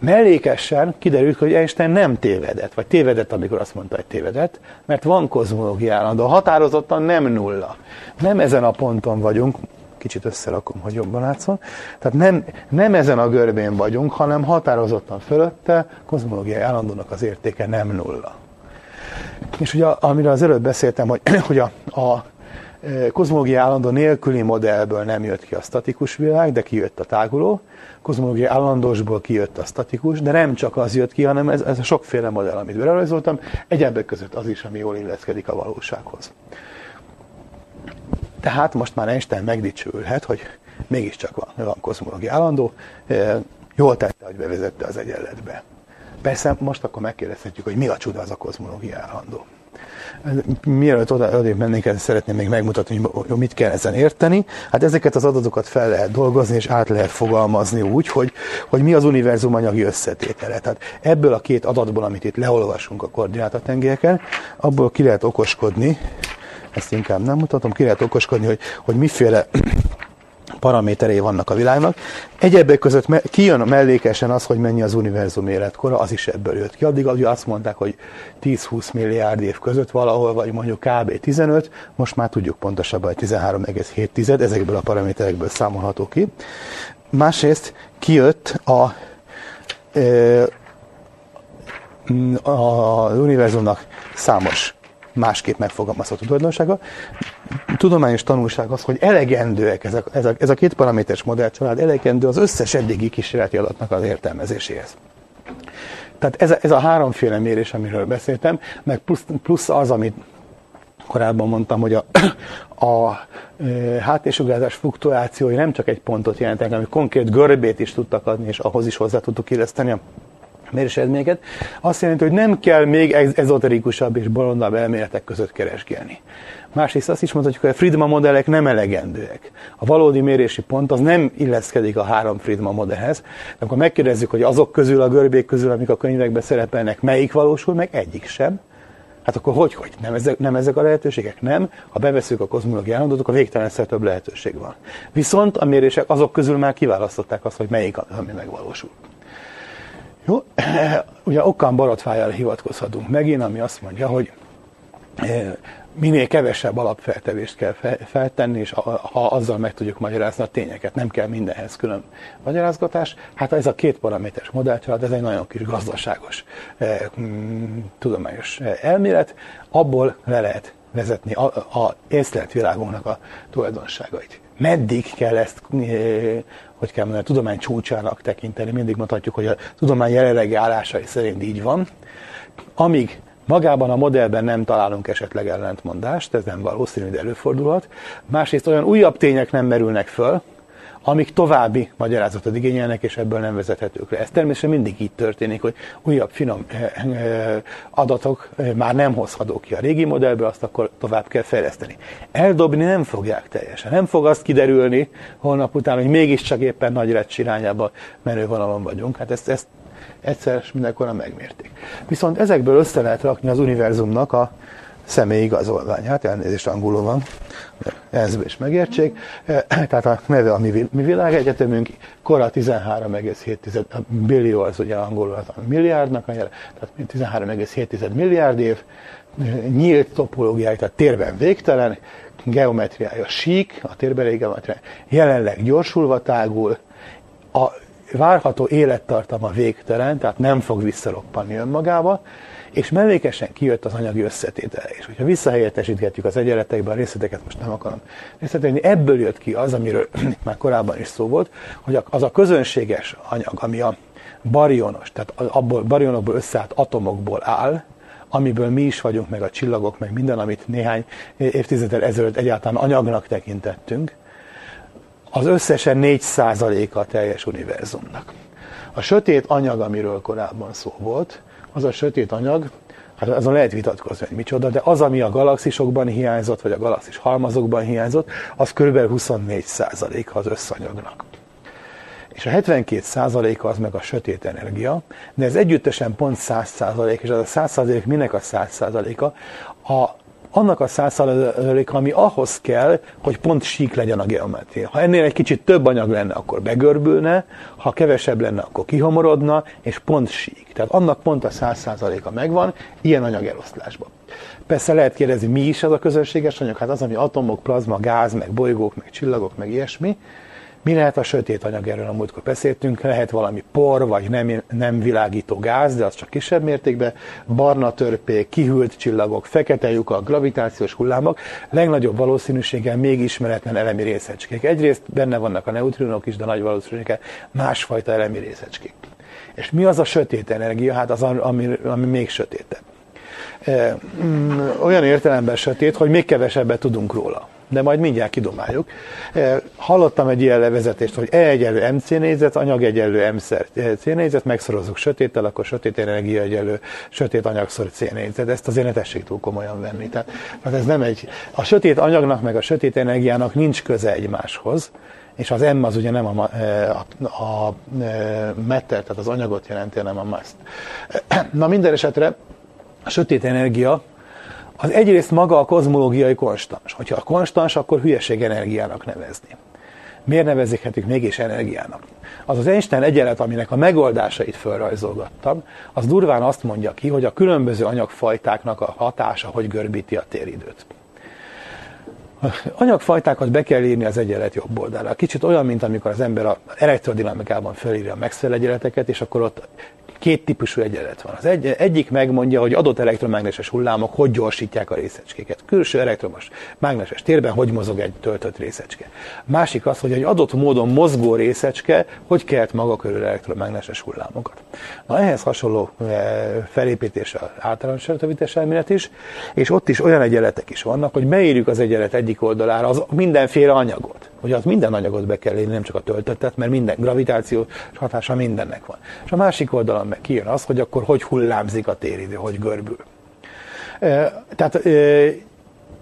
Mellékesen kiderült, hogy Einstein nem tévedett, vagy tévedett, amikor azt mondta, hogy tévedett, mert van kozmológia állandó, határozottan nem nulla. Nem ezen a ponton vagyunk, kicsit összerakom, hogy jobban látszon. Tehát nem, nem ezen a görbén vagyunk, hanem határozottan fölötte, kozmológiai állandónak az értéke nem nulla. És ugye, amiről az előbb beszéltem, hogy, <clears throat> hogy a, a kozmológia állandó nélküli modellből nem jött ki a statikus világ, de kijött a táguló. Kozmológia állandósból kijött a statikus, de nem csak az jött ki, hanem ez, ez a sokféle modell, amit berajzoltam, egyebek között az is, ami jól illeszkedik a valósághoz. Tehát most már Einstein megdicsőülhet, hogy mégiscsak van, van kozmológia állandó, jól tette, hogy bevezette az egyenletbe. Persze most akkor megkérdezhetjük, hogy mi a csuda az a kozmológia állandó. Mielőtt oda, oda mennénk, ezt szeretném még megmutatni, hogy mit kell ezen érteni. Hát ezeket az adatokat fel lehet dolgozni, és át lehet fogalmazni úgy, hogy, hogy mi az univerzum anyagi összetétele. Tehát ebből a két adatból, amit itt leolvasunk a koordinátatengelyeken, abból ki lehet okoskodni, ezt inkább nem mutatom, ki lehet okoskodni, hogy, hogy miféle paraméterei vannak a világnak. Egyebek között kijön mellékesen az, hogy mennyi az univerzum életkora, az is ebből jött ki. Addig addig azt mondták, hogy 10-20 milliárd év között valahol, vagy mondjuk kb. 15, most már tudjuk pontosabban, hogy 13,7, ezekből a paraméterekből számolható ki. Másrészt kijött a, a univerzumnak számos másképp megfogalmazható tulajdonsága. Tudományos tanulság az, hogy elegendőek ez a, ez a, ez a két paraméteres modellcsalád, elegendő az összes eddigi kísérleti adatnak az értelmezéséhez. Tehát ez a, ez a háromféle mérés, amiről beszéltem, meg plusz, plusz az, amit korábban mondtam, hogy a, a e, háttérsugárzás fluktuációi nem csak egy pontot jelentenek, hanem konkrét görbét is tudtak adni, és ahhoz is hozzá tudtuk illeszteni a mérés eredményeket, azt jelenti, hogy nem kell még ezoterikusabb és bolondabb elméletek között keresgélni. Másrészt azt is mondhatjuk, hogy a Friedman modellek nem elegendőek. A valódi mérési pont az nem illeszkedik a három Friedman modellhez. De amikor megkérdezzük, hogy azok közül, a görbék közül, amik a könyvekben szerepelnek, melyik valósul meg, egyik sem. Hát akkor hogy, hogy? Nem ezek, nem ezek a lehetőségek? Nem. Ha beveszünk a kozmológiai állandót, akkor végtelenszer több lehetőség van. Viszont a mérések azok közül már kiválasztották azt, hogy melyik az, ami megvalósul. Jó, <clears throat> ugye okkán barotfájára hivatkozhatunk megint, ami azt mondja, hogy eh, minél kevesebb alapfeltevést kell feltenni, és ha azzal meg tudjuk magyarázni a tényeket, nem kell mindenhez külön magyarázgatás. Hát ez a két paraméteres modellcsalád, ez egy nagyon kis gazdaságos eh, mm, tudományos eh, elmélet, abból le lehet vezetni a, észlelt világunknak a tulajdonságait. Meddig kell ezt, hogy kell mondani, a tudomány csúcsának tekinteni? Mindig mondhatjuk, hogy a tudomány jelenlegi állásai szerint így van. Amíg Magában a modellben nem találunk esetleg ellentmondást, ez nem valószínű, de előfordulhat. Másrészt olyan újabb tények nem merülnek föl, amik további magyarázatot igényelnek, és ebből nem vezethetők le. Ez természetesen mindig így történik, hogy újabb finom eh, eh, adatok eh, már nem hozhatók ki a régi modellből, azt akkor tovább kell fejleszteni. Eldobni nem fogják teljesen. Nem fog azt kiderülni holnap után, hogy mégiscsak éppen nagy recs irányába menő vonalon vagyunk. Hát ezt, ezt egyszer és megmérték. Viszont ezekből össze lehet rakni az univerzumnak a személyi igazolványát, elnézést angolul van, ez is megértsék. Tehát a neve a mi, mi világegyetemünk, kora 13,7 billió, az ugye angolul az a milliárdnak a jele, tehát 13,7 milliárd év, nyílt topológiája, tehát térben végtelen, geometriája sík, a térbeli geometriája jelenleg gyorsulva tágul, a várható élettartama végtelen, tehát nem fog visszaloppanni önmagába, és mellékesen kijött az anyagi összetétele. És hogyha visszahelyettesítgetjük az egyenletekben, a részleteket most nem akarom részletelni, ebből jött ki az, amiről <clears throat> már korábban is szó volt, hogy az a közönséges anyag, ami a barionos, tehát abból, barionokból összeállt atomokból áll, amiből mi is vagyunk, meg a csillagok, meg minden, amit néhány évtizeddel ezelőtt egyáltalán anyagnak tekintettünk, az összesen 4%-a a teljes univerzumnak. A sötét anyag, amiről korábban szó volt, az a sötét anyag, hát azon lehet vitatkozni, hogy micsoda, de az, ami a galaxisokban hiányzott, vagy a galaxis halmazokban hiányzott, az kb. 24%-a az összanyagnak. És a 72%-a az meg a sötét energia, de ez együttesen pont 100%, és az a 100% minek a 100%-a? A annak a százszázaléka, ami ahhoz kell, hogy pont sík legyen a geometria. Ha ennél egy kicsit több anyag lenne, akkor begörbülne, ha kevesebb lenne, akkor kihomorodna, és pont sík. Tehát annak pont a száz százaléka megvan, ilyen anyag eloszlásban. Persze lehet kérdezni, mi is az a közönséges anyag? Hát az, ami atomok, plazma, gáz, meg bolygók, meg csillagok, meg ilyesmi. Mi lehet a sötét anyag, erről a múltkor beszéltünk, lehet valami por, vagy nem, nem világító gáz, de az csak kisebb mértékben, barna törpék, kihűlt csillagok, fekete lyukak, gravitációs hullámok, legnagyobb valószínűséggel még ismeretlen elemi részecskék. Egyrészt benne vannak a neutrinok is, de nagy valószínűséggel másfajta elemi részecskék. És mi az a sötét energia? Hát az, ami, ami még sötétebb. Mm, olyan értelemben sötét, hogy még kevesebbet tudunk róla de majd mindjárt kidomáljuk. Eh, hallottam egy ilyen levezetést, hogy E egyenlő MC négyzet, anyag egyenlő MC négyzet, megszorozzuk sötéttel, akkor sötét energia egyenlő sötét anyagszor C négyzet. Ezt azért ne tessék túl komolyan venni. Tehát, tehát ez nem egy, a sötét anyagnak meg a sötét energiának nincs köze egymáshoz, és az M az ugye nem a, eh, a, a, a eh, matter, tehát az anyagot jelenti, hanem a mass. <clears throat> Na minden esetre a sötét energia az egyrészt maga a kozmológiai konstans. Hogyha a konstans, akkor hülyeség energiának nevezni. Miért nevezhetjük mégis energiának? Az az Einstein egyenlet, aminek a megoldásait felrajzolgattam, az durván azt mondja ki, hogy a különböző anyagfajtáknak a hatása hogy görbíti a téridőt. Anyagfajtákat be kell írni az egyenlet jobb oldalra. Kicsit olyan, mint amikor az ember a elektrodinamikában felírja a Maxwell egyenleteket, és akkor ott két típusú egyenlet van. Az egy, egyik megmondja, hogy adott elektromágneses hullámok hogy gyorsítják a részecskéket. Külső elektromos mágneses térben hogy mozog egy töltött részecske. Másik az, hogy egy adott módon mozgó részecske hogy kelt maga körül elektromágneses hullámokat. Na ehhez hasonló eh, felépítés az általános relativitás elmélet is, és ott is olyan egyenletek is vannak, hogy beírjuk az egyenlet egyik egyik oldalára az mindenféle anyagot. Hogy az minden anyagot be kell élni, nem csak a töltöttet, mert minden gravitáció hatása mindennek van. És a másik oldalon meg kijön az, hogy akkor hogy hullámzik a téridő, hogy görbül. Tehát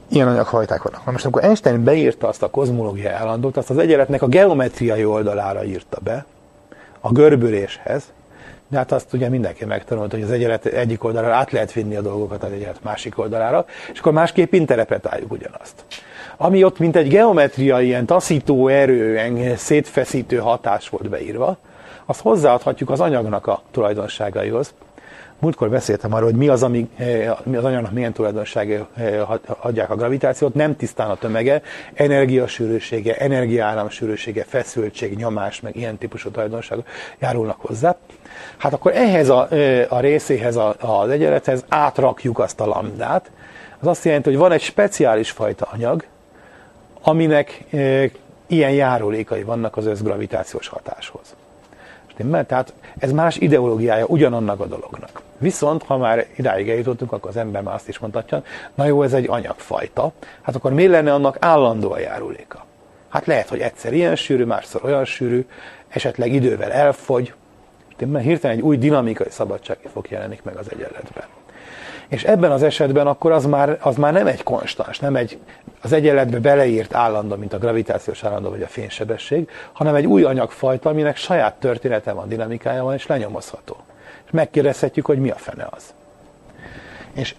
ilyen anyagfajták vannak. Na most amikor Einstein beírta azt a kozmológiai állandót, azt az egyenletnek a geometriai oldalára írta be, a görbüléshez, de hát azt ugye mindenki megtanult, hogy az egyenlet egyik oldalára át lehet vinni a dolgokat az egyenlet másik oldalára, és akkor másképp interpretáljuk ugyanazt. Ami ott mint egy geometriai, ilyen taszító erő, szétfeszítő hatás volt beírva, azt hozzáadhatjuk az anyagnak a tulajdonságaihoz, Múltkor beszéltem arról, hogy mi az, ami, eh, mi az anyagnak milyen tulajdonságai eh, adják a gravitációt, nem tisztán a tömege, energiasűrűsége, energiaállamsűrűsége, feszültség, nyomás, meg ilyen típusú tulajdonságok járulnak hozzá. Hát akkor ehhez a, eh, a részéhez, a, az egyenlethez átrakjuk azt a lambdát. Az azt jelenti, hogy van egy speciális fajta anyag, aminek ilyen járulékai vannak az összgravitációs hatáshoz. Stimmel? Tehát ez más ideológiája ugyanannak a dolognak. Viszont, ha már idáig eljutottunk, akkor az ember már azt is mondhatja, na jó, ez egy anyagfajta, hát akkor mi lenne annak állandó a járuléka? Hát lehet, hogy egyszer ilyen sűrű, másszor olyan sűrű, esetleg idővel elfogy, mert hirtelen egy új dinamikai szabadság fog jelenik meg az egyenletben. És ebben az esetben akkor az már, az már nem egy konstans, nem egy az egyenletbe beleírt állandó, mint a gravitációs állandó vagy a fénysebesség, hanem egy új anyagfajta, aminek saját története van, dinamikája van, és lenyomozható. És megkérdezhetjük, hogy mi a fene az. És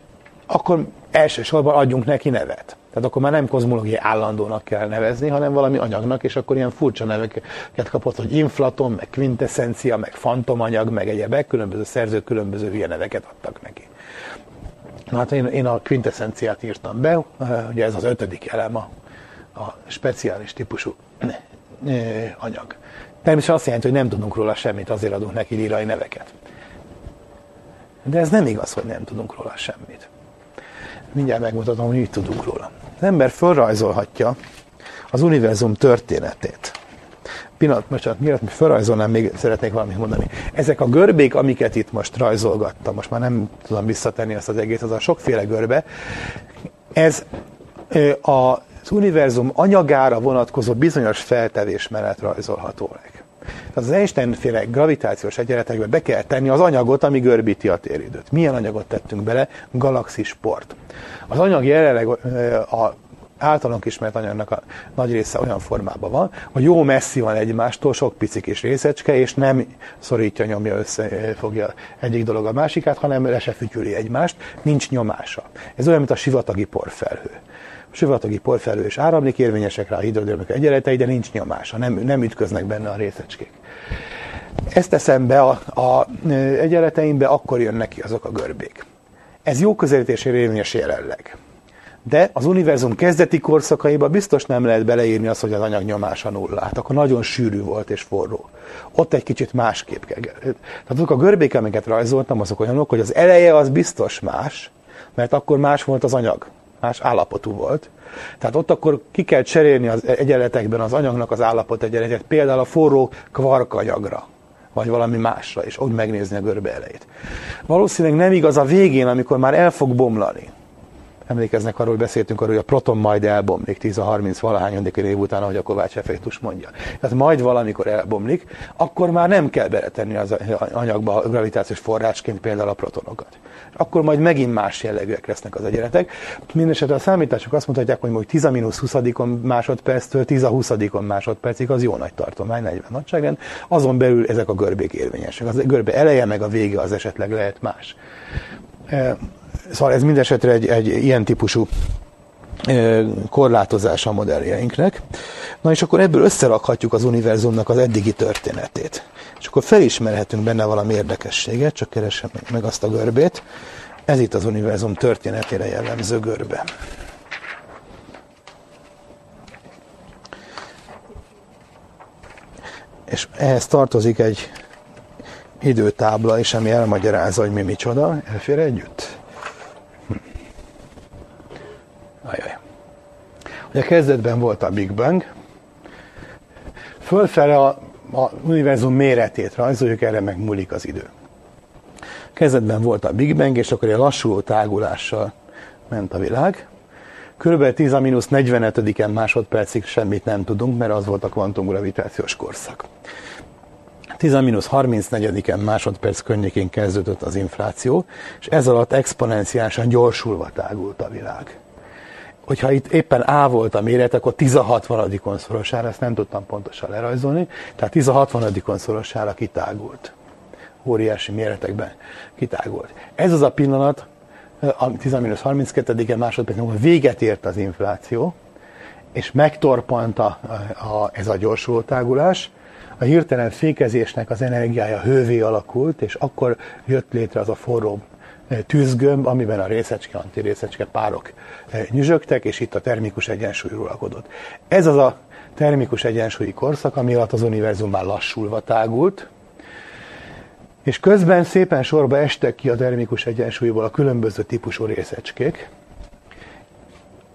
akkor elsősorban adjunk neki nevet. Tehát akkor már nem kozmológiai állandónak kell nevezni, hanem valami anyagnak, és akkor ilyen furcsa neveket kapott, hogy inflaton, meg quintessencia, meg fantomanyag, meg egyebek, különböző szerzők különböző hülye neveket adtak neki. Na hát én, én a quintessenciát írtam be, ugye ez az ötödik elem a, a speciális típusú anyag. Természetesen azt jelenti, hogy nem tudunk róla semmit, azért adunk neki lírai neveket. De ez nem igaz, hogy nem tudunk róla semmit. Mindjárt megmutatom, hogy mit tudunk róla. Az ember felrajzolhatja az univerzum történetét pillanat, most miért felrajzolnám, még szeretnék valamit mondani. Ezek a görbék, amiket itt most rajzolgattam, most már nem tudom visszatenni ezt az egész, az a sokféle görbe, ez az univerzum anyagára vonatkozó bizonyos feltevés mellett rajzolható meg. Tehát az Einstein-féle gravitációs egyenletekbe be kell tenni az anyagot, ami görbíti a téridőt. Milyen anyagot tettünk bele? Galaxisport. Az anyag jelenleg a általunk ismert anyagnak a nagy része olyan formában van, hogy jó messzi van egymástól, sok pici kis részecske, és nem szorítja, nyomja össze, fogja egyik dolog a másikát, hanem le se fütyüli egymást, nincs nyomása. Ez olyan, mint a sivatagi porfelhő. A sivatagi porfelhő és áramlik, érvényesek rá a hidrodinamika egyenletei, de nincs nyomása, nem, nem ütköznek benne a részecskék. Ezt teszem be a, a egyenleteimbe, akkor jön neki azok a görbék. Ez jó közelítésére érvényes jelenleg. De az univerzum kezdeti korszakaiba biztos nem lehet beleírni azt, hogy az anyag nyomása nullát. Akkor nagyon sűrű volt és forró. Ott egy kicsit másképp kell. Tehát azok a görbék, amiket rajzoltam, azok olyanok, hogy az eleje az biztos más, mert akkor más volt az anyag, más állapotú volt. Tehát ott akkor ki kell cserélni az egyenletekben az anyagnak az állapot egyenletet, például a forró kvarkanyagra vagy valami másra, és úgy megnézni a görbe elejét. Valószínűleg nem igaz a végén, amikor már el fog bomlani emlékeznek arról, hogy beszéltünk arról, hogy a proton majd elbomlik 10 a 30 valahányadik év után, ahogy a Kovács effektus mondja. Tehát majd valamikor elbomlik, akkor már nem kell beletenni az anyagba a gravitációs forrásként például a protonokat. Akkor majd megint más jellegűek lesznek az egyenletek. Mindenesetre a számítások azt mutatják, hogy mondjuk 10 20 másodperctől 10 a 20 másodpercig az jó nagy tartomány, 40 nagyságrend, azon belül ezek a görbék érvényesek. Az görbe eleje meg a vége az esetleg lehet más. Szóval ez mindesetre egy, egy ilyen típusú korlátozása a modelljeinknek. Na és akkor ebből összerakhatjuk az univerzumnak az eddigi történetét. És akkor felismerhetünk benne valami érdekességet, csak keresem meg azt a görbét. Ez itt az univerzum történetére jellemző görbe. És ehhez tartozik egy időtábla is, ami elmagyarázza, hogy mi micsoda. Elfér együtt? Ajaj. Ugye kezdetben volt a Big Bang, fölfele a, a univerzum méretét rajzoljuk, erre meg múlik az idő. Kezdetben volt a Big Bang, és akkor egy lassuló tágulással ment a világ. Kb. 10 a mínusz 45 másodpercig semmit nem tudunk, mert az volt a kvantumgravitációs korszak. 10 a mínusz 34 másodperc környékén kezdődött az infláció, és ez alatt exponenciálisan gyorsulva tágult a világ. Hogyha itt éppen A volt a méret, akkor 16 szorosára, ezt nem tudtam pontosan lerajzolni, tehát 16 szorosára kitágult. Óriási méretekben kitágult. Ez az a pillanat, a 10-32 másodpercben véget ért az infláció, és megtorpant a, a, ez a gyorsuló tágulás, a hirtelen fékezésnek az energiája hővé alakult, és akkor jött létre az a forró tűzgömb, amiben a részecske, antirészecske párok nyüzsögtek, és itt a termikus egyensúly uralkodott. Ez az a termikus egyensúlyi korszak, ami alatt az univerzum már lassulva tágult, és közben szépen sorba estek ki a termikus egyensúlyból a különböző típusú részecskék.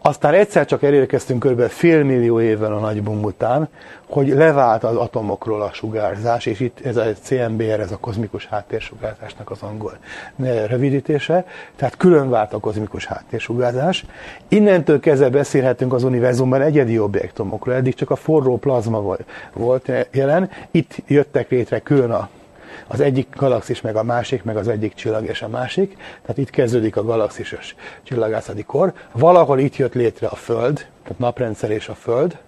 Aztán egyszer csak elérkeztünk kb. fél millió évvel a nagy bum után, hogy levált az atomokról a sugárzás, és itt ez a CMBR, ez a kozmikus háttérsugárzásnak az angol rövidítése, tehát külön vált a kozmikus háttérsugárzás. Innentől kezdve beszélhetünk az univerzumban egyedi objektumokról, eddig csak a forró plazma volt jelen, itt jöttek létre külön a az egyik galaxis, meg a másik, meg az egyik csillag és a másik. Tehát itt kezdődik a galaxisos csillagászati kor. Valahol itt jött létre a Föld, tehát naprendszer és a Föld.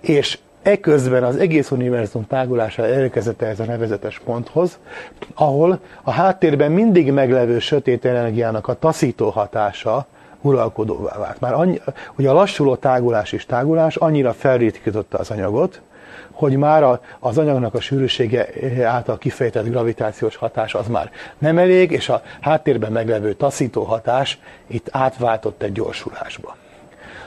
És eközben az egész univerzum tágulása elérkezett ez a nevezetes ponthoz, ahol a háttérben mindig meglevő sötét energiának a taszító hatása uralkodóvá vált. Már annyi, ugye a lassuló tágulás és tágulás annyira felritkította az anyagot, hogy már az anyagnak a sűrűsége által kifejtett gravitációs hatás az már nem elég, és a háttérben meglevő taszító hatás itt átváltott egy gyorsulásba.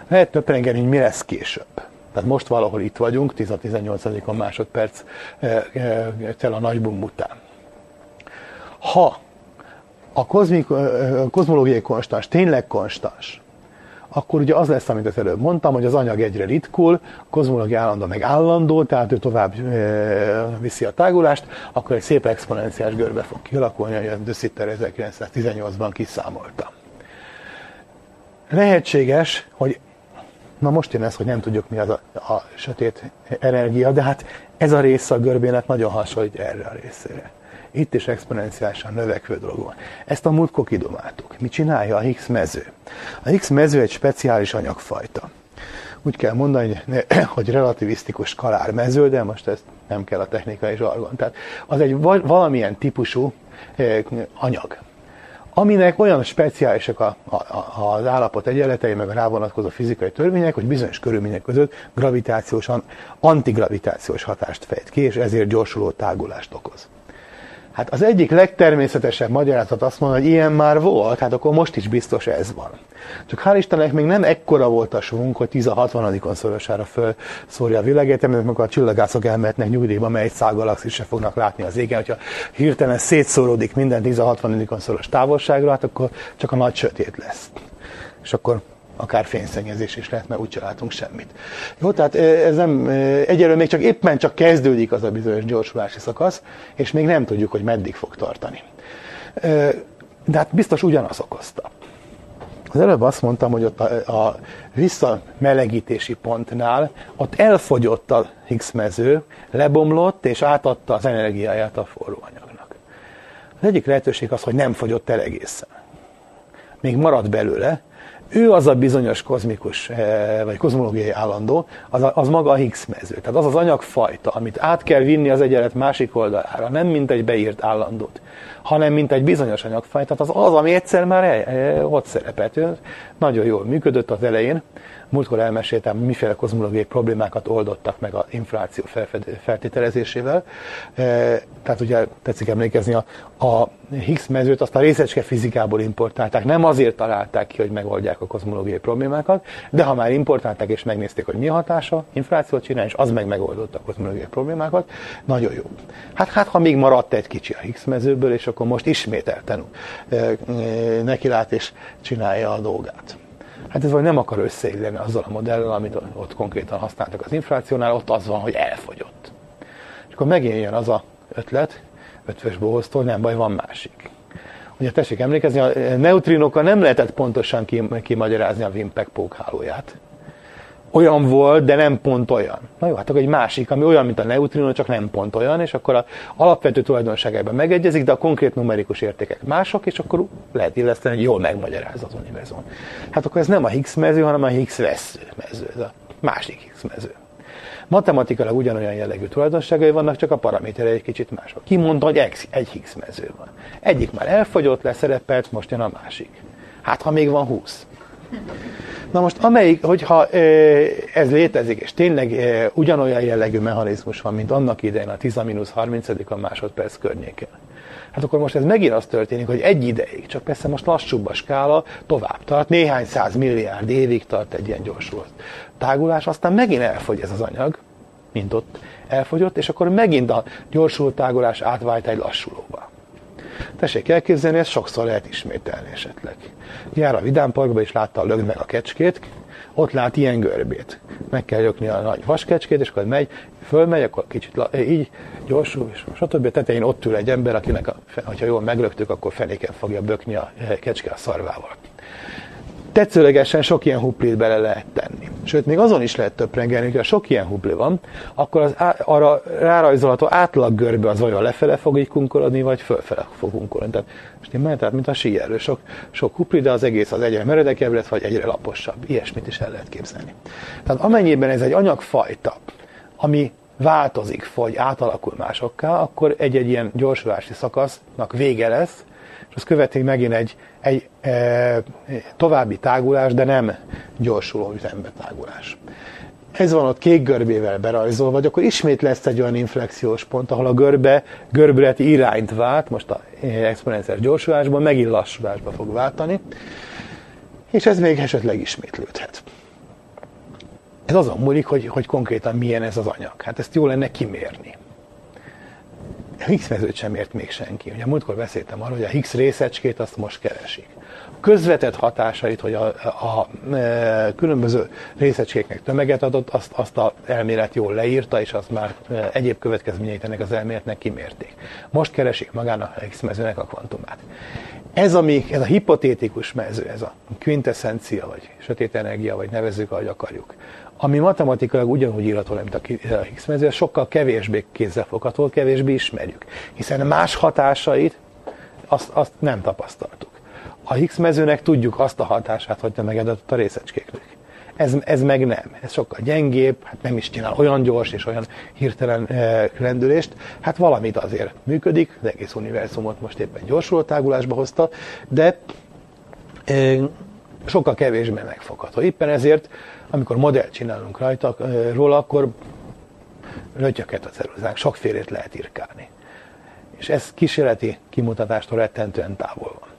Lehet töprengeni, hogy mi lesz később. Tehát most valahol itt vagyunk, 10-18 a másodperc tel eh, eh, a nagybum után. Ha a kozmik, eh, kozmológiai konstans tényleg konstans, akkor ugye az lesz, amit az előbb mondtam, hogy az anyag egyre ritkul, a kozmológia állandó meg állandó, tehát ő tovább viszi a tágulást, akkor egy szép exponenciás görbe fog kialakulni, hogy De Sitter 1918-ban kiszámolta. Lehetséges, hogy na most jön ez, hogy nem tudjuk mi az a, a sötét energia, de hát ez a része a görbének nagyon hasonlít erre a részére. Itt is exponenciálisan növekvő dolog van. Ezt a múltkor kidomáltuk. Mi csinálja a Higgs mező? A Higgs mező egy speciális anyagfajta. Úgy kell mondani, <clears throat> hogy relativisztikus skalár mező, de most ezt nem kell a technikai zsargon. Tehát az egy valamilyen típusú eh, anyag aminek olyan speciálisak a, a, az állapot egyenletei, meg a rávonatkozó fizikai törvények, hogy bizonyos körülmények között gravitációsan, antigravitációs hatást fejt ki, és ezért gyorsuló tágulást okoz. Hát az egyik legtermészetesebb magyarázat azt mondja, hogy ilyen már volt, hát akkor most is biztos ez van. Csak hál' Istennek még nem ekkora volt a sunk, hogy 10 a 60 szorosára fölszórja a világegyetemet, amikor a csillagászok elmehetnek nyugdíjba, mert egy szálgalaxis se fognak látni az égen. Hogyha hirtelen szétszóródik minden 10 a 60 szoros távolságra, hát akkor csak a nagy sötét lesz. És akkor akár fényszennyezés is lehet, mert úgyse látunk semmit. Jó, tehát ez nem, egyelőre még csak éppen csak kezdődik az a bizonyos gyorsulási szakasz, és még nem tudjuk, hogy meddig fog tartani. De hát biztos ugyanaz okozta. Az előbb azt mondtam, hogy ott a, a visszamelegítési pontnál ott elfogyott a Higgs mező, lebomlott és átadta az energiáját a forró anyagnak. Az egyik lehetőség az, hogy nem fogyott el egészen. Még maradt belőle, ő az a bizonyos kozmikus, eh, vagy kozmológiai állandó, az, az maga a Higgs mező. Tehát az az anyagfajta, amit át kell vinni az egyenlet másik oldalára, nem mint egy beírt állandót, hanem mint egy bizonyos anyagfajta, tehát az az, ami egyszer már el, eh, ott szerepelt. Nagyon jól működött az elején, Múltkor elmeséltem, miféle kozmológiai problémákat oldottak meg az infláció feltételezésével. E, tehát ugye tetszik emlékezni, a, a Higgs mezőt azt a részecske fizikából importálták. Nem azért találták ki, hogy megoldják a kozmológiai problémákat, de ha már importálták és megnézték, hogy mi a hatása, inflációt csinál, és az meg megoldotta a kozmológiai problémákat, nagyon jó. Hát, hát ha még maradt egy kicsi a Higgs mezőből, és akkor most ismételten e, e, nekilát és csinálja a dolgát. Hát ez vagy nem akar összeilleni azzal a modellel, amit ott konkrétan használtak az inflációnál, ott az van, hogy elfogyott. És akkor megint jön az a ötlet, ötvös bohoztól, nem baj, van másik. Ugye tessék emlékezni, a neutrinokkal nem lehetett pontosan kimagyarázni a Wimpek hálóját. Olyan volt, de nem pont olyan. Na jó, hát akkor egy másik, ami olyan, mint a neutrino, csak nem pont olyan, és akkor a alapvető tulajdonságában megegyezik, de a konkrét numerikus értékek mások, és akkor lehet illeszteni, hogy jól megmagyaráz az univerzum. Hát akkor ez nem a Higgs mező, hanem a Higgs vesző mező, ez a másik Higgs mező. Matematikailag ugyanolyan jellegű tulajdonságai vannak, csak a paraméterei egy kicsit mások. Ki mondta, hogy egy, Higgs mező van. Egyik már elfogyott, leszerepelt, most jön a másik. Hát, ha még van 20. Na most, amelyik, hogyha ez létezik, és tényleg ugyanolyan jellegű mechanizmus van, mint annak idején a 10-30 a másodperc környéken, hát akkor most ez megint az történik, hogy egy ideig, csak persze most lassúbb a skála, tovább tart, néhány száz milliárd évig tart egy ilyen gyorsuló tágulás, aztán megint elfogy ez az anyag, mint ott elfogyott, és akkor megint a gyorsuló tágulás átvált egy lassulóba. Tessék elképzelni, ezt sokszor lehet ismételni esetleg. Jár a vidámparkba, és látta a lögd meg a kecskét, ott lát ilyen görbét. Meg kell lökni a nagy vaskecskét, és akkor megy, fölmegy, akkor kicsit így gyorsul, és stb. A tetején ott ül egy ember, akinek, a, ha jól meglöktük, akkor fenéken fogja bökni a kecske a szarvával tetszőlegesen sok ilyen huplit bele lehet tenni. Sőt, még azon is lehet töprengelni, hogy ha sok ilyen hupli van, akkor az á, arra rárajzolható átlag görbe az olyan lefele fog így kunkorodni, vagy fölfele fog kunkorodni. Tehát, most én tehát, mint a síelő, sok, sok hupli, de az egész az egyre meredekebb lett, vagy egyre laposabb. Ilyesmit is el lehet képzelni. Tehát amennyiben ez egy anyagfajta, ami változik, fogy, átalakul másokká, akkor egy-egy ilyen gyorsulási szakasznak vége lesz, és az követi megint egy, egy e, további tágulás, de nem gyorsuló üzembe tágulás. Ez van ott kék görbével berajzolva, vagy akkor ismét lesz egy olyan inflexiós pont, ahol a görbe görbületi irányt vált, most a exponenciális gyorsulásban megint lassulásba fog váltani, és ez még esetleg ismétlődhet. Ez azon múlik, hogy, hogy konkrétan milyen ez az anyag. Hát ezt jó lenne kimérni. Higgs mezőt sem ért még senki. Ugye múltkor beszéltem arról, hogy a Higgs részecskét azt most keresik. A közvetett hatásait, hogy a, a, a e, különböző részecskéknek tömeget adott, azt, azt a elmélet jól leírta, és azt már e, egyéb következményeit ennek az elméletnek kimérték. Most keresik magán a Higgs mezőnek a kvantumát. Ez, ami, ez a hipotétikus mező, ez a quintessencia, vagy sötét energia, vagy nevezzük, ahogy akarjuk, ami matematikailag ugyanúgy írható, mint a Higgs mező, sokkal kevésbé kézzelfogható, kevésbé ismerjük. Hiszen más hatásait azt, azt nem tapasztaltuk. A Higgs mezőnek tudjuk azt a hatását, hogy te megedett a részecskéknek. Ez, ez meg nem. Ez sokkal gyengébb, hát nem is csinál olyan gyors és olyan hirtelen e, rendülést. Hát valamit azért működik, az egész univerzumot most éppen gyorsuló tágulásba hozta, de e, sokkal kevésbé megfogható. Éppen ezért amikor modellt csinálunk rajta, róla, akkor rötyöket a ceruzánk, sokfélét lehet irkálni. És ez kísérleti kimutatástól rettentően távol van.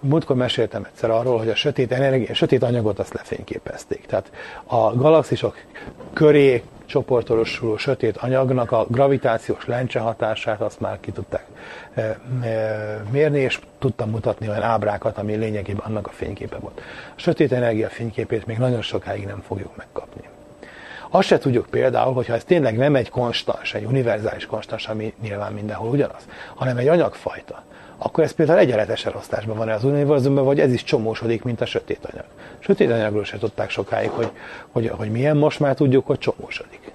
Múltkor meséltem egyszer arról, hogy a sötét energia, a sötét anyagot azt lefényképezték. Tehát a galaxisok köré csoportosuló sötét anyagnak a gravitációs lencse hatását azt már ki tudták mérni, és tudtam mutatni olyan ábrákat, ami lényegében annak a fényképe volt. A sötét energia fényképét még nagyon sokáig nem fogjuk megkapni. Azt se tudjuk például, hogyha ez tényleg nem egy konstans, egy univerzális konstans, ami nyilván mindenhol ugyanaz, hanem egy anyagfajta, akkor ez például egyenletes elosztásban van az univerzumban, vagy ez is csomósodik, mint a sötét anyag. Sötét anyagról se tudták sokáig, hogy, hogy, hogy milyen, most már tudjuk, hogy csomósodik.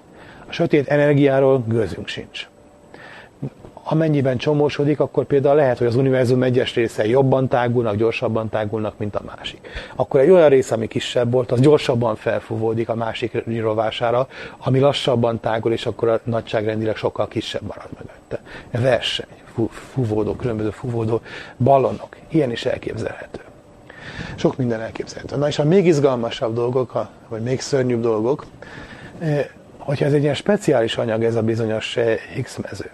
A sötét energiáról gőzünk sincs amennyiben csomósodik, akkor például lehet, hogy az univerzum egyes részei jobban tágulnak, gyorsabban tágulnak, mint a másik. Akkor egy olyan rész, ami kisebb volt, az gyorsabban felfúvódik a másik rovására, ami lassabban tágul, és akkor a nagyságrendileg sokkal kisebb marad mögötte. Verseny, fúvódó, különböző fúvódó ballonok, ilyen is elképzelhető. Sok minden elképzelhető. Na és a még izgalmasabb dolgok, vagy még szörnyűbb dolgok, eh, hogyha ez egy ilyen speciális anyag, ez a bizonyos eh, X mező,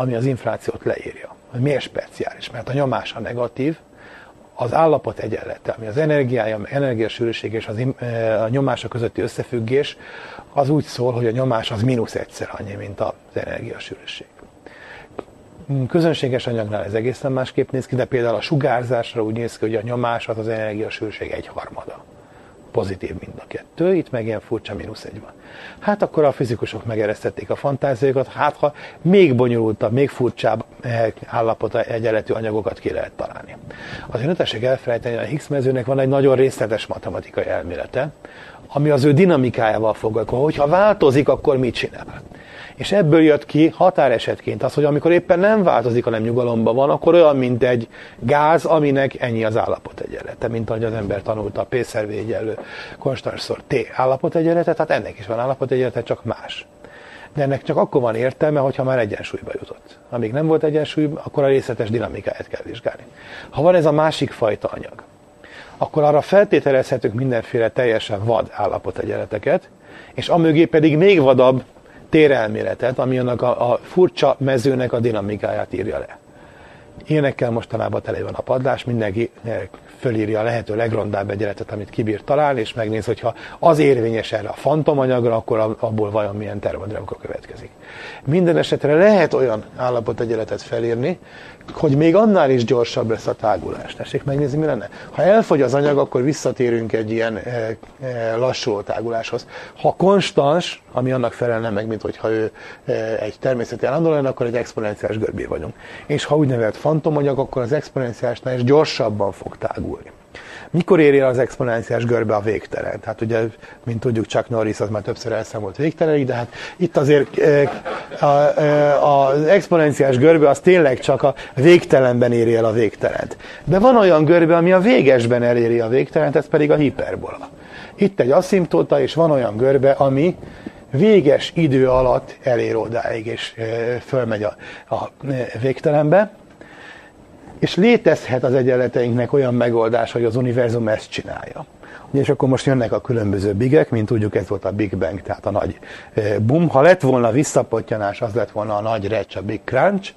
ami az inflációt leírja. Hogy miért speciális? Mert a nyomása negatív, az állapot egyenlete, ami az energiája, energiasűrűség és az, a nyomása közötti összefüggés, az úgy szól, hogy a nyomás az mínusz egyszer annyi, mint az energiasűrűség. Közönséges anyagnál ez egészen másképp néz ki, de például a sugárzásra úgy néz ki, hogy a nyomás az az energiasűrűség egyharmada. Pozitív mind a kettő, itt meg ilyen furcsa mínusz egy van. Hát akkor a fizikusok megeresztették a fantáziákat, hát ha még bonyolultabb, még furcsább eh, állapota egyenletű anyagokat ki lehet találni. Azért ne tessék elfelejteni, a Higgs mezőnek van egy nagyon részletes matematikai elmélete, ami az ő dinamikájával foglalkozik. Hogyha változik, akkor mit csinál? És ebből jött ki határesetként az, hogy amikor éppen nem változik, hanem nyugalomban van, akkor olyan, mint egy gáz, aminek ennyi az állapot egyenlete, mint ahogy az ember tanulta a P szerv egyenlő konstanszor T állapot egyenlete, tehát ennek is van állapot egyenlete, csak más. De ennek csak akkor van értelme, hogyha már egyensúlyba jutott. Amíg nem volt egyensúly, akkor a részletes dinamikáját kell vizsgálni. Ha van ez a másik fajta anyag, akkor arra feltételezhetünk mindenféle teljesen vad állapotegyenleteket, és amögé pedig még vadabb térelméletet, ami annak a, a furcsa mezőnek a dinamikáját írja le. Ilyenekkel mostanában tele van a padlás, mindenki eh, fölírja a lehető legrondább egyenletet, amit kibír találni, és megnéz, hogyha az érvényes erre a fantomanyagra, akkor abból vajon milyen termodinamika következik. Minden esetre lehet olyan állapot egyenletet felírni, hogy még annál is gyorsabb lesz a tágulás. Tessék megnézni, mi lenne. Ha elfogy az anyag, akkor visszatérünk egy ilyen e, e, lassú táguláshoz. Ha konstans, ami annak felelne meg, mint hogyha ő e, egy természeti állandó lenne, akkor egy exponenciális görbé vagyunk. És ha úgynevezett fantomanyag, akkor az exponenciásnál is gyorsabban fog tágulni. Mikor éri az exponenciás görbe a végtelen? Tehát ugye, mint tudjuk, Chuck Norris az már többször elszámolt végtelenig, de hát itt azért eh, eh, az exponenciás görbe az tényleg csak a végtelenben éri el a végtelent. De van olyan görbe, ami a végesben eléri a végtelent, ez pedig a hiperbola. Itt egy aszimptóta, és van olyan görbe, ami véges idő alatt elér odáig, és eh, fölmegy a, a végtelenbe. És létezhet az egyenleteinknek olyan megoldás, hogy az univerzum ezt csinálja. És akkor most jönnek a különböző bigek, mint tudjuk, ez volt a Big Bang, tehát a nagy eh, boom. Ha lett volna visszapottyanás, az lett volna a nagy recs, a Big Crunch.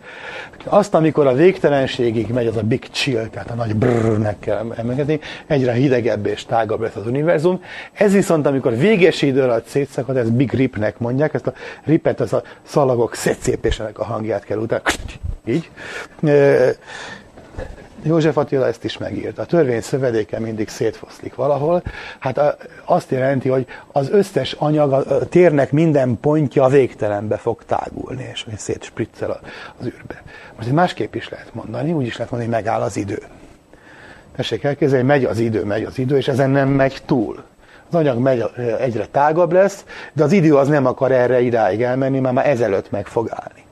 Azt, amikor a végtelenségig megy, az a Big Chill, tehát a nagy brrrnek kell emelkedni, egyre hidegebb és tágabb lesz az univerzum. Ez viszont, amikor véges idő alatt szétszakad, ez Big Ripnek mondják, ezt a ripet, az a szalagok szétszépésének a hangját kell utána, így eh, József Attila ezt is megírta. A törvény szövedéke mindig szétfoszlik valahol. Hát azt jelenti, hogy az összes anyag, a térnek minden pontja végtelenbe fog tágulni, és hogy szétspriccel az űrbe. Most másképp is lehet mondani, úgy is lehet mondani, hogy megáll az idő. Tessék elképzelni, megy az idő, megy az idő, és ezen nem megy túl. Az anyag megy, egyre tágabb lesz, de az idő az nem akar erre idáig elmenni, mert már ezelőtt meg fog állni.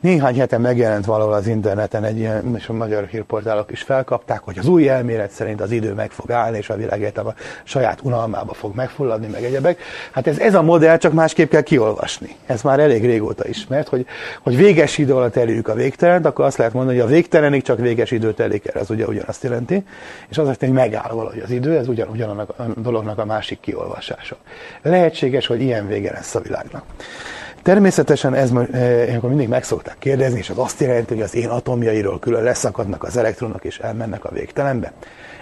Néhány hete megjelent valahol az interneten egy ilyen, és a magyar hírportálok is felkapták, hogy az új elmélet szerint az idő meg fog állni, és a világ a saját unalmába fog megfulladni, meg egyebek. Hát ez, ez a modell csak másképp kell kiolvasni. Ez már elég régóta ismert, hogy, hogy véges idő alatt elérjük a végtelent, akkor azt lehet mondani, hogy a végtelenig csak véges időt telik el, ez ugye ugyanazt jelenti. És az azt hogy megáll valahogy az idő, ez ugyan, ugyanannak a dolognak a másik kiolvasása. Lehetséges, hogy ilyen vége lesz a világnak. Természetesen ez eh, ilyenkor mindig meg szokták kérdezni, és az azt jelenti, hogy az én atomjairól külön leszakadnak az elektronok, és elmennek a végtelenbe.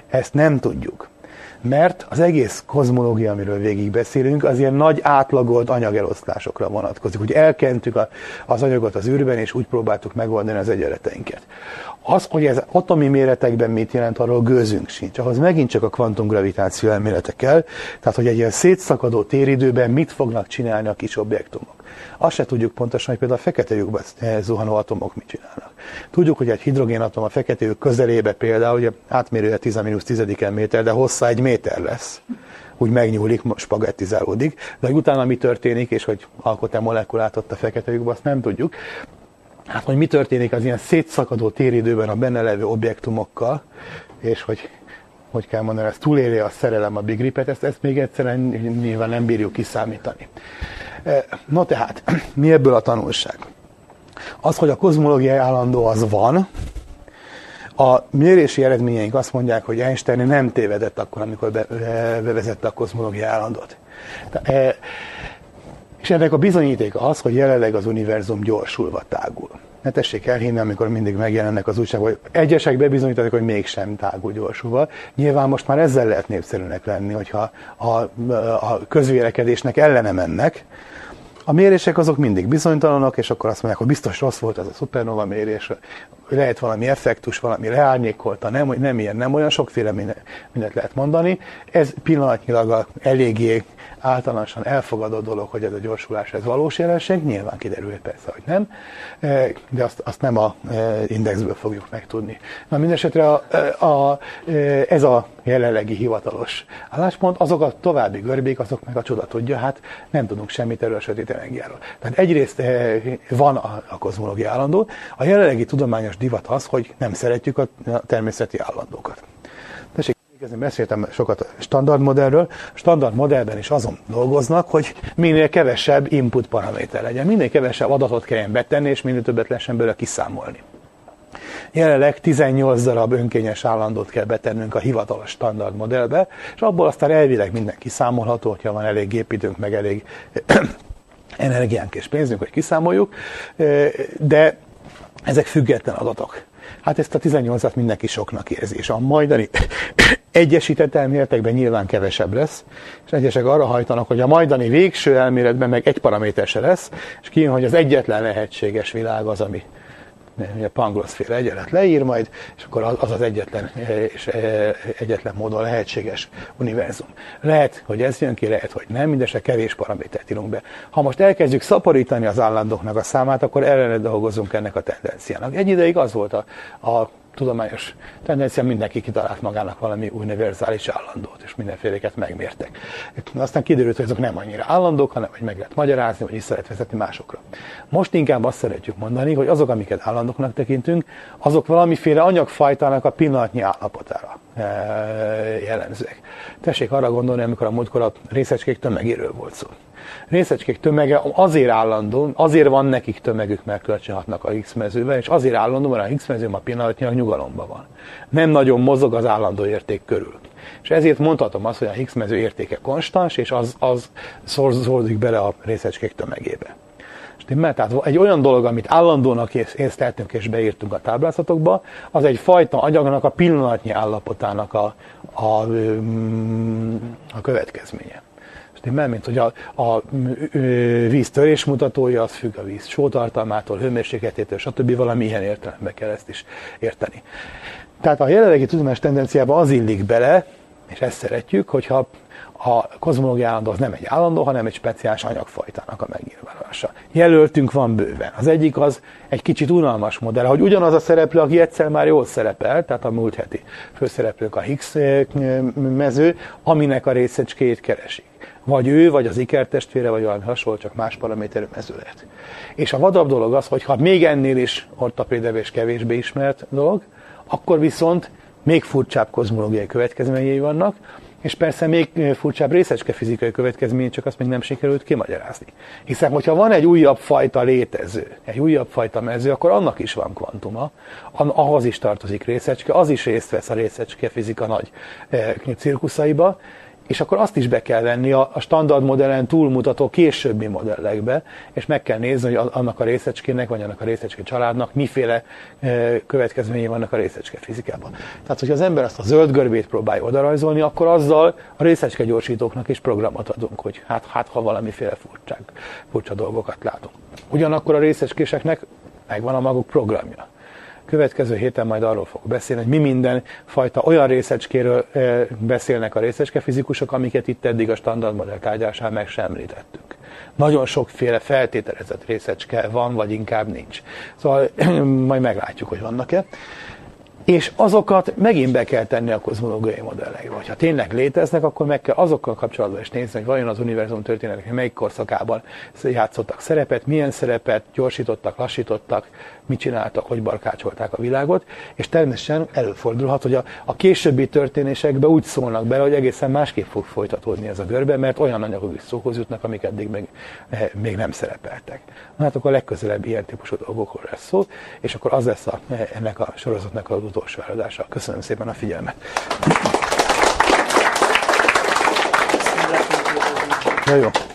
Ezt nem tudjuk. Mert az egész kozmológia, amiről végig beszélünk, az ilyen nagy átlagolt anyagelosztásokra vonatkozik. Hogy elkentük a, az anyagot az űrben, és úgy próbáltuk megoldani az egyenleteinket. Az, hogy ez atomi méretekben mit jelent, arról gőzünk sincs. Ahhoz megint csak a kvantumgravitáció elméletek kell, tehát hogy egy ilyen szétszakadó téridőben mit fognak csinálni a kis objektumok. Azt se tudjuk pontosan, hogy például a fekete lyukban zuhanó atomok mit csinálnak. Tudjuk, hogy egy hidrogénatom a fekete lyuk közelébe például, ugye átmérője 10-10 méter, de hossza egy méter lesz úgy megnyúlik, spagettizálódik, de hogy utána mi történik, és hogy alkot-e molekulát ott a fekete lyukban, azt nem tudjuk. Hát, hogy mi történik az ilyen szétszakadó téridőben a benne levő objektumokkal, és hogy hogy kell mondani, ez túléli a szerelem a Big Ripet, ezt, ezt még egyszerűen nyilván nem bírjuk kiszámítani. E, no tehát, <clears throat> mi ebből a tanulság? Az, hogy a kozmológiai állandó az van, a mérési eredményeink azt mondják, hogy Einstein nem tévedett akkor, amikor be, bevezette a kozmológiai állandót. E, és ennek a bizonyítéka az, hogy jelenleg az univerzum gyorsulva tágul. Ne tessék elhinni, amikor mindig megjelennek az újságok, hogy egyesek bebizonyították, hogy mégsem tágul gyorsulva. Nyilván most már ezzel lehet népszerűnek lenni, hogyha a, a közvélekedésnek ellene mennek, a mérések azok mindig bizonytalanok, és akkor azt mondják, hogy biztos rossz volt ez a szupernova mérés, hogy lehet valami effektus, valami leárnyékolta, nem, nem ilyen, nem olyan, sokféle mindent lehet mondani. Ez pillanatnyilag eléggé általánosan elfogadott dolog, hogy ez a gyorsulás ez valós jelenség, nyilván kiderül persze, hogy nem, e, de azt, azt nem a e, indexből fogjuk megtudni. Na mindesetre a, a, a, ez a jelenlegi hivatalos álláspont, azok a további görbék, azok meg a csoda tudja, hát nem tudunk semmit erről a sötét energiáról. Tehát egyrészt e, van a, a kozmológia állandó, a jelenlegi tudományos divat az, hogy nem szeretjük a természeti állandókat. Én beszéltem sokat standard modellről. Standard modellben is azon dolgoznak, hogy minél kevesebb input paraméter legyen, minél kevesebb adatot kelljen betenni, és minél többet lehessen belőle kiszámolni. Jelenleg 18 darab önkényes állandót kell betennünk a hivatalos standard modellbe, és abból aztán elvileg minden kiszámolható, hogyha van elég gépidőnk, meg elég <clears throat> energiánk és pénzünk, hogy kiszámoljuk, de ezek független adatok. Hát ezt a 18-at mindenki soknak érzi, és a majdani <coughs> egyesített elméletekben nyilván kevesebb lesz, és egyesek arra hajtanak, hogy a majdani végső elméletben meg egy paraméter se lesz, és kijön, hogy az egyetlen lehetséges világ az, ami a Pangloss féle egyenlet leír majd, és akkor az az egyetlen, és egyetlen módon lehetséges univerzum. Lehet, hogy ez jön ki, lehet, hogy nem, mindese kevés paramétert írunk be. Ha most elkezdjük szaporítani az állandóknak a számát, akkor ellene dolgozunk ennek a tendenciának. Egy ideig az volt a, a tudományos tendencia, mindenki kitalált magának valami univerzális állandót, és mindenféléket megmértek. Aztán kiderült, hogy azok nem annyira állandók, hanem hogy meg lehet magyarázni, vagy is lehet vezetni másokra. Most inkább azt szeretjük mondani, hogy azok, amiket állandóknak tekintünk, azok valamiféle anyagfajtának a pillanatnyi állapotára e, jellemzőek. Tessék arra gondolni, amikor a múltkor a részecskék tömegéről volt szó részecskék tömege azért állandó, azért van nekik tömegük, mert kölcsönhatnak a X mezőben, és azért állandó, mert a X mező a pillanatnyilag nyugalomban van. Nem nagyon mozog az állandó érték körül. És ezért mondhatom azt, hogy a Higgs mező értéke konstans, és az, az szorzik bele a részecskék tömegébe. Stimmel? Tehát egy olyan dolog, amit állandónak észleltünk és beírtunk a táblázatokba, az egy fajta anyagnak a pillanatnyi állapotának a, a, a következménye stimmel, mint hogy a, a víz törésmutatója, az függ a víz sótartalmától, hőmérsékletétől, stb. valami ilyen értelembe kell ezt is érteni. Tehát a jelenlegi tudományos tendenciában az illik bele, és ezt szeretjük, hogyha a kozmológia állandó az nem egy állandó, hanem egy speciális anyagfajtának a megnyilvánulása. Jelöltünk van bőven. Az egyik az egy kicsit unalmas modell, hogy ugyanaz a szereplő, aki egyszer már jól szerepel, tehát a múlt heti főszereplők a Higgs mező, aminek a részecskéjét keresik. Vagy ő, vagy az ikertestvére, vagy valami hasonló, csak más paraméterű mező lehet. És a vadabb dolog az, hogy ha még ennél is ortopédebb és kevésbé ismert dolog, akkor viszont még furcsább kozmológiai következményei vannak, és persze még furcsább részecske fizikai következmény, csak azt még nem sikerült kimagyarázni. Hiszen, hogyha van egy újabb fajta létező, egy újabb fajta mező, akkor annak is van kvantuma, ahhoz is tartozik részecske, az is részt vesz a részecske fizika nagy cirkuszaiba, és akkor azt is be kell venni a, a standard modellen túlmutató későbbi modellekbe, és meg kell nézni, hogy annak a részecskének, vagy annak a részecske családnak miféle e, következményei vannak a részecske fizikában. Tehát, hogyha az ember azt a zöld görbét próbálja odarajzolni, akkor azzal a részecske gyorsítóknak is programot adunk, hogy hát, hát ha valamiféle furcsák, furcsa dolgokat látunk. Ugyanakkor a részecskéseknek megvan a maguk programja következő héten majd arról fog beszélni, hogy mi minden fajta olyan részecskéről eh, beszélnek a részecske fizikusok, amiket itt eddig a standard modell tárgyásán meg sem említettünk. Nagyon sokféle feltételezett részecske van, vagy inkább nincs. Szóval <clears throat> majd meglátjuk, hogy vannak-e és azokat megint be kell tenni a kozmológiai modellekbe. Ha tényleg léteznek, akkor meg kell azokkal kapcsolatban is nézni, hogy vajon az univerzum történetek melyik korszakában játszottak szerepet, milyen szerepet gyorsítottak, lassítottak, mit csináltak, hogy barkácsolták a világot, és természetesen előfordulhat, hogy a, a későbbi történésekbe úgy szólnak bele, hogy egészen másképp fog folytatódni ez a görbe, mert olyan anyagok is szóhoz jutnak, amik eddig még, eh, még nem szerepeltek. Na hát akkor a legközelebb ilyen típusú dolgokról lesz szó, és akkor az lesz a, ennek a sorozatnak az utolsó eladása. Köszönöm szépen a figyelmet! Ja, jó.